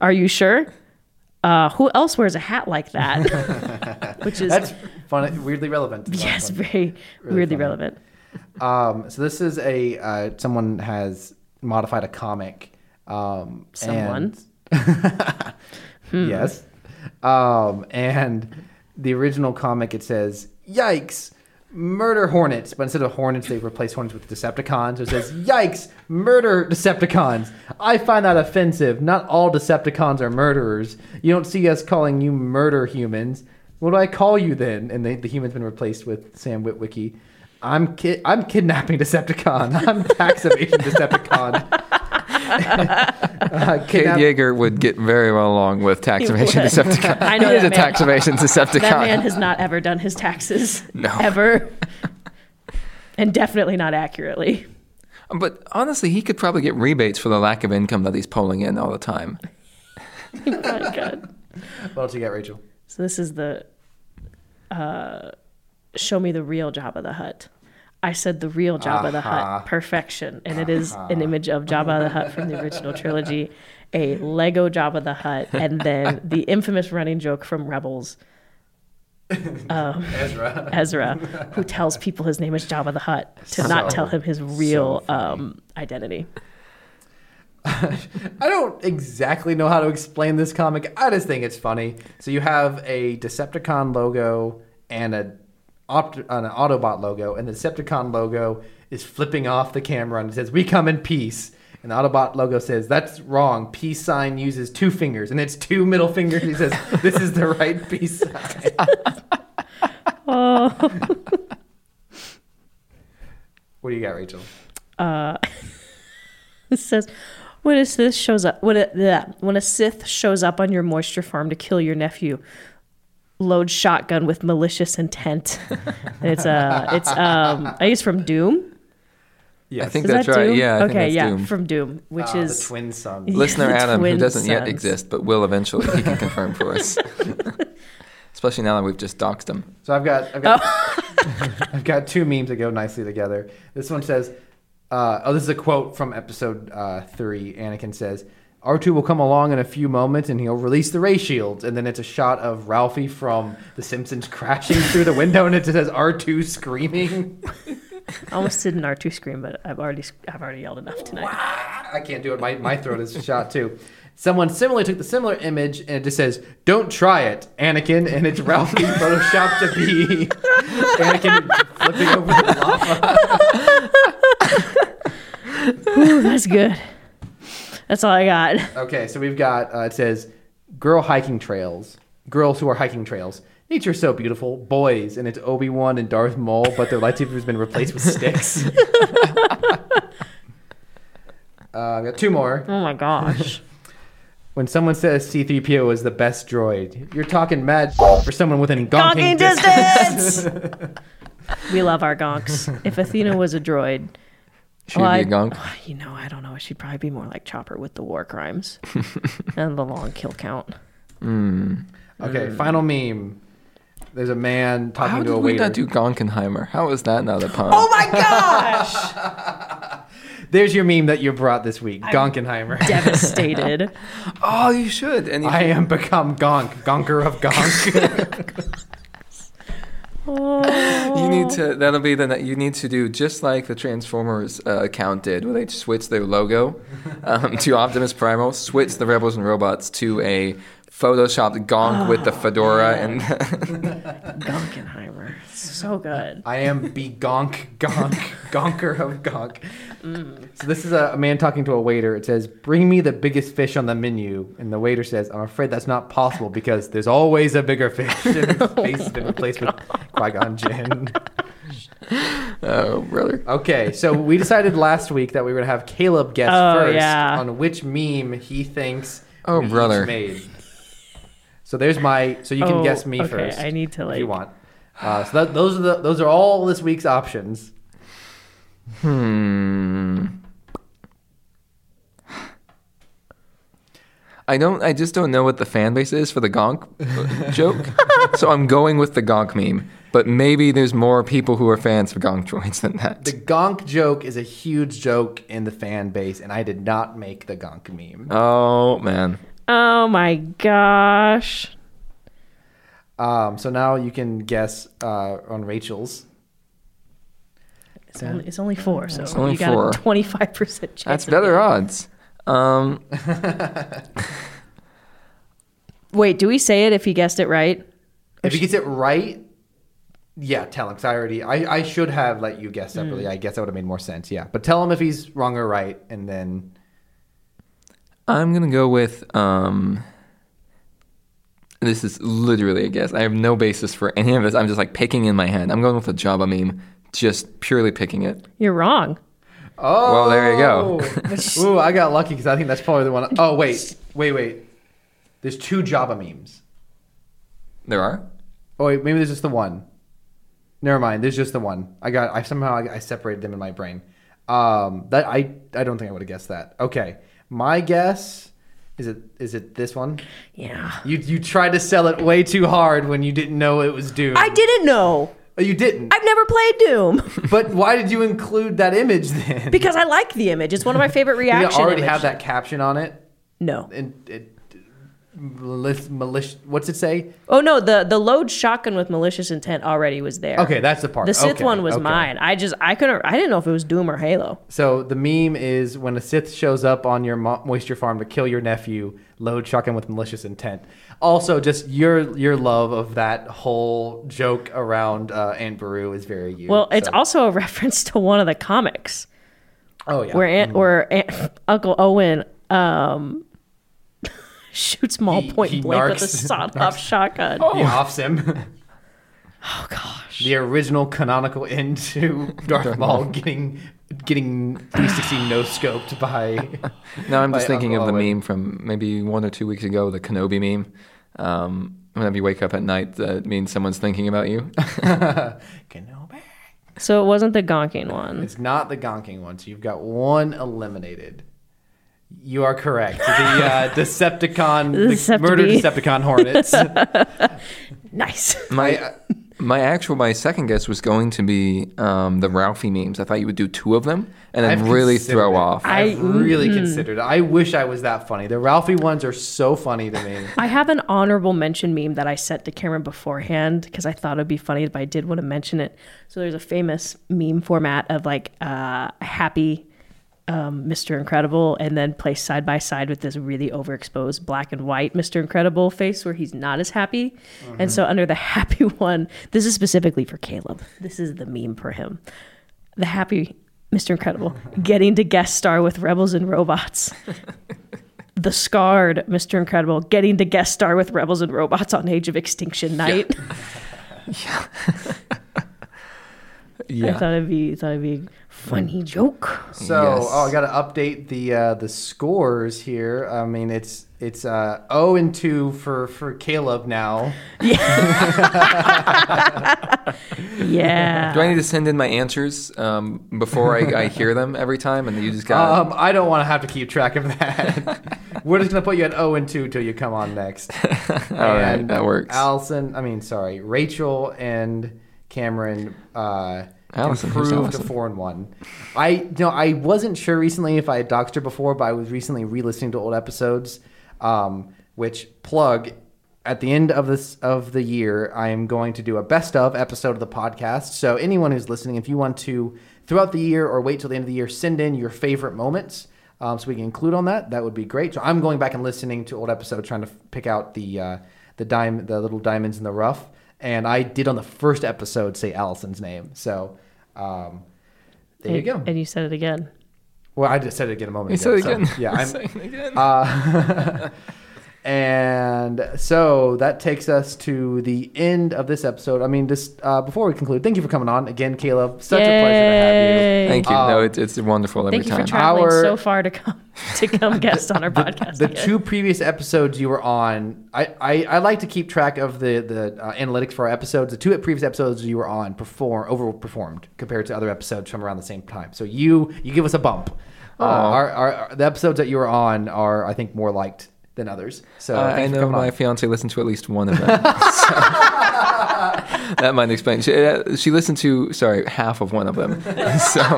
Are you sure? Uh, who else wears a hat like that? Which is That's fun, weirdly relevant. yes, very Really weirdly funny. relevant. Um, so this is a uh, someone has modified a comic. Um, Someone? and- Hmm. Yes. Um, and the original comic it says, "Yikes." Murder hornets, but instead of hornets, they replace hornets with Decepticons. So it says, "Yikes! Murder Decepticons." I find that offensive. Not all Decepticons are murderers. You don't see us calling you murder humans. What do I call you then? And the, the human's been replaced with Sam Witwicky. I'm ki- I'm kidnapping Decepticon. I'm tax evasion Decepticon. uh, Cade kidnap- Yeager would get very well along with tax He evasion would. Decepticon. I know he is that a man. tax evasion Decepticon. That man has not ever done his taxes. No. Ever. and definitely not accurately. But honestly, he could probably get rebates for the lack of income that he's pulling in all the time. My God. What else you got, Rachel? So this is the uh, show me the real Jabba the Hutt. I said the real Jabba the Aha. Hutt, perfection, and it is an image of Jabba the Hutt from the original trilogy, a Lego Jabba the Hutt, and then the infamous running joke from Rebels, Ezra. Ezra, who tells people his name is Jabba the Hutt to not tell him his real um, identity. I don't exactly know how to explain this comic. I just think it's funny. So you have a Decepticon logo and a Opt- an Autobot logo, and the Decepticon logo is flipping off the camera and it says, "We come in peace." And the Autobot logo says, "That's wrong. Peace sign uses two fingers, and it's two middle fingers." He says, "This is the right peace sign." Oh, What do you got, Rachel? Uh, it says, when a Sith shows up, when a, bleh, when a Sith shows up on your moisture farm to kill your nephew, load shotgun with malicious intent. And it's uh, it's um, I think it's from Doom. Yes. I think Is that's that right. Doom? Yeah, I okay, think that's yeah, Doom. from Doom, which Ah, is the twin sons. Yeah, Listener the Adam, who doesn't yet exist but will eventually, he can confirm for us. Especially now that we've just doxed him. So I've got I've got I've got two memes that go nicely together. This one says, uh, "Oh, this is a quote from episode uh, three." Anakin says, "R2 will come along in a few moments and he'll release the ray shields." And then it's a shot of Ralphie from The Simpsons crashing through the window, and it says R2 screaming. I almost did an R two scream, but I've already I've already yelled enough tonight. I can't do it. My my throat is shot too. Someone similarly took the similar image and it just says, "Don't try it, Anakin," and it's Ralphie photoshopped to be Anakin flipping over the lava. Ooh, that's good. That's all I got. Okay, so we've got uh, it says, "Girl hiking trails, girls who are hiking trails." Nature's so beautiful. Boys, and it's Obi Wan and Darth Maul, but their lightsaber's been replaced with sticks. uh, I've got two more. Oh my gosh. When someone says C3PO is the best droid, you're talking mad for someone within gonking, Gonking distance. distance. we love our gonks. If Athena was a droid, Should Well, be a I- gonk. you know, I don't know. She'd probably be more like Chopper with the war crimes and the long kill count. Mm. okay, final meme. There's a man talking How to did a we waiter. not do Gonkenheimer? How is that not a pun? Oh my gosh! There's your meme that you brought this week, Gonkenheimer. Devastated. Oh, you should. And you I am become Gonk, Gonker of Gonk. You need to. That'll be the. You need to do just like the Transformers uh, account did, where they switched their logo um, to Optimus Primal, switched the Rebels and Robots to a photoshopped gonk with the fedora and. Gonkenheimer. So good. I am be Gonk, Gonk, Gonker of Gonk. So this is a, a man talking to a waiter. It says, "Bring me the biggest fish on the menu," and the waiter says, "I'm afraid that's not possible because there's always a bigger fish." And his face has been replaced with Qui Gon Jinn. oh, brother. Okay, so we decided last week that we were gonna have Caleb guess Oh, first yeah. on which meme he thinks Oh, we each brother. made. So there's my. So you can Oh, guess me okay, first. I need to if you want. Uh, so that, those are the those are all this week's options. Hmm. I don't. I just don't know what the fan base is for the Gonk joke, so I'm going with the Gonk meme. But maybe there's more people who are fans of Gonk droids than that. The Gonk joke is a huge joke in the fan base, and I did not make the Gonk meme. Oh man. Oh my gosh. Um, so now you can guess uh, on Rachel's. It's only, it's only four, so only you got four. a twenty-five percent chance. That's better getting- odds. Um, Wait, do we say it if he guessed it right? If he gets it right, yeah, tell him. Cause I already, I, I should have let you guess separately. I guess that would have made more sense. Yeah, but tell him if he's wrong or right, and then I'm gonna go with um. This is literally a guess. I have no basis for any of this. I'm just like picking in my head. I'm going with the Jabba meme, just purely picking it. You're wrong. oh, Well, there you go. Ooh, I got lucky because I think that's probably the one. Oh wait, wait, wait. There's two Jabba memes. There are. Oh wait, maybe there's just the one. Never mind. There's just the one. I got. I somehow I, I separated them in my brain. Um, that I I don't think I would have guessed that. Okay, my guess is it is it this one? Yeah. You you tried to sell it way too hard when you didn't know it was Doom. I didn't know. Oh, you didn't. I've never played Doom but why did you include that image then? because I like the image. It's one of my favorite Did reaction. it already have that caption on it? No. And it, malicious, malicious. What's it say? Oh no, the the load shotgun with malicious intent already was there. Okay, that's the part. The Sith Okay, one was okay. mine. I just I couldn't I didn't know if it was Doom or Halo. So the meme is when a Sith shows up on your mo- moisture farm to kill your nephew, load shotgun with malicious intent. Also, just your your love of that whole joke around uh, Aunt Beru is very you. Well, it's so- also a reference to one of the comics oh yeah. where Aunt where Aunt, Uncle Owen um shoots Maul He- point he blank with a narcs- sawed off shotgun. he offs him. Oh gosh. the original canonical end to Darth Maul getting getting 360 no scoped by. No, I'm by just thinking Uncle of the Owen. meme from maybe one or two weeks ago, the Kenobi meme. Um, whenever you wake up at night, that means someone's thinking about you. Kenobi. So it wasn't the gonking one. It's not the gonking one, so you've got one eliminated. You are correct. The uh, Decepticon, the Decepticon. murder Decepticon Hornets. Nice. My my actual my second guess was going to be um, the Ralphie memes. I thought you would do two of them and then I've really throw it. off. I- I've really mm-mm. considered it. I wish I was that funny. The Ralphie ones are so funny to me. I have an honorable mention meme that I sent to Cameron beforehand because I thought it'd be funny but I did want to mention it. So there's a famous meme format of like uh, a happy um, Mr. Incredible and then placed side by side with this really overexposed black and white Mr. Incredible face where he's not as happy. And so under the happy one, this is specifically for Caleb. This is the meme for him. The happy Mr. Incredible getting to guest star with Rebels and Robots the scarred Mr. Incredible getting to guest star with Rebels and Robots on Age of Extinction Night. I yeah. thought it'd be thought it'd be funny joke. So, Yes. oh, I got to update the uh, the scores here. I mean, it's it's uh, 0 and 2 for for Caleb now. Yeah. yeah. Do I need to send in my answers um, before I, I hear them every time, and you just got? Um, I don't want to have to keep track of that. We're just gonna put you at 0 and 2 till you come on next. All right, And that works. Allison, I mean, sorry, Rachel and Cameron uh, Allison, improved to four and one. I you know I wasn't sure recently if I had doxed her before, but I was recently re-listening to old episodes, um, which plug. At the end of this of the year, I am going to do a best of episode of the podcast. So anyone who's listening, if you want to throughout the year or wait till the end of the year, send in your favorite moments um, so we can include on that. That would be great. So I'm going back and listening to old episodes, trying to pick out the uh, the dime, the little diamonds in the rough. And I did on the first episode say Allison's name. So um, there you go. And you said it again. Well, I just said it again a moment You ago. said it so, again. yeah, I'm, saying it again. uh, And so that takes us to the end of this episode. I mean, just uh, before we conclude, thank you for coming on again, Caleb. Such a pleasure to have you. Thank you. Um, no, it's it's wonderful every Thank you for time. traveling Our- so far to come to come guest on our podcast. The again. two previous episodes you were on, I, I, I like to keep track of the the uh, analytics for our episodes. The two previous episodes you were on perform overperformed compared to other episodes from around the same time. So you you give us a bump. Uh, our, our, our- the episodes that you were on are I think more liked than others. So Uh, I know my on. fiance listened to at least one of them. So, that might explain. She, uh, she listened to sorry half of one of them. So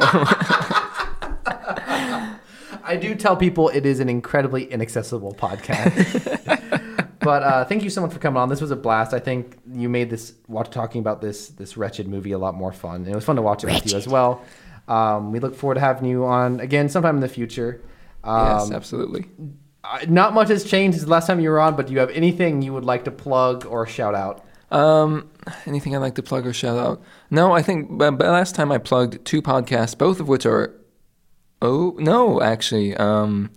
I do tell people it is an incredibly inaccessible podcast. but uh, thank you so much for coming on. This was a blast. I think you made this watch talking about this this wretched movie a lot more fun. And it was fun to watch it with you as well. Um, we look forward to having you on again sometime in the future. yes, Um, absolutely. Not much has changed since the last time you were on, but do you have anything you would like to plug or shout out? Um, anything I'd like to plug or shout out? No, I think but, but last time I plugged two podcasts, both of which are. Oh no, actually, um,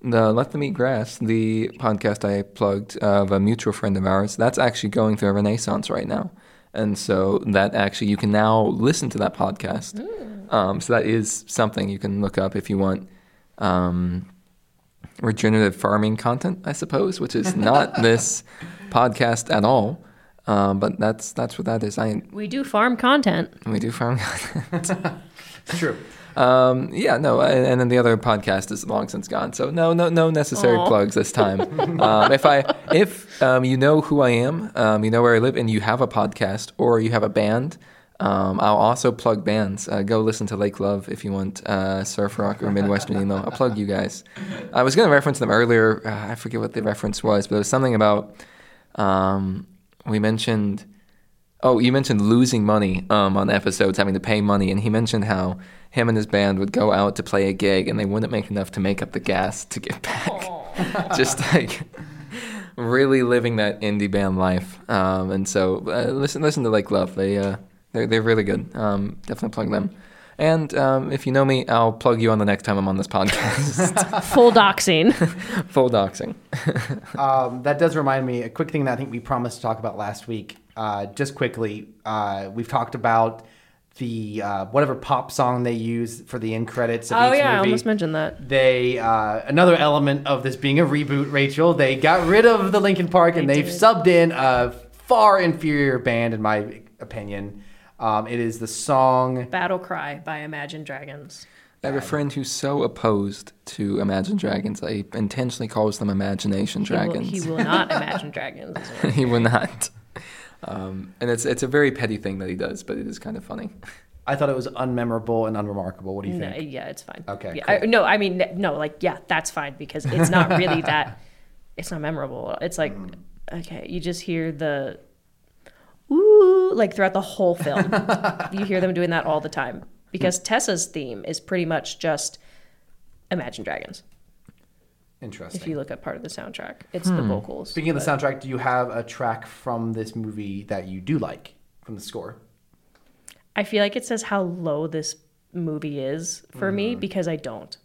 the Let Them Eat Grass, the podcast I plugged of a mutual friend of ours, that's actually going through a renaissance right now, and so that actually you can now listen to that podcast. Um, so that is something you can look up if you want. Um, regenerative farming content, I suppose, which is not this podcast at all. Um, but that's that's what that is. I we do farm content. we do farm content. It's true. um, yeah, no, and, and then the other podcast is long since gone. So no, no, no necessary Aw. plugs this time. um, if I if um, you know who I am, um, you know where I live, and you have a podcast or you have a band. Um, I'll also plug bands. Uh, go listen to Lake Love if you want uh, surf rock or Midwestern emo. I'll plug you guys. I was going to reference them earlier. Uh, I forget what the reference was, but it was something about um, we mentioned. Oh, you mentioned losing money um, on episodes, having to pay money, and he mentioned how him and his band would go out to play a gig and they wouldn't make enough to make up the gas to get back. Just like really living that indie band life. Um, and so uh, listen, listen to Lake Love. They uh, they're they're really good. Um, definitely plug them. And um, if you know me, I'll plug you on the next time I'm on this podcast. Full doxing. Full doxing. um, that does remind me a quick thing that I think we promised to talk about last week. Uh, just quickly, uh, we've talked about the uh, whatever pop song they use for the end credits of oh each yeah, I almost mentioned that. they uh, another element of this being a reboot, Rachel. They got rid of the Linkin Park and They they've subbed in a far inferior band, in my opinion. Um, it is the song. Battle Cry by Imagine Dragons. I have a friend who's so opposed to Imagine Dragons that he intentionally calls them Imagination He will, Dragons. he will not Imagine Dragons. he will not. Um, and it's it's a very petty thing that he does, but it is kind of funny. I thought it was unmemorable and unremarkable. What do you No, think? yeah, it's fine. Okay, Yeah, cool. I, no, I mean, no, like, yeah, that's fine because it's not really that. It's not memorable. It's like, Mm. okay, you just hear the, ooh, like throughout the whole film. you hear them doing that all the time because Tessa's theme is pretty much just Imagine Dragons. Interesting. If you look at part of the soundtrack, it's the hmm. vocals. Speaking of the soundtrack, do you have a track from this movie that you do like from the score? I feel like it says how low this movie is for me hmm. because I don't.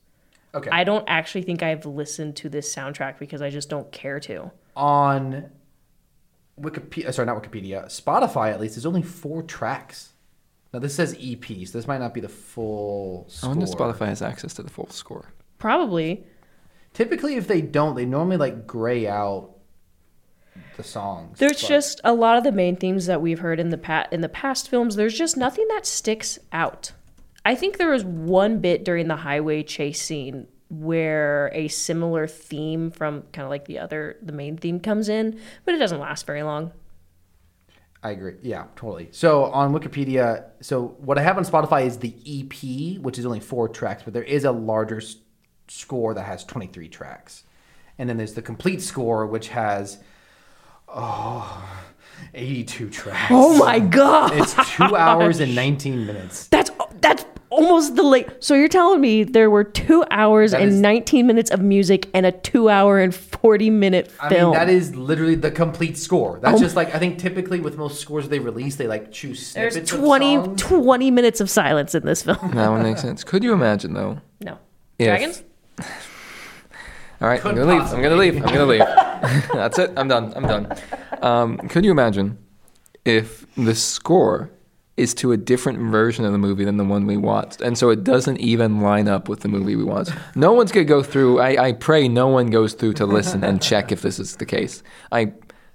Okay. I don't actually think I've listened to this soundtrack because I just don't care to. On Wikipedia, sorry, not Wikipedia, Spotify at least, there's only four tracks. Now this says EP, so this might not be the full I score. wonder if Spotify has access to the full score. Probably. Typically, if they don't, they normally like gray out the songs. There's but- just a lot of the main themes that we've heard in the pa- in the past films. There's just nothing that sticks out. I think there was one bit during the highway chase scene where a similar theme from kind of like the other the main theme comes in, but it doesn't last very long. I agree. Yeah, totally. So on Wikipedia, so what I have on Spotify is the EP, which is only four tracks, but there is a larger s- score that has 23 tracks. And then there's the complete score, which has, oh, 82 tracks. Oh my god. It's two hours and 19 minutes. That's that's almost the late. So you're telling me there were 2 hours That and is- 19 minutes of music and a 2 hour and 40 minute I film. mean, that is literally the complete score. That's Oh just like, I think typically with most scores they release, they like choose There's snippets of 20, songs. 20 minutes of silence in this film. That one makes sense. Could you imagine though? No. if- Dragons? All right, I'm Couldn't gonna leave. I'm gonna leave. I'm gonna leave. That's it. I'm done. I'm done. Um, could you imagine if the score is to a different version of the movie than the one we watched, and so it doesn't even line up with the movie we watched? No one's gonna go through. I, I pray no one goes through to listen and check if this is the case. I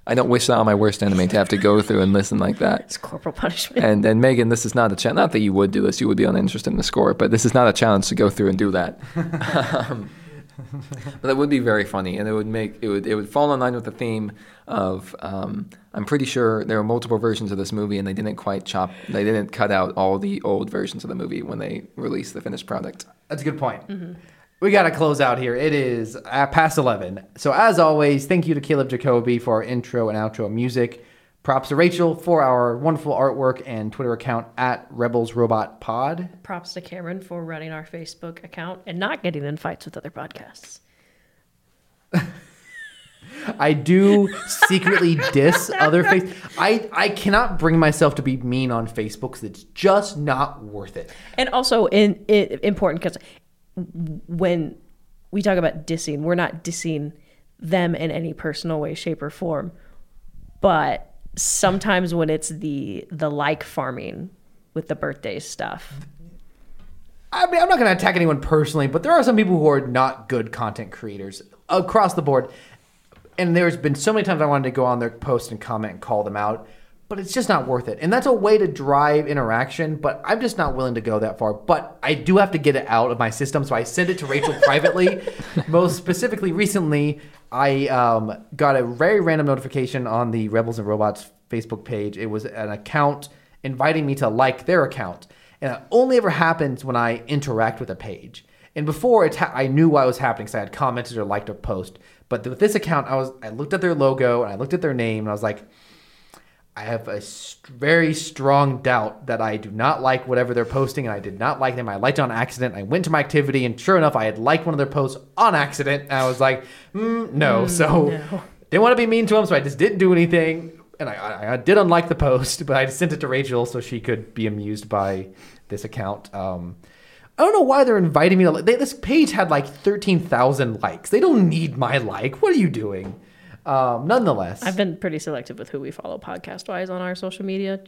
I don't wish that on my worst enemy to have to go through and listen like that. It's corporal punishment. And and Megan, this is not a challenge. Not that you would do this; you would be uninterested in the score. But this is not a challenge to go through and do that. um, but that would be very funny, and it would make it would it would fall in line with the theme of. Um, I'm pretty sure there are multiple versions of this movie, and they didn't quite chop. They didn't cut out all the old versions of the movie when they released the finished product. That's a good point. We got to close out here. It is uh, past 11. So, as always, thank you to Caleb Jacoby for our intro and outro music. Props to Rachel for our wonderful artwork and Twitter account at Rebels Robot Pod. Props to Cameron for running our Facebook account and not getting in fights with other podcasts. I do secretly diss other face. I I cannot bring myself to be mean on Facebook because it's just not worth it. And also in, in important because when we talk about dissing, we're not dissing them in any personal way, shape, or form. But sometimes when it's the the like farming with the birthday stuff, I mean, I'm not going to attack anyone personally, but there are some people who are not good content creators across the board. And there's been so many times I wanted to go on their post and comment and call them out, but it's just not worth it. And that's a way to drive interaction, but I'm just not willing to go that far. But I do have to get it out of my system, so I send it to Rachel privately. Most specifically, recently, I um, got a very random notification on the Rebels and Robots Facebook page. It was an account inviting me to like their account. And it only ever happens when I interact with a page. And before ha- I knew why it was happening because I had commented or liked a post. But with this account, I was I looked at their logo and I looked at their name and I was like, I have a very strong doubt that I do not like whatever they're posting, and I did not like them. I liked it on accident. I went to my activity, and sure enough, I had liked one of their posts on accident. And I was like, mm, no. so no. didn't want to be mean to them, so I just didn't do anything. And I, I, did unlike the post, but I sent it to Rachel so she could be amused by this account. Um, I don't know why they're inviting me to. They, this page had like thirteen thousand likes. They don't need my like. What are you doing? Um, nonetheless, I've been pretty selective with who we follow podcast wise on our social media.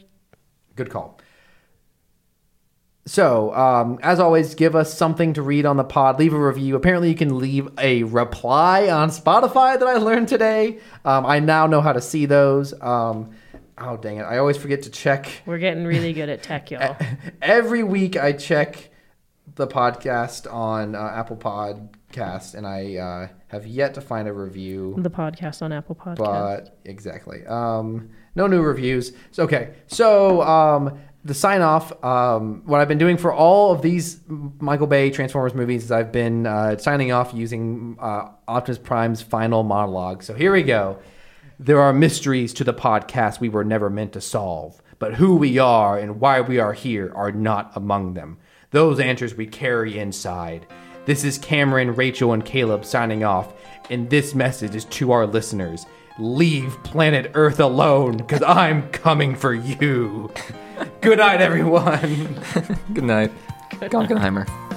Good call. So, um, as always, give us something to read on the pod. Leave a review. Apparently, you can leave a reply on Spotify that I learned today. Um, I now know how to see those. Um, oh, dang it. I always forget to check. We're getting really good at tech, y'all. Every week, I check the podcast on uh, Apple Podcast, and I uh, have yet to find a review. the podcast on Apple Podcast. But exactly. Um, no new reviews. So, okay. So um, the sign off. Um, what I've been doing for all of these Michael Bay Transformers movies is I've been uh, signing off using uh, Optimus Prime's final monologue. So here we go. There are mysteries to the podcast we were never meant to solve, but who we are and why we are here are not among them. Those answers we carry inside. This is Cameron, Rachel, and Caleb signing off, and this message is to our listeners. Leave planet Earth alone, because I'm coming for you. Good night, everyone. Good night, Gonkenheimer. Wow,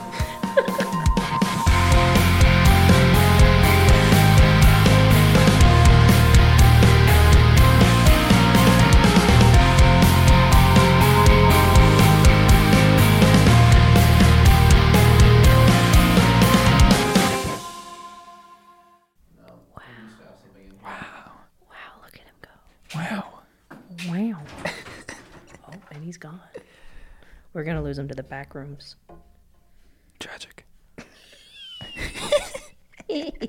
he's gone. We're gonna lose him to the back rooms. Tragic. it's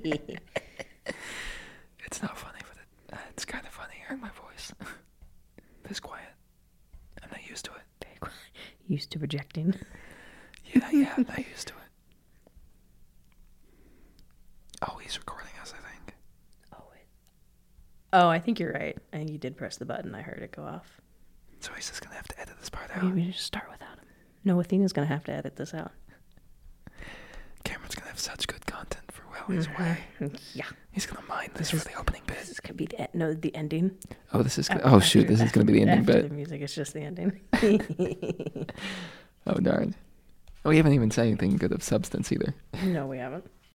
not funny, but it, uh, it's kind of funny hearing my voice. this quiet. I'm not used to it. Used to projecting. Yeah, yeah, I'm not used to it. Oh, he's recording us, I think. Oh, wait. Oh, I think you're right. I think you did press the button. I heard it go off. So he's just gonna have to edit this part out. Maybe we just start without him. No, Athena's gonna have to edit this out. Cameron's gonna have such good content for well he's mm-hmm. away. Yeah. He's gonna mine this for the opening bit. This is gonna be the no the ending. Oh, this is. After- Oh shoot, after- this is gonna be the ending after bit. the music. It's just the ending. Oh darn. Oh, we haven't even said anything good of substance either. no, we haven't.